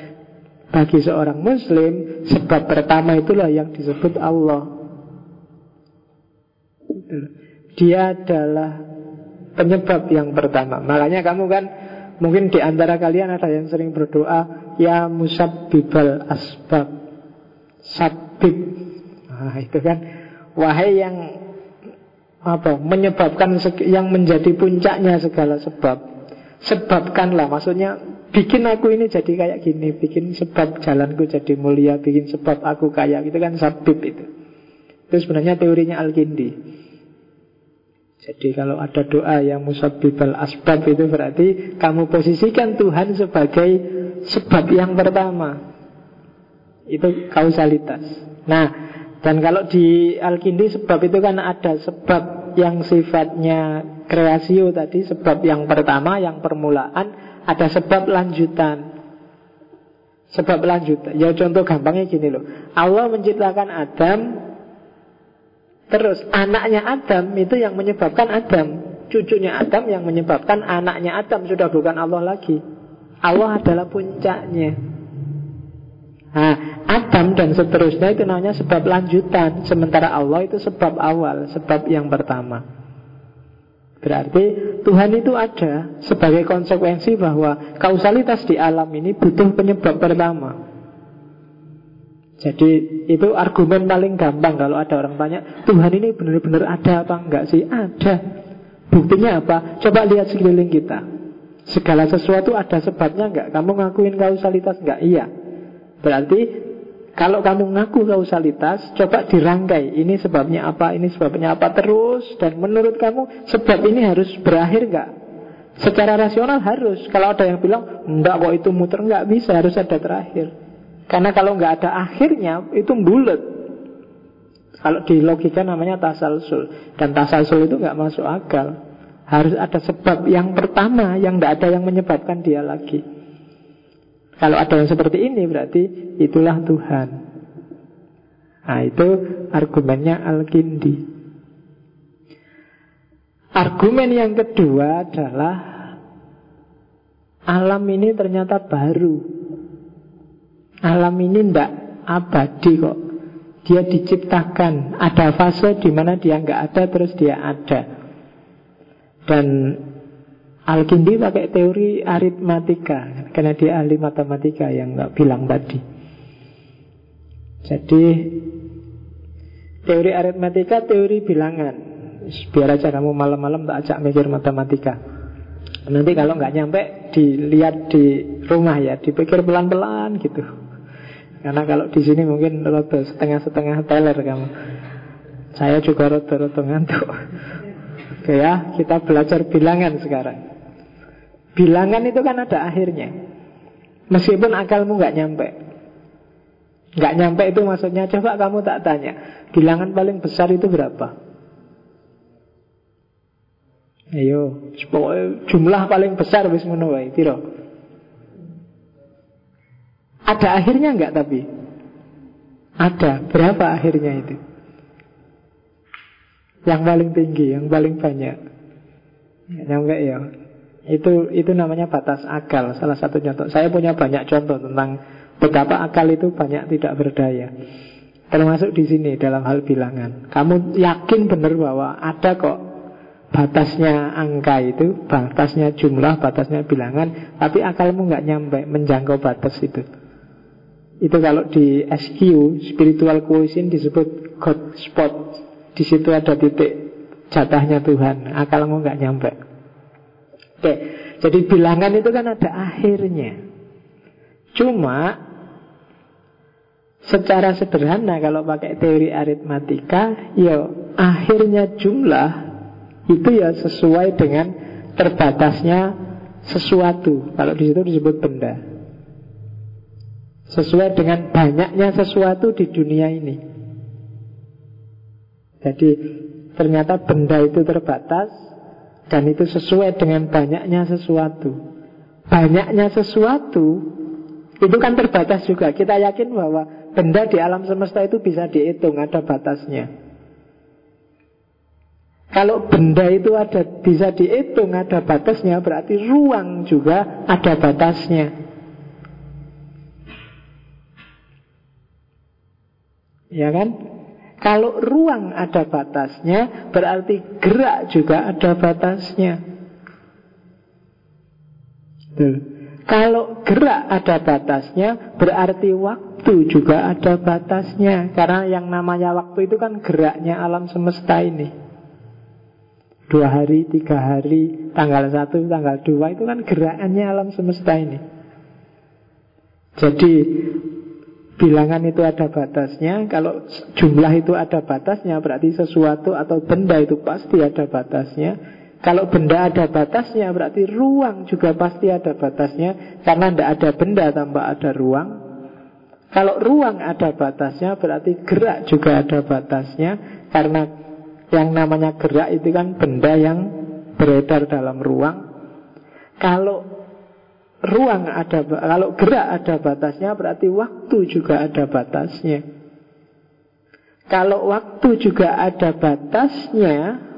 bagi seorang muslim Sebab pertama itulah yang disebut Allah. Dia adalah penyebab yang pertama. Makanya kamu kan Mungkin di antara kalian ada yang sering berdoa Ya musabbibal asbab. Sabib Nah itu kan. Wahai yang apa menyebabkan yang menjadi puncaknya segala sebab. Sebabkanlah maksudnya bikin aku ini jadi kayak gini, bikin sebab jalanku jadi mulia, bikin sebab aku kaya, itu kan sabib itu. Itu sebenarnya teorinya Al-Kindi. Jadi kalau ada doa yang musabibal asbab itu berarti kamu posisikan Tuhan sebagai sebab yang pertama. Itu kausalitas. Nah, dan kalau di Al-Kindi sebab itu kan ada sebab yang sifatnya kreasio tadi, sebab yang pertama, yang permulaan, ada sebab lanjutan. Sebab lanjutan. Ya contoh gampangnya gini loh. Allah menciptakan Adam Terus anaknya Adam itu yang menyebabkan Adam Cucunya Adam yang menyebabkan anaknya Adam Sudah bukan Allah lagi Allah adalah puncaknya Nah, Adam dan seterusnya itu namanya sebab lanjutan Sementara Allah itu sebab awal Sebab yang pertama Berarti Tuhan itu ada sebagai konsekuensi bahwa kausalitas di alam ini butuh penyebab pertama. Jadi itu argumen paling gampang kalau ada orang tanya Tuhan ini benar-benar ada apa enggak sih? Ada. Buktinya apa? Coba lihat sekeliling kita. Segala sesuatu ada sebabnya enggak? Kamu ngakuin kausalitas enggak? Iya. Berarti kalau kamu ngaku kausalitas, coba dirangkai. Ini sebabnya apa, ini sebabnya apa terus. Dan menurut kamu sebab ini harus berakhir nggak? Secara rasional harus. Kalau ada yang bilang, enggak kok itu muter, enggak bisa, harus ada terakhir. Karena kalau nggak ada akhirnya, itu bulat. Kalau di logika namanya tasalsul. Dan tasalsul itu nggak masuk akal. Harus ada sebab yang pertama yang tidak ada yang menyebabkan dia lagi. Kalau ada yang seperti ini berarti itulah Tuhan. Nah itu argumennya Al-Kindi. Argumen yang kedua adalah alam ini ternyata baru. Alam ini tidak abadi kok. Dia diciptakan. Ada fase di mana dia nggak ada terus dia ada. Dan Al-Kindi pakai teori aritmatika Karena dia ahli matematika yang nggak bilang tadi. Jadi Teori aritmatika teori bilangan. Biar aja kamu malam-malam tak ajak mikir matematika. Nanti kalau nggak nyampe Dilihat di rumah ya Dipikir pelan-pelan gitu. Karena kalau di sini mungkin setengah-setengah teler kamu. Saya juga roto-roto ngantuk. Oke ya, kita belajar bilangan sekarang Bilangan itu kan ada akhirnya Meskipun akalmu nggak nyampe nggak nyampe itu maksudnya Coba kamu tak tanya Bilangan paling besar itu berapa? Ayo Jumlah paling besar wis Tiro Ada akhirnya enggak tapi? Ada. Berapa akhirnya itu? Yang paling tinggi, yang paling banyak. Nyampe ya. Itu itu namanya batas akal. Salah satu contoh. Saya punya banyak contoh tentang betapa akal itu banyak tidak berdaya. Termasuk di sini dalam hal bilangan. Kamu yakin benar bahwa ada kok batasnya angka itu, batasnya jumlah, batasnya bilangan, tapi akalmu nggak nyampe menjangkau batas itu. Itu kalau di SQ, spiritual quotient disebut God spot. Di situ ada titik jatahnya Tuhan. Akalmu nggak nyampe. Oke, jadi bilangan itu kan ada akhirnya. Cuma Secara sederhana kalau pakai teori aritmatika, ya akhirnya jumlah itu ya sesuai dengan terbatasnya sesuatu. Kalau di situ disebut benda. Sesuai dengan banyaknya sesuatu di dunia ini. Jadi ternyata benda itu terbatas dan itu sesuai dengan banyaknya sesuatu. Banyaknya sesuatu itu kan terbatas juga. Kita yakin bahwa benda di alam semesta itu bisa dihitung, ada batasnya. Kalau benda itu ada bisa dihitung, ada batasnya, berarti ruang juga ada batasnya. Ya kan? Kalau ruang ada batasnya, berarti gerak juga ada batasnya. Tuh. Kalau gerak ada batasnya, berarti waktu juga ada batasnya. Karena yang namanya waktu itu kan geraknya alam semesta ini. Dua hari, tiga hari, tanggal satu, tanggal dua, itu kan gerakannya alam semesta ini. Jadi bilangan itu ada batasnya Kalau jumlah itu ada batasnya Berarti sesuatu atau benda itu pasti ada batasnya. Kalau benda ada batasnya berarti ruang juga pasti ada batasnya. Karena tidak ada benda tanpa ada ruang. Kalau ruang ada batasnya berarti gerak juga ada batasnya. Karena yang namanya gerak itu kan benda yang beredar dalam ruang. Kalau ruang ada kalau gerak ada batasnya berarti waktu juga ada batasnya. Kalau waktu juga ada batasnya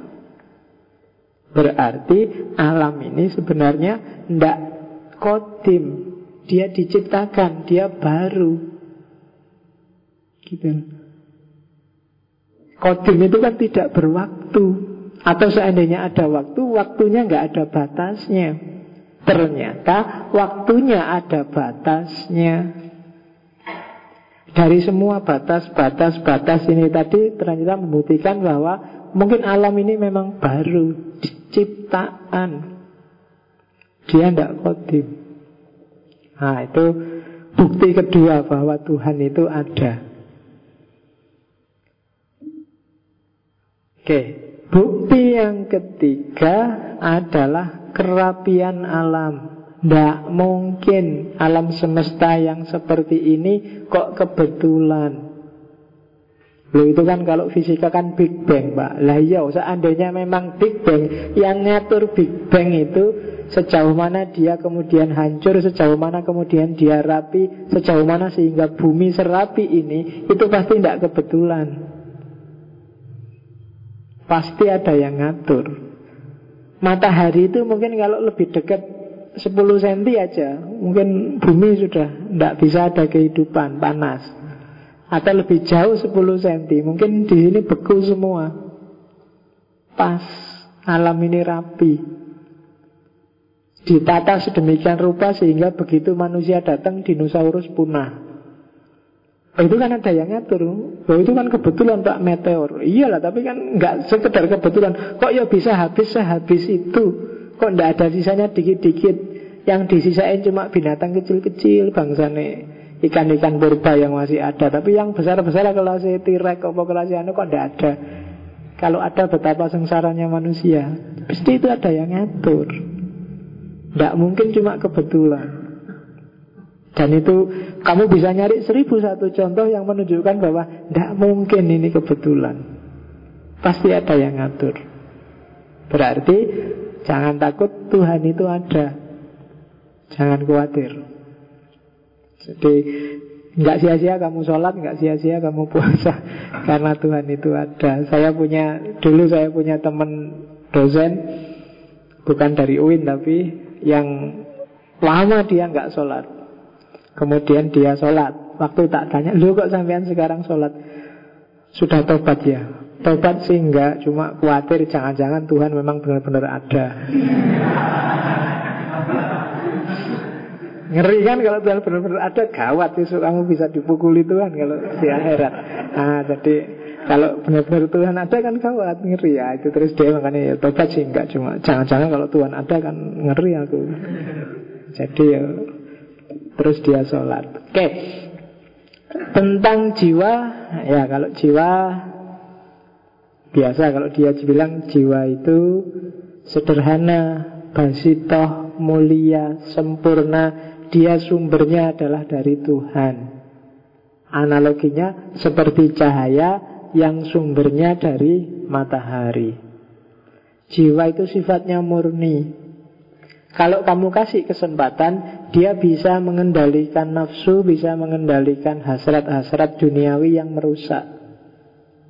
Berarti alam ini sebenarnya tidak kodim. Dia diciptakan, dia baru. Gitu. Kodim itu kan tidak berwaktu. Atau seandainya ada waktu Waktunya nggak ada batasnya Ternyata waktunya ada batasnya. Dari semua batas-batas-batas ini tadi Ternyata membuktikan bahwa Mungkin alam ini memang baru ciptaan Dia tidak kodim. Nah itu bukti kedua bahwa Tuhan itu ada. Oke Bukti yang ketiga adalah kerapian alam. Tidak mungkin alam semesta yang seperti ini kok kebetulan. Loh itu kan kalau fisika kan Big Bang Pak. Lah iya seandainya memang Big Bang Yang ngatur Big Bang itu Sejauh mana dia kemudian hancur Sejauh mana kemudian dia rapi Sejauh mana sehingga bumi serapi ini Itu pasti tidak kebetulan. Pasti ada yang ngatur Matahari itu mungkin kalau lebih dekat 10 cm aja. Mungkin bumi sudah tidak bisa ada kehidupan panas. Atau lebih jauh 10 cm Mungkin di sini beku semua. Pas Alam ini rapi. Ditata sedemikian rupa Sehingga begitu manusia datang Dinosaurus punah Itu kan ada yang ngatur oh, Itu kan kebetulan Pak meteor Iyalah tapi kan nggak sekedar kebetulan Kok ya bisa habis sehabis itu Kok nggak ada sisanya dikit-dikit Yang disisain cuma binatang kecil-kecil Bangsane ikan-ikan purba yang masih ada. Tapi yang besar-besar kelas tirek apa kelas anu kok tidak ada. Kalau ada betapa sengsaranya manusia, pasti itu ada yang ngatur. Tidak mungkin cuma kebetulan. Dan itu kamu bisa nyari seribu satu contoh yang menunjukkan bahwa tidak mungkin ini kebetulan. Pasti ada yang ngatur. Berarti jangan takut Tuhan itu ada. Jangan khawatir. Jadi nggak sia-sia kamu sholat, nggak sia-sia kamu puasa karena Tuhan itu ada. Saya punya dulu saya punya teman dosen bukan dari UIN tapi yang lama dia nggak sholat. Kemudian dia sholat. Waktu tak tanya, lu kok sampean sekarang sholat? Sudah tobat ya? Tobat sih enggak, cuma khawatir jangan-jangan Tuhan memang benar-benar ada. Ngeri kan kalau Tuhan benar-benar ada Gawat itu kamu bisa dipukuli Tuhan Kalau di akhirat Nah jadi kalau benar-benar Tuhan ada kan gawat Ngeri ya itu terus dia makanya ya tobat sih enggak Cuma jangan-jangan kalau Tuhan ada kan ngeri aku Jadi ya Terus dia sholat Oke Tentang jiwa Ya kalau jiwa Biasa kalau dia bilang jiwa itu Sederhana Basitoh, mulia, sempurna dia sumbernya adalah dari Tuhan. Analoginya seperti cahaya yang sumbernya dari matahari. Jiwa itu sifatnya murni. Kalau kamu kasih kesempatan, dia bisa mengendalikan nafsu, bisa mengendalikan hasrat-hasrat duniawi yang merusak.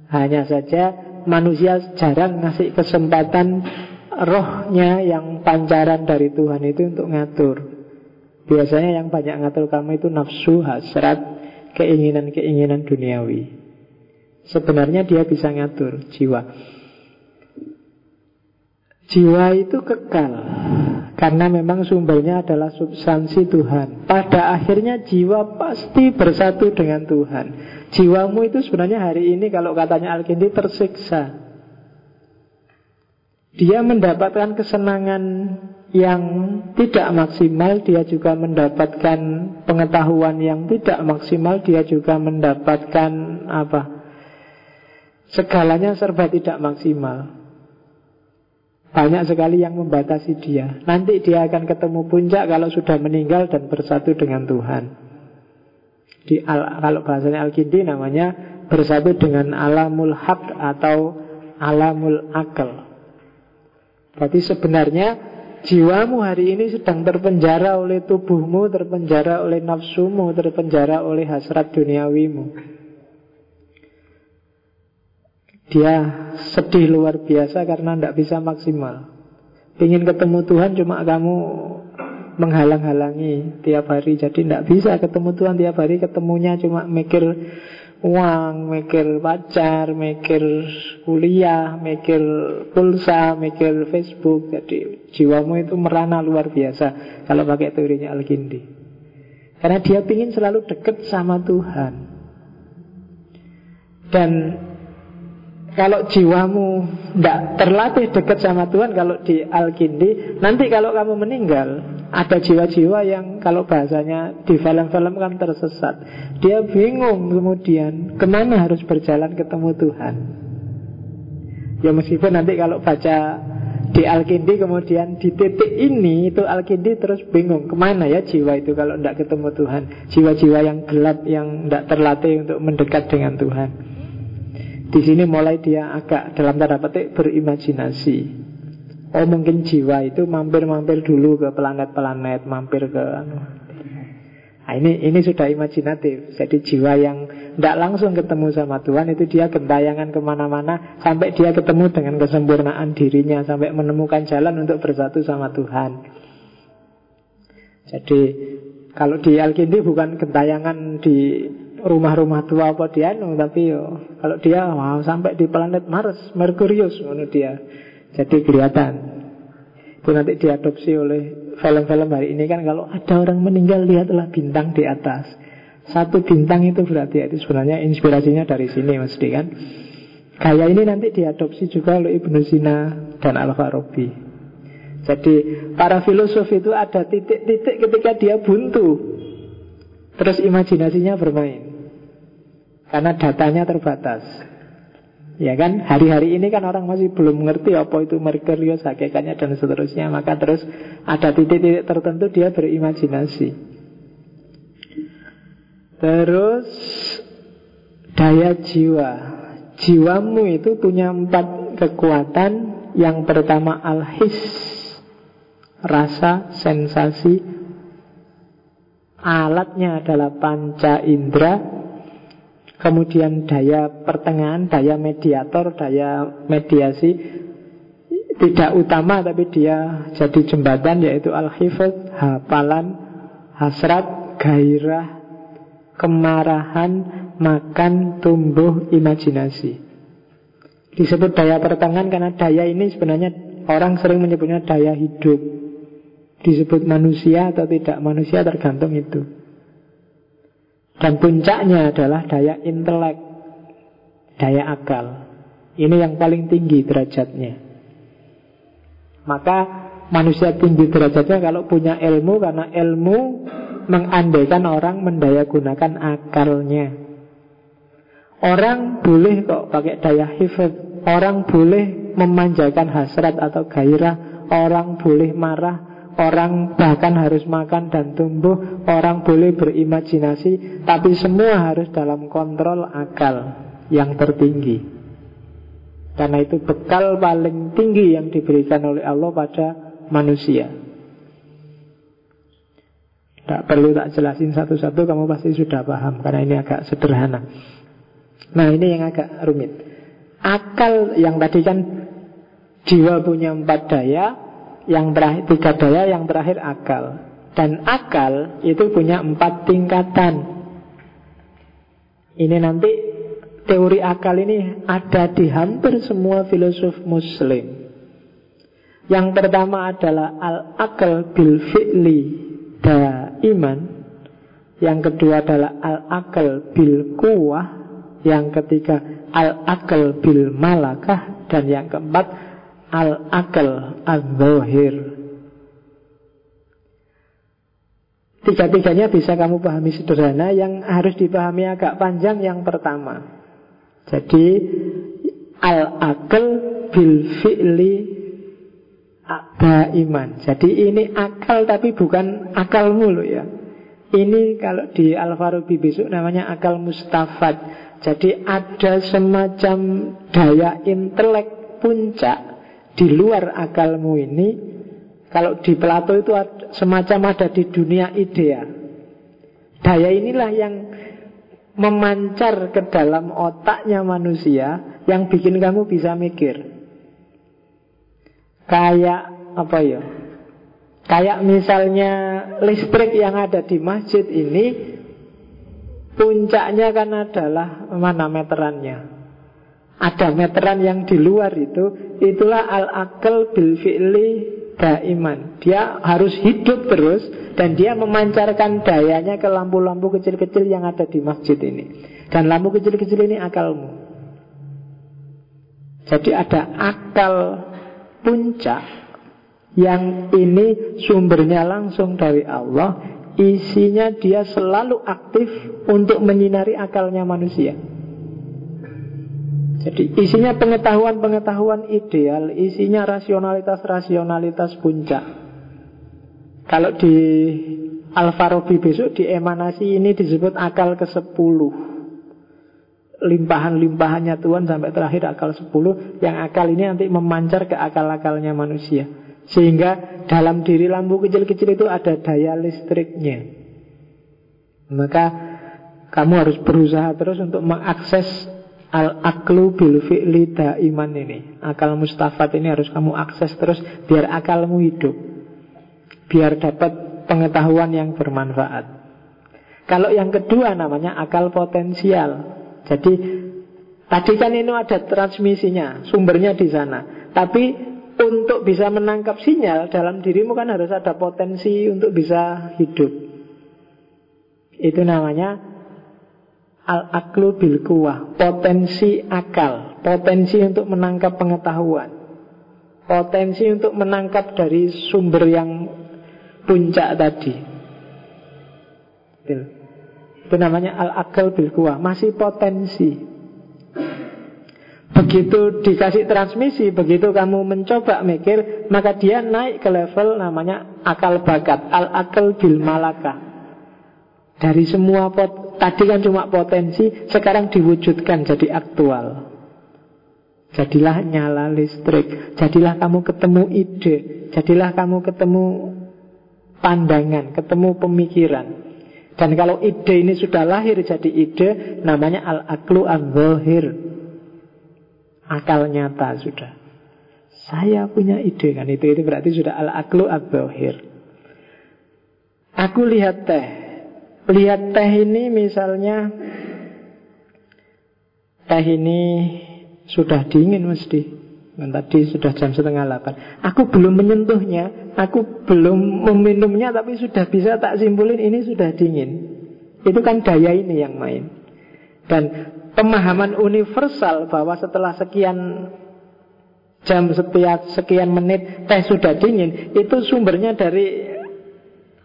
Hanya saja manusia jarang ngasih kesempatan rohnya yang pancaran dari Tuhan itu untuk ngatur. Biasanya yang banyak ngatur kamu itu nafsu, hasrat, keinginan-keinginan duniawi. Sebenarnya dia bisa ngatur jiwa. Jiwa itu kekal karena memang sumbernya adalah substansi Tuhan. Pada akhirnya jiwa pasti bersatu dengan Tuhan. Jiwamu itu sebenarnya hari ini kalau katanya Al-Kindi tersiksa. Dia mendapatkan kesenangan yang tidak maksimal, dia juga mendapatkan pengetahuan yang tidak maksimal, dia juga mendapatkan apa? Segalanya serba tidak maksimal. Banyak sekali yang membatasi dia. Nanti dia akan ketemu puncak kalau sudah meninggal dan bersatu dengan Tuhan. Di al, kalau bahasanya Al-Kindi namanya bersatu dengan alamul haq atau alamul akal. Berarti sebenarnya Jiwamu hari ini sedang terpenjara oleh tubuhmu, terpenjara oleh nafsumu, terpenjara oleh hasrat duniawimu. Dia sedih luar biasa karena tidak bisa maksimal. Ingin ketemu Tuhan cuma kamu menghalang-halangi tiap hari. Jadi tidak bisa ketemu Tuhan tiap hari. Ketemunya cuma mikir uang, mikir pacar, mikir kuliah, mikir pulsa, mikir Facebook. Jadi jiwamu itu merana luar biasa kalau pakai teorinya Al-Gindi. Karena dia ingin selalu dekat sama Tuhan. Dan kalau jiwamu tidak terlatih dekat sama Tuhan Kalau di Al-Kindi Nanti kalau kamu meninggal Ada jiwa-jiwa yang kalau bahasanya Di film-film kan tersesat. Dia bingung kemudian Ke mana harus berjalan ketemu Tuhan? Ya meskipun nanti kalau baca di Al-Kindi kemudian di titik ini itu Al-Kindi terus bingung ke mana ya jiwa itu kalau tidak ketemu Tuhan? Jiwa-jiwa yang gelap yang tidak terlatih untuk mendekat dengan Tuhan di sini mulai dia agak dalam tanda petik berimajinasi. Oh mungkin jiwa itu mampir-mampir dulu ke planet-planet, mampir ke anu. Nah, ini ini sudah imajinatif. Jadi jiwa yang tidak langsung ketemu sama Tuhan itu dia gentayangan ke mana-mana sampai dia ketemu dengan kesempurnaan dirinya sampai menemukan jalan untuk bersatu sama Tuhan. Jadi kalau di Al-Kindi bukan gentayangan di rumah-rumah tua apa dia no, tapi yo kalau dia wow, sampai di planet Mars, Merkurius menurut dia. Jadi kelihatan. Itu nanti diadopsi oleh film-film hari ini kan kalau ada orang meninggal lihatlah bintang di atas. Satu bintang itu berarti itu sebenarnya inspirasinya dari sini mesti kan. Kayak ini nanti diadopsi juga oleh Ibnu Sina dan Al-Farabi. Jadi para filosof itu ada titik-titik ketika dia buntu Terus imajinasinya bermain karena datanya terbatas. Ya kan, hari-hari ini kan orang masih belum mengerti apa itu Merkurius hakikatnya dan seterusnya. Maka terus ada titik-titik tertentu dia berimajinasi. Terus daya jiwa. Jiwamu itu punya empat kekuatan. Yang pertama al-his, rasa, sensasi, Alatnya adalah panca indera Kemudian daya pertengahan, daya mediator, daya mediasi Tidak utama tapi dia jadi jembatan Yaitu al-hifad, hafalan, hasrat, gairah, kemarahan, makan, tumbuh, imajinasi. Disebut daya pertengahan karena daya ini sebenarnya orang sering menyebutnya daya hidup. Disebut manusia atau tidak manusia tergantung itu dan puncaknya adalah daya intelek, daya akal. Ini yang paling tinggi derajatnya. Maka manusia tinggi derajatnya kalau punya ilmu karena ilmu mengandaikan orang mendaya gunakan akalnya. Orang boleh kok pakai daya hifat, orang boleh memanjakan hasrat atau gairah, orang boleh marah, Orang bahkan harus makan dan tumbuh Orang boleh berimajinasi Tapi semua harus dalam kontrol akal Yang tertinggi. Karena itu bekal paling tinggi Yang diberikan oleh Allah pada manusia. Tak perlu tak jelasin satu-satu Kamu pasti sudah paham Karena ini agak sederhana. Nah ini yang agak rumit. Akal yang tadi kan Jiwa punya empat daya yang terakhir tiga daya, yang terakhir akal. Dan akal itu punya empat tingkatan. Ini nanti teori akal ini ada di hampir semua filosof muslim. Yang pertama adalah al-akal bil fi'li iman. Yang kedua adalah al-akal bil kuwah. Yang ketiga al-akal bil malakah. Dan yang keempat al-akal al-zahir. Tiga-tiganya bisa kamu pahami sederhana Yang harus dipahami agak panjang yang pertama Jadi Al-akal bil fi'li iman. Jadi ini akal tapi bukan akal mulu ya Ini kalau di Al-Farabi besok namanya akal mustafad Jadi ada semacam daya intelek puncak di luar akalmu ini kalau di Plato itu semacam ada di dunia idea. Daya inilah yang memancar ke dalam otaknya manusia yang bikin kamu bisa mikir. Kayak apa ya? Kayak misalnya listrik yang ada di masjid ini puncaknya kan adalah mana meterannya ada meteran yang di luar itu itulah al akal bil fi'li daiman. Dia harus hidup terus dan dia memancarkan dayanya ke lampu-lampu kecil-kecil yang ada di masjid ini. Dan lampu kecil-kecil ini akalmu. Jadi ada akal puncak yang ini sumbernya langsung dari Allah. Isinya dia selalu aktif untuk menyinari akalnya manusia jadi isinya pengetahuan-pengetahuan ideal, isinya rasionalitas-rasionalitas puncak. Kalau di Al-Farabi besok di emanasi ini disebut akal ke-10. Limpahan-limpahannya Tuhan sampai terakhir akal 10 yang akal ini nanti memancar ke akal-akalnya manusia. Sehingga dalam diri lampu kecil-kecil itu ada daya listriknya. Maka kamu harus berusaha terus untuk mengakses Al-aklu bil fi'li iman ini. Akal mustafat ini harus kamu akses terus Biar akalmu hidup. Biar dapat pengetahuan yang bermanfaat. Kalau yang kedua namanya akal potensial. Jadi Tadi kan ini ada transmisinya Sumbernya di sana. Tapi untuk bisa menangkap sinyal Dalam dirimu kan harus ada potensi Untuk bisa hidup. Itu namanya Al-aklu bil Potensi akal. Potensi untuk menangkap pengetahuan. Potensi untuk menangkap dari sumber yang puncak tadi. Itu namanya al-akal bil Masih potensi. Begitu dikasih transmisi Begitu kamu mencoba mikir Maka dia naik ke level namanya akal bakat. Al-akal bil malakah dari semua pot, tadi kan cuma potensi, sekarang diwujudkan jadi aktual. Jadilah nyala listrik, jadilah kamu ketemu ide, jadilah kamu ketemu pandangan, ketemu pemikiran. Dan kalau ide ini sudah lahir jadi ide, namanya al-aklu al-zahir. Akal nyata sudah. Saya punya ide kan itu itu berarti sudah al-aklu al-zahir. Aku lihat teh. Lihat teh ini misalnya teh ini sudah dingin mesti. Dan tadi sudah jam setengah delapan. Aku belum menyentuhnya, aku belum meminumnya, tapi sudah bisa tak simpulin ini sudah dingin. Itu kan daya ini yang main. Dan pemahaman universal bahwa setelah sekian jam setiap sekian menit teh sudah dingin, itu sumbernya dari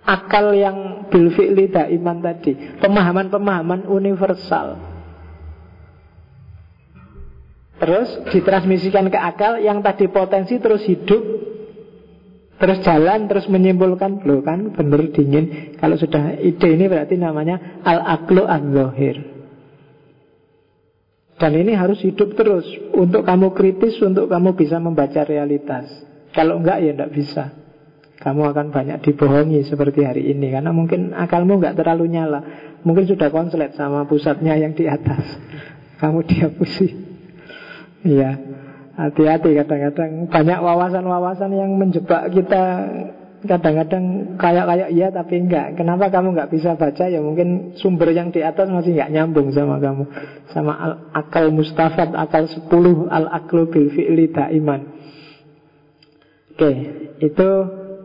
akal yang bilfi'li iman tadi. Pemahaman-pemahaman universal. Terus ditransmisikan ke akal yang tadi potensi terus hidup Terus jalan, terus menyimpulkan Loh kan bener dingin. Kalau sudah ide ini berarti namanya Al-aklu al-lohir Dan ini harus hidup terus. Untuk kamu kritis, untuk kamu bisa membaca realitas. Kalau enggak ya enggak bisa Kamu akan banyak dibohongi seperti hari ini Karena mungkin akalmu enggak terlalu nyala Mungkin sudah konslet sama pusatnya yang di atas Kamu dihapusi Iya, hati-hati kadang-kadang banyak wawasan-wawasan yang menjebak kita kadang-kadang kayak-kayak iya tapi enggak. Kenapa kamu enggak bisa baca? Ya mungkin sumber yang di atas masih enggak nyambung sama kamu. Sama al akal mustafad, akal 10 al-aklu bil fi'li iman. Oke, itu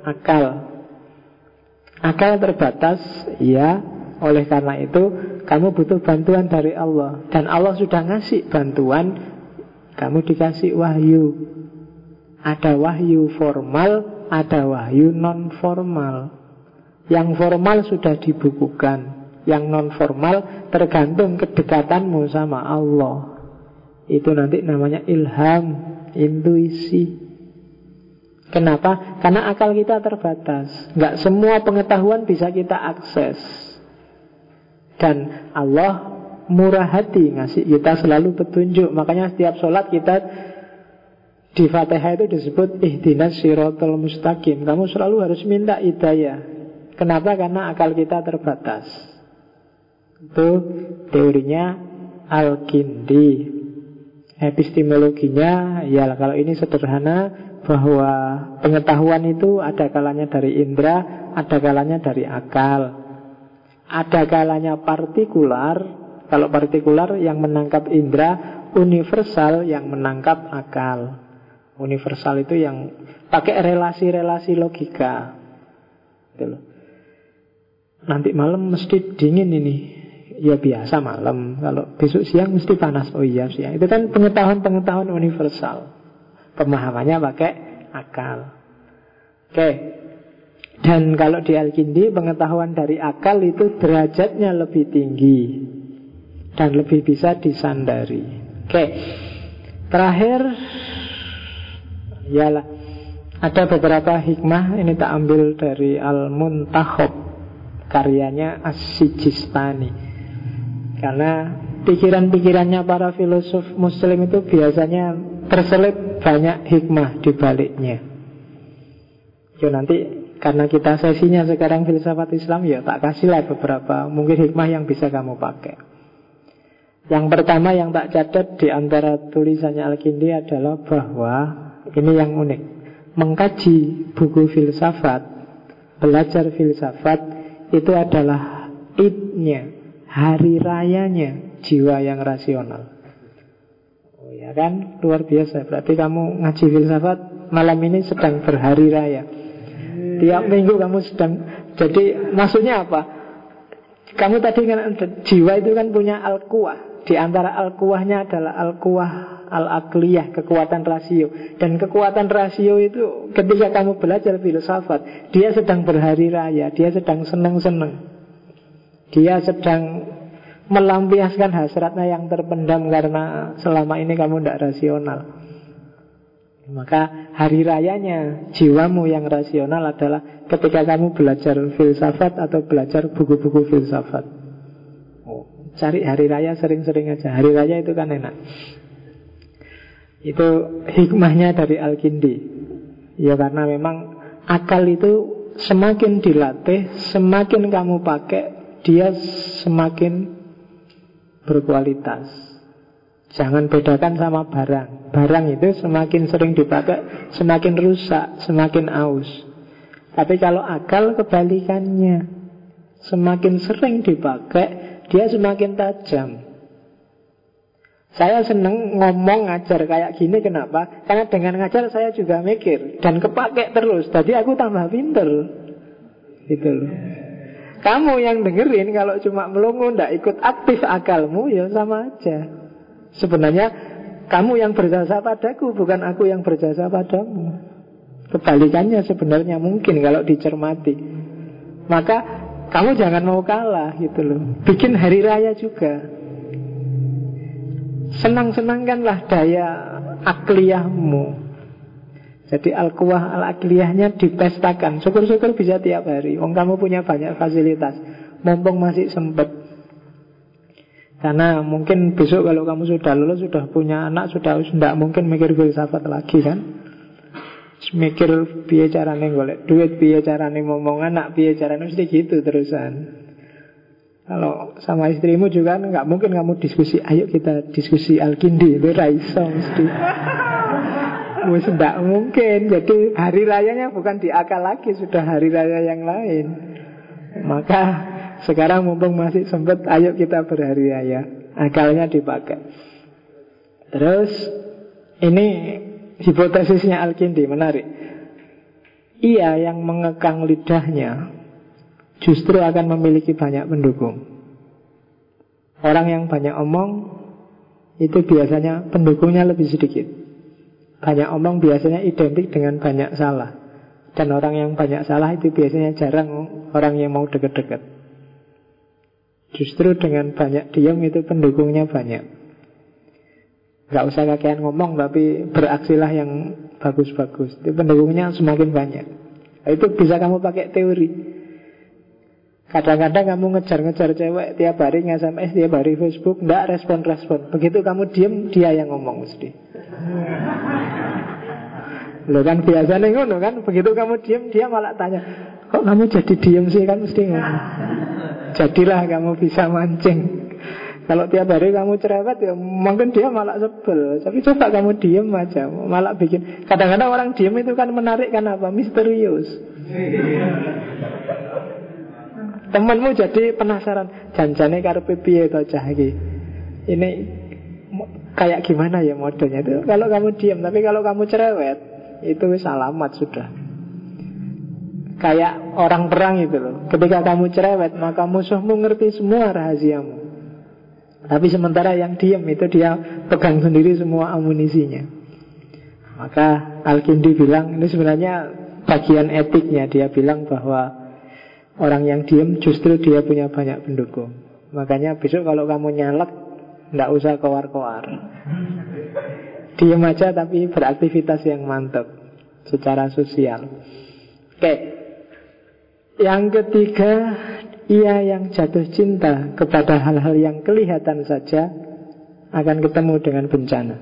akal. Akal terbatas, ya. Oleh karena itu, kamu butuh bantuan dari Allah. Dan Allah sudah ngasih bantuan kamu dikasih wahyu. Ada wahyu formal, ada wahyu non formal. Yang formal sudah dibukukan, yang non formal tergantung kedekatanmu sama Allah. Itu nanti namanya ilham, intuisi. Kenapa? Karena akal kita terbatas. Nggak semua pengetahuan bisa kita akses. Dan Allah murah hati ngasih kita selalu petunjuk. Makanya setiap sholat kita di Fatihah itu disebut ihdinas sirotol mustaqim. Kamu selalu harus minta hidayah. Kenapa? Karena akal kita terbatas. Itu teorinya Al-Kindi. Epistemologinya, ya kalau ini sederhana bahwa pengetahuan itu ada kalanya dari indera, ada kalanya dari akal. Ada kalanya partikular, kalau partikular yang menangkap indera, universal yang menangkap akal. Universal itu yang pakai relasi-relasi logika. Gitu Nanti malam mesti dingin ini. Ya biasa malam. Kalau besok siang mesti panas. Oh iya siang. Itu kan pengetahuan-pengetahuan universal. Pemahamannya pakai akal. Oke. Dan kalau di Al-Kindi pengetahuan dari akal itu derajatnya lebih tinggi dan lebih bisa disandari. Oke, terakhir ialah ada beberapa hikmah ini tak ambil dari Al Muntahob karyanya As-Sijistani. Karena pikiran-pikirannya para filosof muslim itu biasanya terselip banyak hikmah di baliknya. Yo nanti karena kita sesinya sekarang filsafat Islam ya tak kasihlah beberapa mungkin hikmah yang bisa kamu pakai. Yang pertama yang tak catat di antara tulisannya Al-Kindi adalah bahwa ini yang unik. Mengkaji buku filsafat, belajar filsafat itu adalah idnya, hari rayanya jiwa yang rasional. Ya kan, luar biasa. Berarti kamu ngaji filsafat malam ini sedang berhari raya. Tiap minggu kamu sedang jadi maksudnya apa? Kamu tadi kan jiwa itu kan punya al-kuah di antara al-kuwahnya adalah al-kuwah al-akliyah, kekuatan rasio. Dan kekuatan rasio itu ketika kamu belajar filsafat, dia sedang berhari raya, dia sedang senang-senang. Dia sedang melampiaskan hasratnya yang terpendam karena selama ini kamu tidak rasional. Maka hari rayanya jiwamu yang rasional adalah ketika kamu belajar filsafat atau belajar buku-buku filsafat. Cari hari raya sering-sering aja Hari raya itu kan enak Itu hikmahnya dari Al-Kindi Ya karena memang akal itu semakin dilatih Semakin kamu pakai dia semakin berkualitas. Jangan bedakan sama barang. Barang itu semakin sering dipakai, semakin rusak, semakin aus. Tapi kalau akal kebalikannya. Semakin sering dipakai, dia semakin tajam. Saya seneng ngomong ngajar kayak gini kenapa? Karena dengan ngajar saya juga mikir dan kepake terus. Jadi aku tambah pinter. Gitu loh. Kamu yang dengerin kalau cuma melongo ndak ikut aktif akalmu ya sama aja. Sebenarnya kamu yang berjasa padaku bukan aku yang berjasa padamu. Kebalikannya sebenarnya mungkin kalau dicermati. Maka kamu jangan mau kalah gitu loh. Bikin hari raya juga. Senang-senangkanlah daya akliyahmu. Jadi al-quwah al-akliyahnya dipestakan. Syukur-syukur bisa tiap hari. Wong kamu punya banyak fasilitas. Mumpung masih sempat. Karena mungkin besok kalau kamu sudah lulus, sudah punya anak, sudah tidak mungkin mikir filsafat lagi kan. Mikir biaya carane golek duit, biaya carane ngomong anak, biaya carane mesti gitu terusan. Kalau sama istrimu juga nggak mungkin kamu diskusi, ayo kita diskusi Al-Kindi, itu mesti. Wis tidak mungkin. Jadi hari rayanya bukan di akal lagi, sudah hari raya yang lain. Maka sekarang mumpung masih sempat, ayo kita berhari raya. Akalnya dipakai. Terus ini hipotesisnya Al-Kindi menarik. Ia yang mengekang lidahnya justru akan memiliki banyak pendukung. Orang yang banyak omong itu biasanya pendukungnya lebih sedikit. Banyak omong biasanya identik dengan banyak salah. Dan orang yang banyak salah itu biasanya jarang orang yang mau deket-deket. Justru dengan banyak diam itu pendukungnya banyak. Gak usah kakean ngomong tapi beraksilah yang bagus-bagus. Itu pendukungnya semakin banyak. Itu bisa kamu pakai teori. Kadang-kadang kamu ngejar-ngejar cewek tiap hari nge-SMS, tiap hari Facebook, nggak respon-respon. Begitu kamu diem, dia yang ngomong mesti. Lo kan biasa nih ngono kan, begitu kamu diem, dia malah tanya, kok kamu jadi diem sih kan mesti ngono. Jadilah kamu bisa mancing. Kalau tiap hari kamu cerewet ya mungkin dia malah sebel. Tapi coba kamu diem aja, malah bikin. Kadang-kadang orang diem itu kan menarik kan apa? Misterius. Temanmu jadi penasaran, janjane karepe piye to cah. Ini kayak gimana ya modelnya itu? Kalau kamu diam tapi kalau kamu cerewet itu alamat sudah. Kayak orang perang itu loh. Ketika kamu cerewet maka musuhmu ngerti semua rahasiamu. Tapi sementara yang diam itu dia pegang sendiri semua amunisinya. Maka Al-Kindi bilang ini sebenarnya bagian etiknya. Dia bilang bahwa Orang yang diem justru dia punya banyak pendukung. Makanya besok kalau kamu nyalek Tidak usah keluar-keluar Diem aja tapi beraktivitas yang mantap Secara sosial. Oke. Yang ketiga Ia yang jatuh cinta Kepada hal-hal yang kelihatan saja Akan ketemu dengan bencana.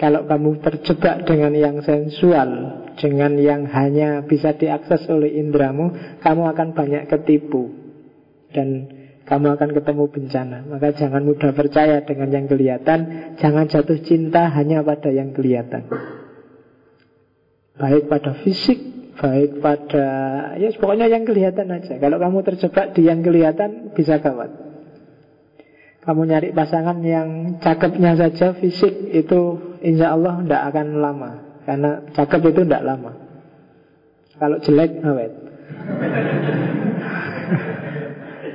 Kalau kamu terjebak dengan yang sensual dengan yang hanya bisa diakses oleh indramu, kamu akan banyak ketipu. Dan kamu akan ketemu bencana. Maka jangan mudah percaya dengan yang kelihatan, jangan jatuh cinta hanya pada yang kelihatan. Baik pada fisik, baik pada ya pokoknya yang kelihatan aja. Kalau kamu terjebak di yang kelihatan bisa gawat. Kamu nyari pasangan yang cakepnya saja fisik itu insya Allah tidak akan lama. Karena cakep itu tidak lama Kalau jelek awet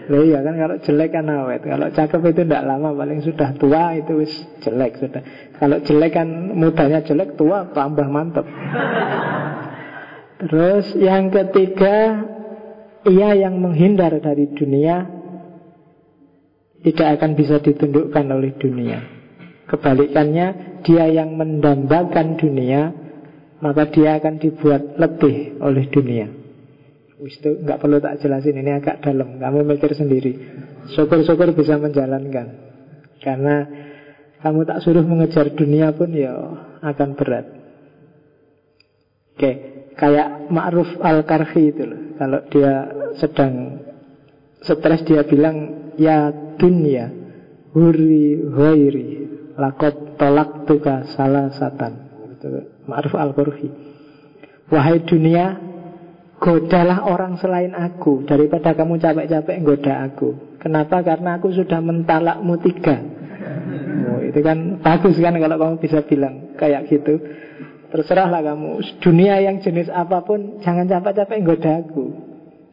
Loh iya kan kalau jelek kan awet. Kalau cakep itu tidak lama Paling sudah tua itu wis jelek sudah. Kalau jelek kan mudanya jelek Tua tambah mantep. Terus yang ketiga Ia yang menghindar dari dunia Tidak akan bisa ditundukkan oleh dunia. Kebalikannya, dia yang mendambakan dunia, maka dia akan dibuat lebih oleh dunia. Itu nggak perlu tak jelasin, ini agak dalam. Kamu mikir sendiri. Syukur-syukur bisa menjalankan. Karena kamu tak suruh mengejar dunia pun ya akan berat. Oke, kayak Ma'ruf Al-Karhi itu loh. Kalau dia sedang stres dia bilang ya dunia huri hoiri lakot tolak tuka salah satan Ma'ruf al-Qurhi Wahai dunia Godalah orang selain aku Daripada kamu capek-capek goda aku. Kenapa? Karena aku sudah mentalakmu tiga. Oh, Itu kan bagus kan kalau kamu bisa bilang Kayak gitu. Terserahlah kamu. Dunia yang jenis apa pun Jangan capek-capek goda aku.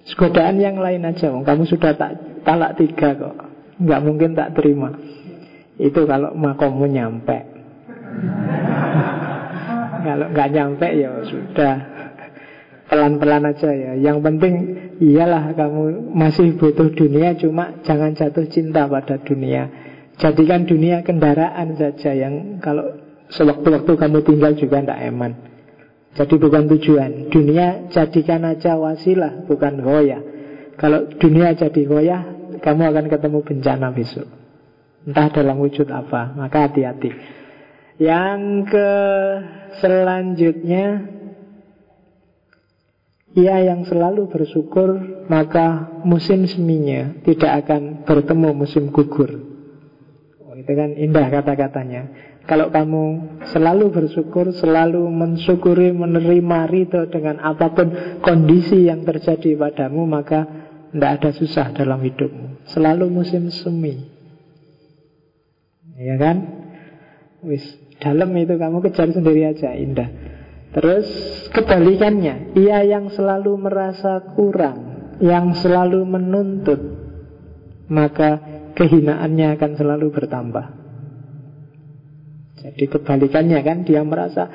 Godaan yang lain aja Kamu sudah tak talak tiga kok. Nggak mungkin tak terima. Itu kalau makommu nyampe. Kalau nggak nyampe ya sudah Pelan-pelan aja ya. Yang penting iyalah kamu masih butuh dunia Cuma jangan jatuh cinta pada dunia. Jadikan dunia kendaraan saja Yang kalau sewaktu-waktu kamu tinggal juga tidak eman. Jadi bukan tujuan. Dunia jadikan aja wasilah Bukan goya Kalau dunia jadi goya Kamu akan ketemu bencana besok. Entah dalam wujud apa. Maka hati-hati. Yang ke selanjutnya Ia yang selalu bersyukur Maka musim seminya Tidak akan bertemu musim gugur oh, Itu kan indah kata-katanya kalau kamu selalu bersyukur, selalu mensyukuri, menerima ridho dengan apa pun kondisi yang terjadi padamu, maka tidak ada susah dalam hidupmu. Selalu musim semi. Ya kan? Wis, dalam itu kamu kejar sendiri aja, indah. Terus kebalikannya, ia yang selalu merasa kurang, yang selalu menuntut, maka kehinaannya akan selalu bertambah. Jadi kebalikannya kan dia merasa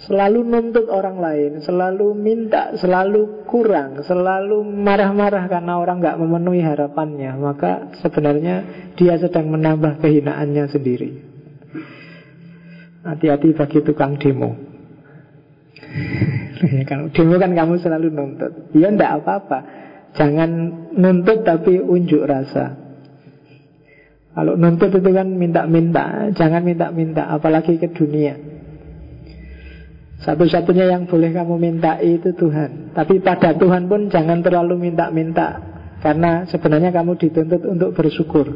selalu nuntut orang lain, selalu minta, selalu kurang, selalu marah-marah karena orang nggak memenuhi harapannya, maka sebenarnya dia sedang menambah kehinaannya sendiri. Hati-hati bagi tukang demo. Kalau demo kan kamu selalu nuntut. Ya ndak apa-apa. Jangan nuntut tapi unjuk rasa. Kalau nuntut itu kan minta-minta Jangan minta-minta Apalagi ke dunia Satu-satunya yang boleh kamu minta itu Tuhan Tapi pada Tuhan pun jangan terlalu minta-minta Karena sebenarnya kamu dituntut untuk bersyukur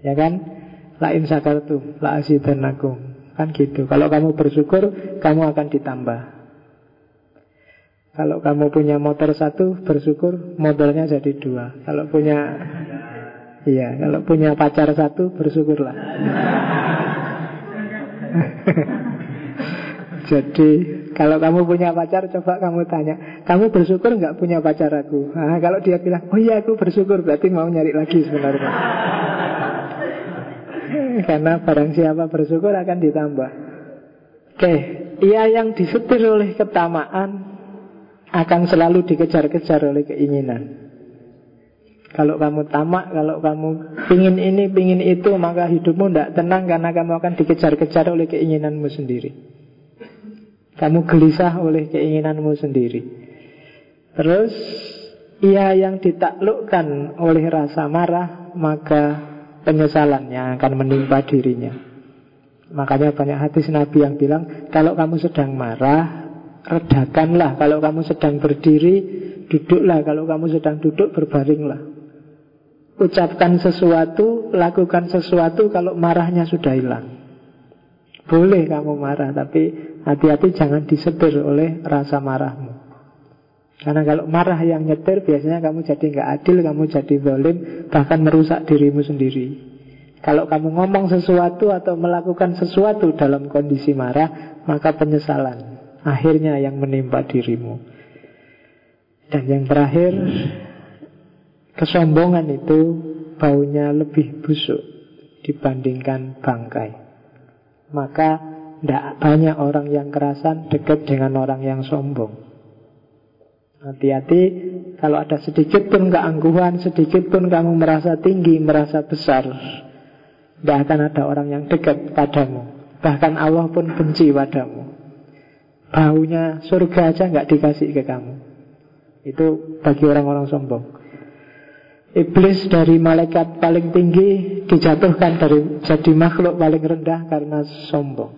Ya kan? La in sakartum, la asidanakum Kan gitu Kalau kamu bersyukur, kamu akan ditambah Kalau kamu punya motor satu, bersyukur motornya jadi dua Kalau punya Iya, kalau punya pacar satu bersyukurlah. Jadi kalau kamu punya pacar coba kamu tanya, kamu bersyukur nggak punya pacar aku? Nah, kalau dia bilang, oh iya aku bersyukur, berarti mau nyari lagi sebenarnya. Karena barang siapa bersyukur akan ditambah. Oke, ia yang disetir oleh ketamaan akan selalu dikejar-kejar oleh keinginan. Kalau kamu tamak, kalau kamu pingin ini, pingin itu, maka hidupmu tidak tenang karena kamu akan dikejar-kejar oleh keinginanmu sendiri. Kamu gelisah oleh keinginanmu sendiri. Terus, ia yang ditaklukkan oleh rasa marah, maka penyesalannya akan menimpa dirinya. Makanya banyak hadis Nabi yang bilang, kalau kamu sedang marah, redakanlah. Kalau kamu sedang berdiri, duduklah. Kalau kamu sedang duduk, berbaringlah. Ucapkan sesuatu, lakukan sesuatu kalau marahnya sudah hilang. Boleh kamu marah, tapi hati-hati jangan disetir oleh rasa marahmu. Karena kalau marah yang nyetir, biasanya kamu jadi nggak adil, kamu jadi zalim, bahkan merusak dirimu sendiri. Kalau kamu ngomong sesuatu atau melakukan sesuatu dalam kondisi marah, maka penyesalan akhirnya yang menimpa dirimu. Dan yang terakhir, Kesombongan itu baunya lebih busuk dibandingkan bangkai. Maka tidak banyak orang yang kerasan dekat dengan orang yang sombong. Hati-hati kalau ada sedikit pun keangkuhan, sedikit pun kamu merasa tinggi, merasa besar. Tidak akan ada orang yang dekat padamu. Bahkan Allah pun benci padamu. Baunya surga aja nggak dikasih ke kamu. Itu bagi orang-orang sombong. Iblis dari malaikat paling tinggi dijatuhkan dari jadi makhluk paling rendah karena sombong.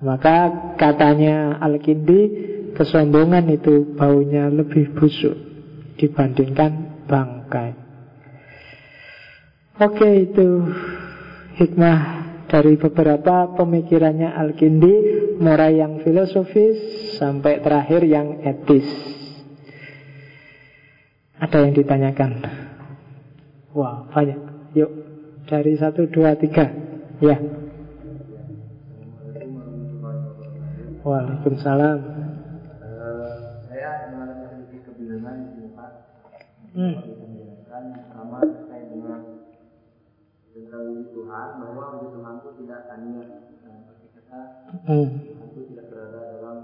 Maka katanya Al-Kindi kesombongan itu baunya lebih busuk dibandingkan bangkai. Oke, itu hikmah dari beberapa pemikirannya Al-Kindi, mulai yang filosofis sampai terakhir yang etis. Ada yang ditanyakan? Wah, banyak. Yuk, dari satu, dua, tiga. Ya. Waalaikumsalam. Uh, saya mengalami sedikit kebingungan di sini Pak. Hmm. Menjelaskan pertama terkait dengan tentang wujud Tuhan bahwa wujud Tuhan itu tidak tanya dan seperti kata Hmm. Tuhan itu tidak berada dalam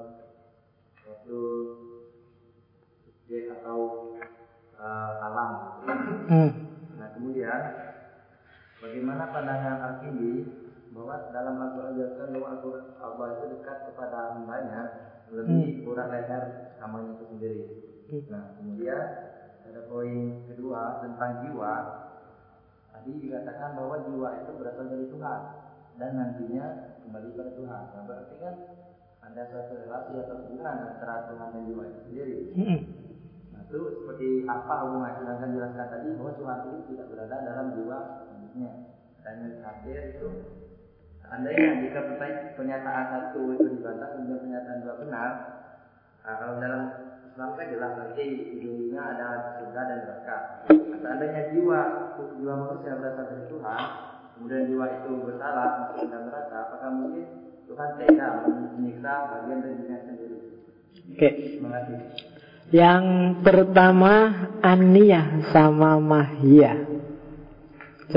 suatu subjek atau uh, alam. Hmm. Nah kemudian bagaimana pandangan Al-Kindi bahwa dalam Al-Quran dijelaskan bahwa Al-Quran Allah itu dekat kepada hambanya lebih kurang leher namanya itu sendiri. Hmm. Nah kemudian ada poin kedua tentang jiwa. Tadi dikatakan bahwa jiwa itu berasal dari Tuhan dan nantinya kembali pada Tuhan. Nah berarti kan ada suatu relasi atau hubungan antara Tuhan dan jiwa itu sendiri. Nah, itu seperti apa hubungan sedangkan jelaskan tadi bahwa Tuhan itu tidak berada dalam jiwa manusia. Dan yang terakhir itu seandainya jika pernyataan satu itu dibantah kemudian pernyataan dua benar, nah, kalau dalam Islam kan jelas nanti ujungnya ada surga dan neraka. Seandainya jiwa jiwa manusia berasal dari Tuhan, kemudian jiwa itu bersalah masuk dalam neraka, apakah mungkin Tuhan tega menyiksa bagian dari dirinya sendiri? Oke. Terima kasih. Yang pertama aniyah sama mahiyah.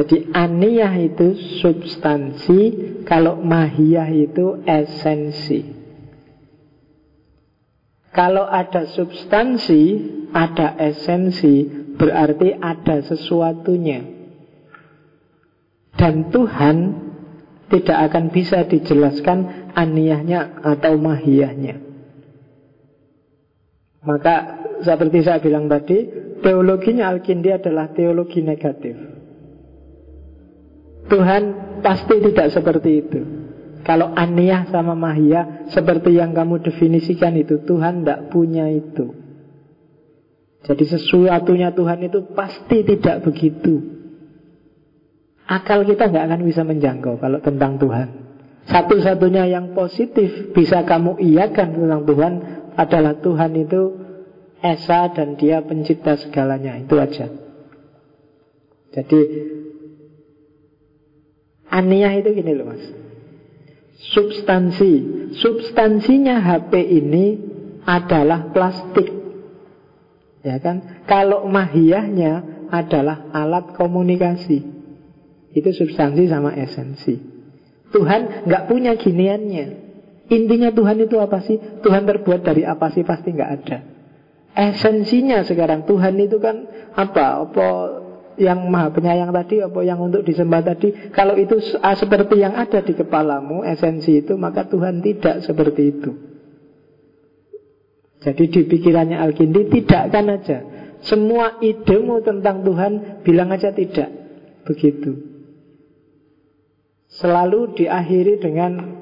Jadi aniyah itu substansi, kalau mahiyah itu esensi. Kalau ada substansi, ada esensi, berarti ada sesuatunya. Dan Tuhan tidak akan bisa dijelaskan aniyahnya atau mahiyahnya. Maka seperti saya bilang tadi, teologinya Al-Kindi adalah teologi negatif. Tuhan pasti tidak seperti itu. Kalau aniyah sama mahiyah seperti yang kamu definisikan itu, Tuhan tidak punya itu. Jadi sesuatunya Tuhan itu pasti tidak begitu. Akal kita nggak akan bisa menjangkau kalau tentang Tuhan. Satu-satunya yang positif bisa kamu iakan tentang Tuhan adalah Tuhan itu Esa dan dia pencipta segalanya. Itu aja. Jadi Aniyah itu gini loh mas Substansi. Substansinya HP ini adalah plastik. Ya kan? Kalau mahiyahnya adalah alat komunikasi. Itu substansi sama esensi. Tuhan nggak punya giniannya. Intinya Tuhan itu apa sih? Tuhan terbuat dari apa sih? Pasti nggak ada. Esensinya sekarang Tuhan itu kan apa? Apa yang maha penyayang tadi apa yang untuk disembah tadi. Kalau itu ah, seperti yang ada di kepalamu esensi itu maka Tuhan tidak seperti itu. Jadi di pikirannya Al-Kindi tidak kan aja. Semua idemu tentang Tuhan bilang aja tidak. Begitu. Selalu diakhiri dengan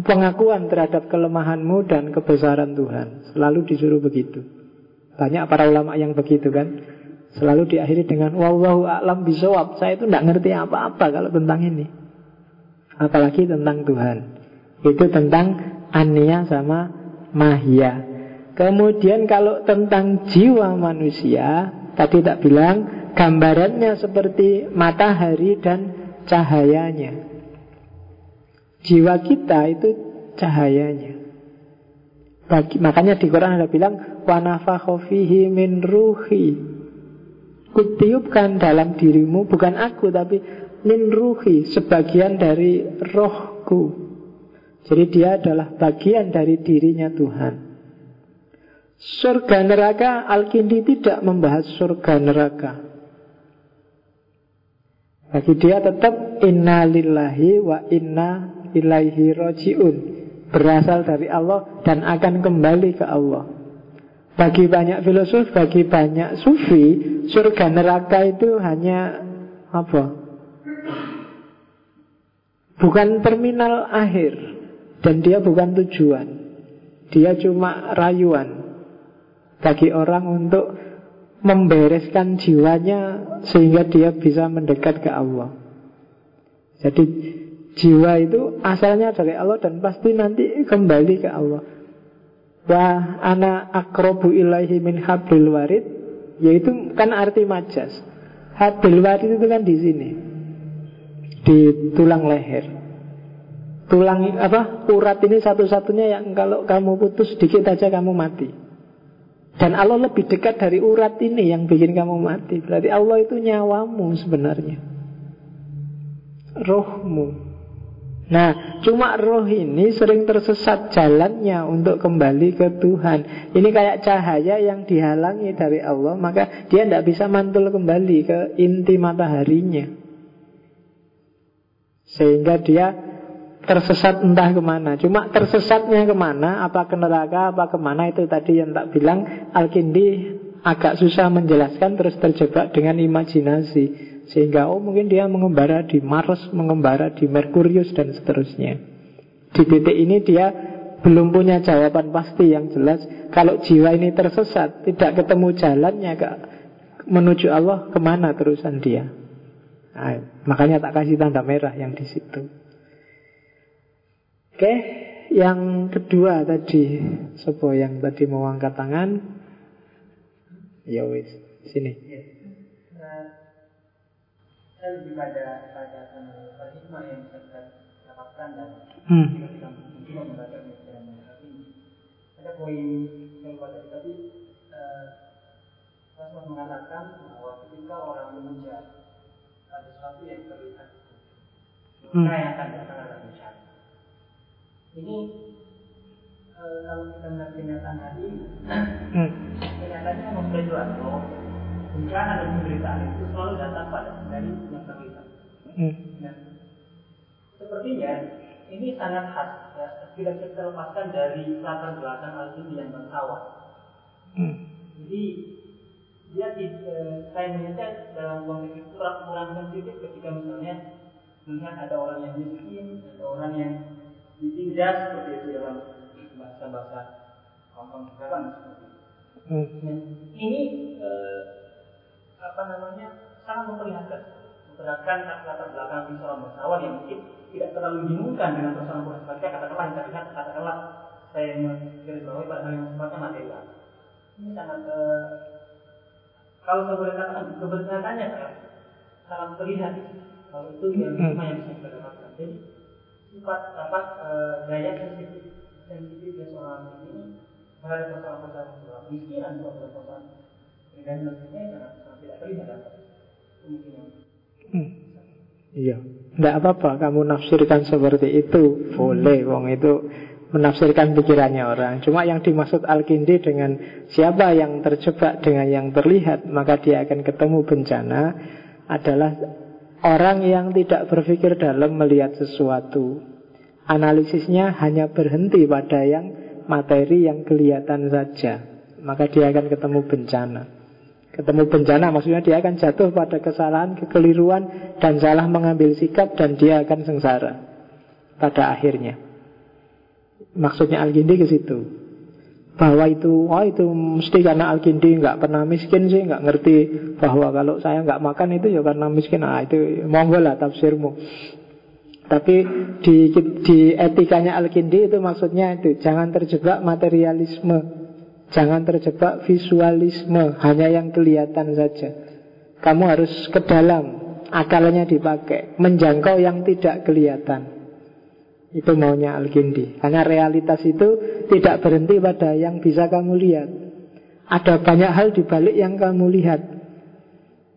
pengakuan terhadap kelemahanmu dan kebesaran Tuhan. Selalu disuruh begitu. Banyak para ulama yang begitu kan Selalu diakhiri dengan Wallahu a'lam bisawab Saya itu tidak ngerti apa-apa kalau tentang ini. Apalagi tentang Tuhan. Itu tentang Ania sama Mahia Kemudian kalau tentang jiwa manusia Tadi tak bilang Gambarannya seperti matahari dan cahayanya. Jiwa kita itu cahayanya. Bagi, Makanya di Quran ada bilang fihi min ruhi Kutiupkan dalam dirimu Bukan aku tapi Min ruhi Sebagian dari rohku. Jadi dia adalah bagian dari dirinya Tuhan. Surga neraka Al-Kindi tidak membahas surga neraka. Bagi dia tetap Inna lillahi wa inna ilaihi roji'un. Berasal dari Allah Dan akan kembali ke Allah. Bagi banyak filosof, bagi banyak sufi, surga neraka itu hanya apa? Bukan terminal akhir dan dia bukan tujuan. Dia cuma rayuan bagi orang untuk membereskan jiwanya sehingga dia bisa mendekat ke Allah. Jadi jiwa itu asalnya dari Allah dan pasti nanti kembali ke Allah. Wa ana akrobu ilaihi min hablil warid yaitu kan arti majas. Hablil warid itu kan di sini. Di tulang leher. Tulang apa? Urat ini satu-satunya yang kalau kamu putus sedikit aja kamu mati. Dan Allah lebih dekat dari urat ini yang bikin kamu mati. Berarti Allah itu nyawamu sebenarnya. Rohmu. Nah, cuma roh ini sering tersesat jalannya untuk kembali ke Tuhan. Ini kayak cahaya yang dihalangi dari Allah, maka dia tidak bisa mantul kembali ke inti mataharinya. Sehingga dia tersesat entah ke mana Cuma tersesatnya ke mana Apa ke neraka, apa ke mana Itu tadi yang tak bilang Al-Kindi agak susah menjelaskan Terus terjebak dengan imajinasi Sehingga oh mungkin dia mengembara di Mars Mengembara di Merkurius dan seterusnya. Di titik ini dia belum punya jawaban pasti yang jelas. Kalau jiwa ini tersesat Tidak ketemu jalannya ke, Menuju Allah ke mana terusan dia? Nah, Makanya tak kasih tanda merah yang di situ. Oke, yang kedua tadi. Sopo yang tadi mau angkat tangan? Ya wis, sini Saya lebih pada pada paradigma yang saya dapatkan dan hmm. kita mungkin membaca pemikiran tapi ada poin yang pada tadi uh, Rasul mengatakan bahwa ketika orang memuja ada sesuatu yang terlihat maka hmm. yang akan datang adalah bencana ini e, kalau kita melihat kenyataan tadi, hmm. kenyataannya bahwa bencana dan penderitaan itu selalu datang pada dari yang terlihat. Hmm. Nah, sepertinya ini sangat khas, ya, tidak bisa terlepaskan dari latar belakang al yang bersawan. Hmm. Jadi dia eh, saya melihatnya dalam konteks itu kurang sensitif ketika misalnya melihat ada orang yang miskin, ada orang yang ditindas seperti itu dalam bahasa-bahasa kampung sekarang seperti itu. Hmm. Nah, ini eh, apa namanya sangat memperlihatkan memperlihatkan latar belakang di seorang bangsawan yang mungkin tidak terlalu dibingungkan dengan persoalan persoalan seperti katakanlah kita lihat katakanlah saya menggaris bawahi pada hal yang sifatnya material. Ini sangat eh, kalau saya boleh katakan keberadaannya sangat sangat terlihat kalau itu yang hmm. yang bisa kita dapatkan. Jadi sifat apa e, gaya sensitif sensitifnya seorang ini terhadap persoalan-persoalan persoalan miskin dan persoalan dan sebagainya sangat tidak. Hmm. Iya, tidak apa-apa kamu nafsirkan seperti itu boleh, wong itu menafsirkan pikirannya orang. Cuma yang dimaksud Al-Kindi dengan siapa yang terjebak dengan yang terlihat, maka dia akan ketemu bencana adalah Orang yang tidak berpikir dalam melihat sesuatu Analisisnya hanya berhenti pada yang materi yang kelihatan saja Maka dia akan ketemu bencana Ketemu bencana maksudnya dia akan jatuh pada kesalahan, kekeliruan Dan salah mengambil sikap dan dia akan sengsara Pada akhirnya. Maksudnya Al-Gindi ke situ. Bahwa itu oh itu mesti karena Al-Kindi nggak pernah miskin sih nggak ngerti bahwa kalau saya nggak makan itu ya karena miskin. Ah itu monggo lah tafsirmu. Tapi di, di etikanya Al-Kindi itu maksudnya itu jangan terjebak materialisme jangan terjebak visualisme hanya yang kelihatan saja. Kamu harus ke dalam akalnya dipakai menjangkau yang tidak kelihatan. Itu maunya Al-Gindi Karena realitas itu tidak berhenti pada yang bisa kamu lihat. Ada banyak hal di balik yang kamu lihat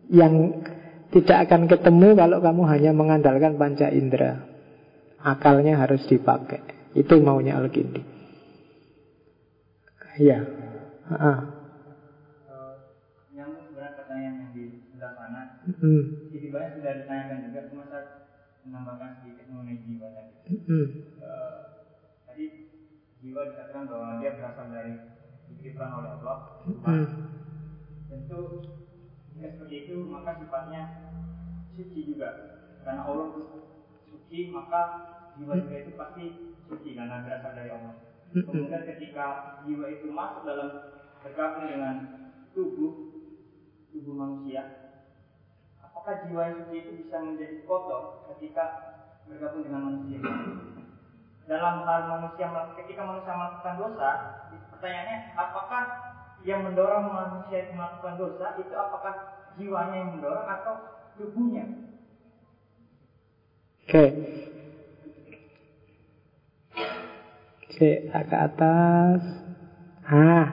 Yang tidak akan ketemu kalau kamu hanya mengandalkan panca indera. Akalnya harus dipakai. Itu maunya Al-Gindi Ya uh. Yang pertanyaan yang di sebelah sana hmm. Jadi banyak sudah ditanyakan juga Cuma saya menambahkan sedikit mengenai jiwa tadi Hmm. Uh, tadi jiwa dikatakan bahwa dia berasal dari diciptakan oleh Allah. Hmm. Tentu jika seperti itu maka sifatnya suci juga. Karena Allah suci maka jiwa juga itu pasti suci karena berasal dari Allah. Kemudian ketika jiwa itu masuk dalam bergabung dengan tubuh tubuh manusia, apakah jiwa yang suci itu bisa menjadi kotor ketika bergabung dengan manusia? Dalam hal manusia ketika manusia melakukan dosa, pertanyaannya apakah yang mendorong manusia itu melakukan dosa itu apakah jiwanya yang mendorong atau tubuhnya? Oke. Okay. Cek ke atas. Ah.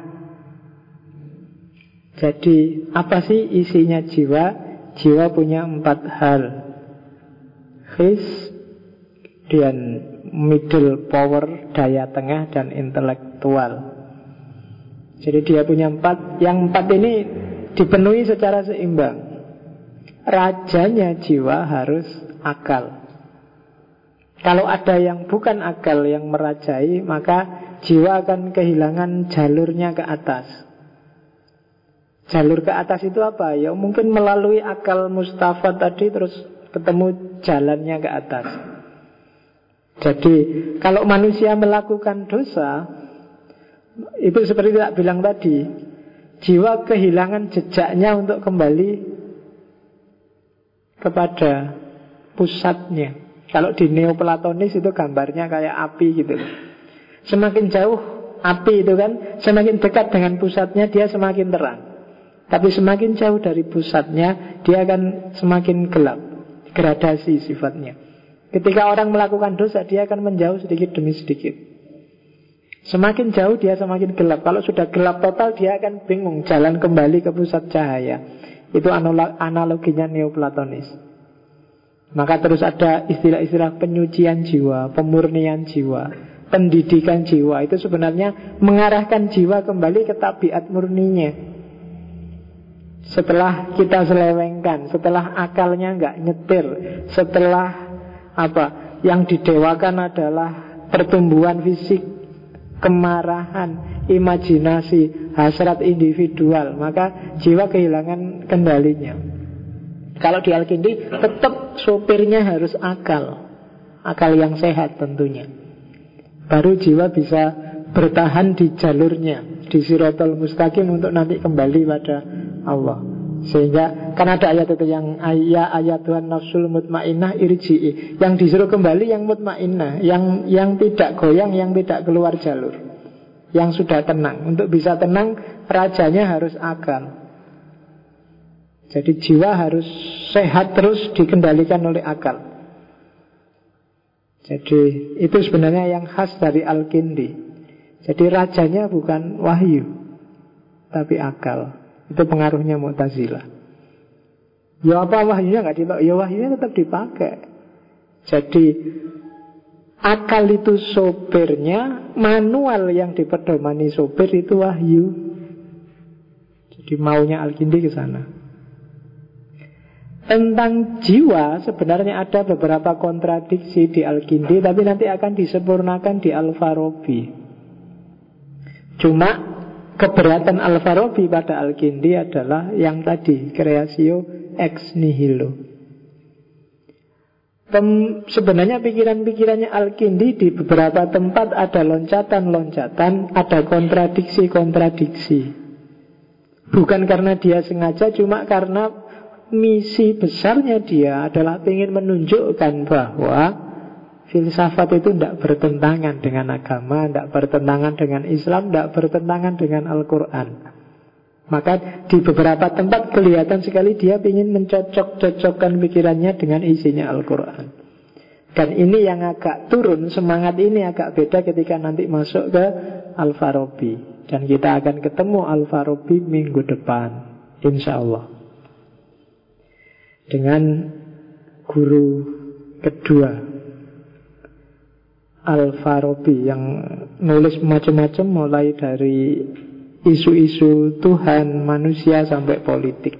Jadi apa sih isinya jiwa? Jiwa punya empat hal. His dan middle power, daya tengah dan intelektual. Jadi dia punya empat. Yang empat ini dipenuhi secara seimbang. Rajanya jiwa harus akal. Kalau ada yang bukan akal yang merajai, maka jiwa akan kehilangan jalurnya ke atas. Jalur ke atas itu apa? Ya mungkin melalui akal Mustafa tadi terus ketemu jalannya ke atas. Jadi kalau manusia melakukan dosa, itu seperti tak bilang tadi, jiwa kehilangan jejaknya untuk kembali kepada pusatnya. Kalau di Neoplatonis itu gambarnya kayak api gitu. Semakin jauh api itu kan, semakin dekat dengan pusatnya dia semakin terang. Tapi semakin jauh dari pusatnya dia akan semakin gelap. Gradasi sifatnya. Ketika orang melakukan dosa dia akan menjauh sedikit demi sedikit. Semakin jauh dia semakin gelap. Kalau sudah gelap total dia akan bingung jalan kembali ke pusat cahaya. Itu analoginya Neoplatonis. Maka terus ada istilah-istilah penyucian jiwa, pemurnian jiwa, pendidikan jiwa. Itu sebenarnya mengarahkan jiwa kembali ke tabiat murninya. Setelah kita selewengkan, setelah akalnya nggak nyetir, setelah apa yang didewakan adalah pertumbuhan fisik, kemarahan, imajinasi, hasrat individual, maka jiwa kehilangan kendalinya. Kalau di Al-Kindi tetap sopirnya harus akal. Akal yang sehat tentunya. Baru jiwa bisa bertahan di jalurnya. Di sirotol mustaqim untuk nanti kembali pada Allah. Sehingga kan ada ayat itu yang ayat ayat Tuhan nafsul mutmainnah irji'i. Yang disuruh kembali yang mutmainnah, yang yang tidak goyang, yang tidak keluar jalur. Yang sudah tenang. Untuk bisa tenang, rajanya harus akal. Jadi jiwa harus sehat terus dikendalikan oleh akal. Jadi itu sebenarnya yang khas dari Al-Kindi. Jadi rajanya bukan wahyu, tapi akal. Itu pengaruhnya Mu'tazilah. Ya apa wahyunya nggak dipakai? Ya wahyunya tetap dipakai. Jadi akal itu sopirnya, manual yang dipedomani sopir itu wahyu. Jadi maunya Al-Kindi ke sana. Tentang jiwa sebenarnya ada beberapa kontradiksi di Al-Kindi Tapi nanti akan disempurnakan di Al-Farabi. Cuma keberatan Al-Farabi pada Al-Kindi adalah yang tadi Kreasio ex nihilo. Tem, Sebenarnya pikiran-pikirannya Al-Kindi di beberapa tempat ada loncatan-loncatan Ada kontradiksi-kontradiksi. Bukan karena dia sengaja Cuma karena misi besarnya dia adalah ingin menunjukkan bahwa filsafat itu tidak bertentangan dengan agama, tidak bertentangan dengan Islam, tidak bertentangan dengan Al-Quran. Maka di beberapa tempat kelihatan sekali dia ingin mencocok-cocokkan pikirannya dengan isinya Al-Quran. Dan ini yang agak turun, semangat ini agak beda ketika nanti masuk ke Al-Farabi. Dan kita akan ketemu Al-Farabi minggu depan. Insya Allah dengan guru kedua Al-Farabi yang nulis macam-macam mulai dari isu-isu Tuhan, manusia sampai politik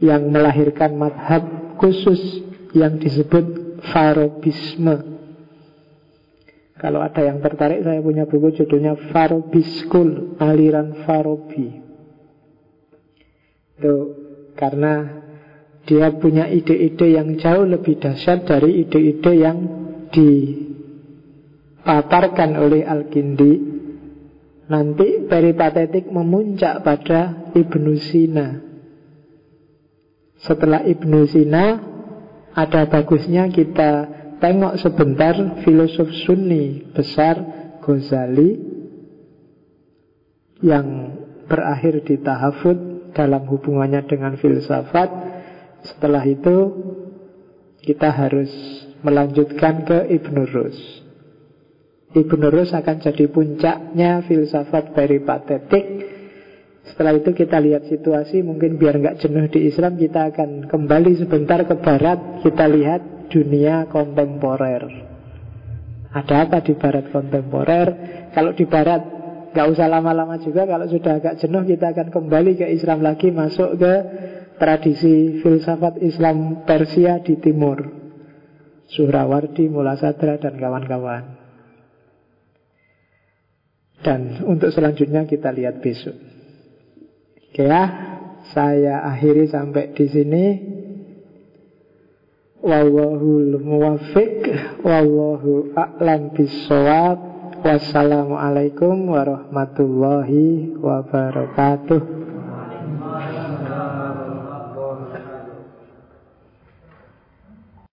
yang melahirkan madhab khusus yang disebut Farobisme. Kalau ada yang tertarik, saya punya buku judulnya Farobiskul, aliran Farobi. Itu karena dia punya ide-ide yang jauh lebih dahsyat dari ide-ide yang dipaparkan oleh Al-Kindi. Nanti peripatetik memuncak pada Ibnu Sina. Setelah Ibnu Sina, ada bagusnya kita tengok sebentar filosof Sunni besar Ghazali yang berakhir di tahafud dalam hubungannya dengan filsafat. Setelah itu kita harus melanjutkan ke Ibn Rus. Ibn Rus akan jadi puncaknya filsafat peripatetik. Setelah itu kita lihat situasi, mungkin biar nggak jenuh di Islam, kita akan kembali sebentar ke Barat. Kita lihat dunia kontemporer. Ada apa di Barat kontemporer? Kalau di Barat nggak usah lama-lama juga. Kalau sudah agak jenuh, kita akan kembali ke Islam lagi, masuk ke tradisi filsafat Islam Persia di timur. Suhrawardi, Mula Sadra, dan kawan-kawan. Dan untuk selanjutnya kita lihat besok. Oke ya, saya akhiri sampai di sini. Wallahul muwafiq Wallahu a'lam bisawab Wassalamualaikum warahmatullahi wabarakatuh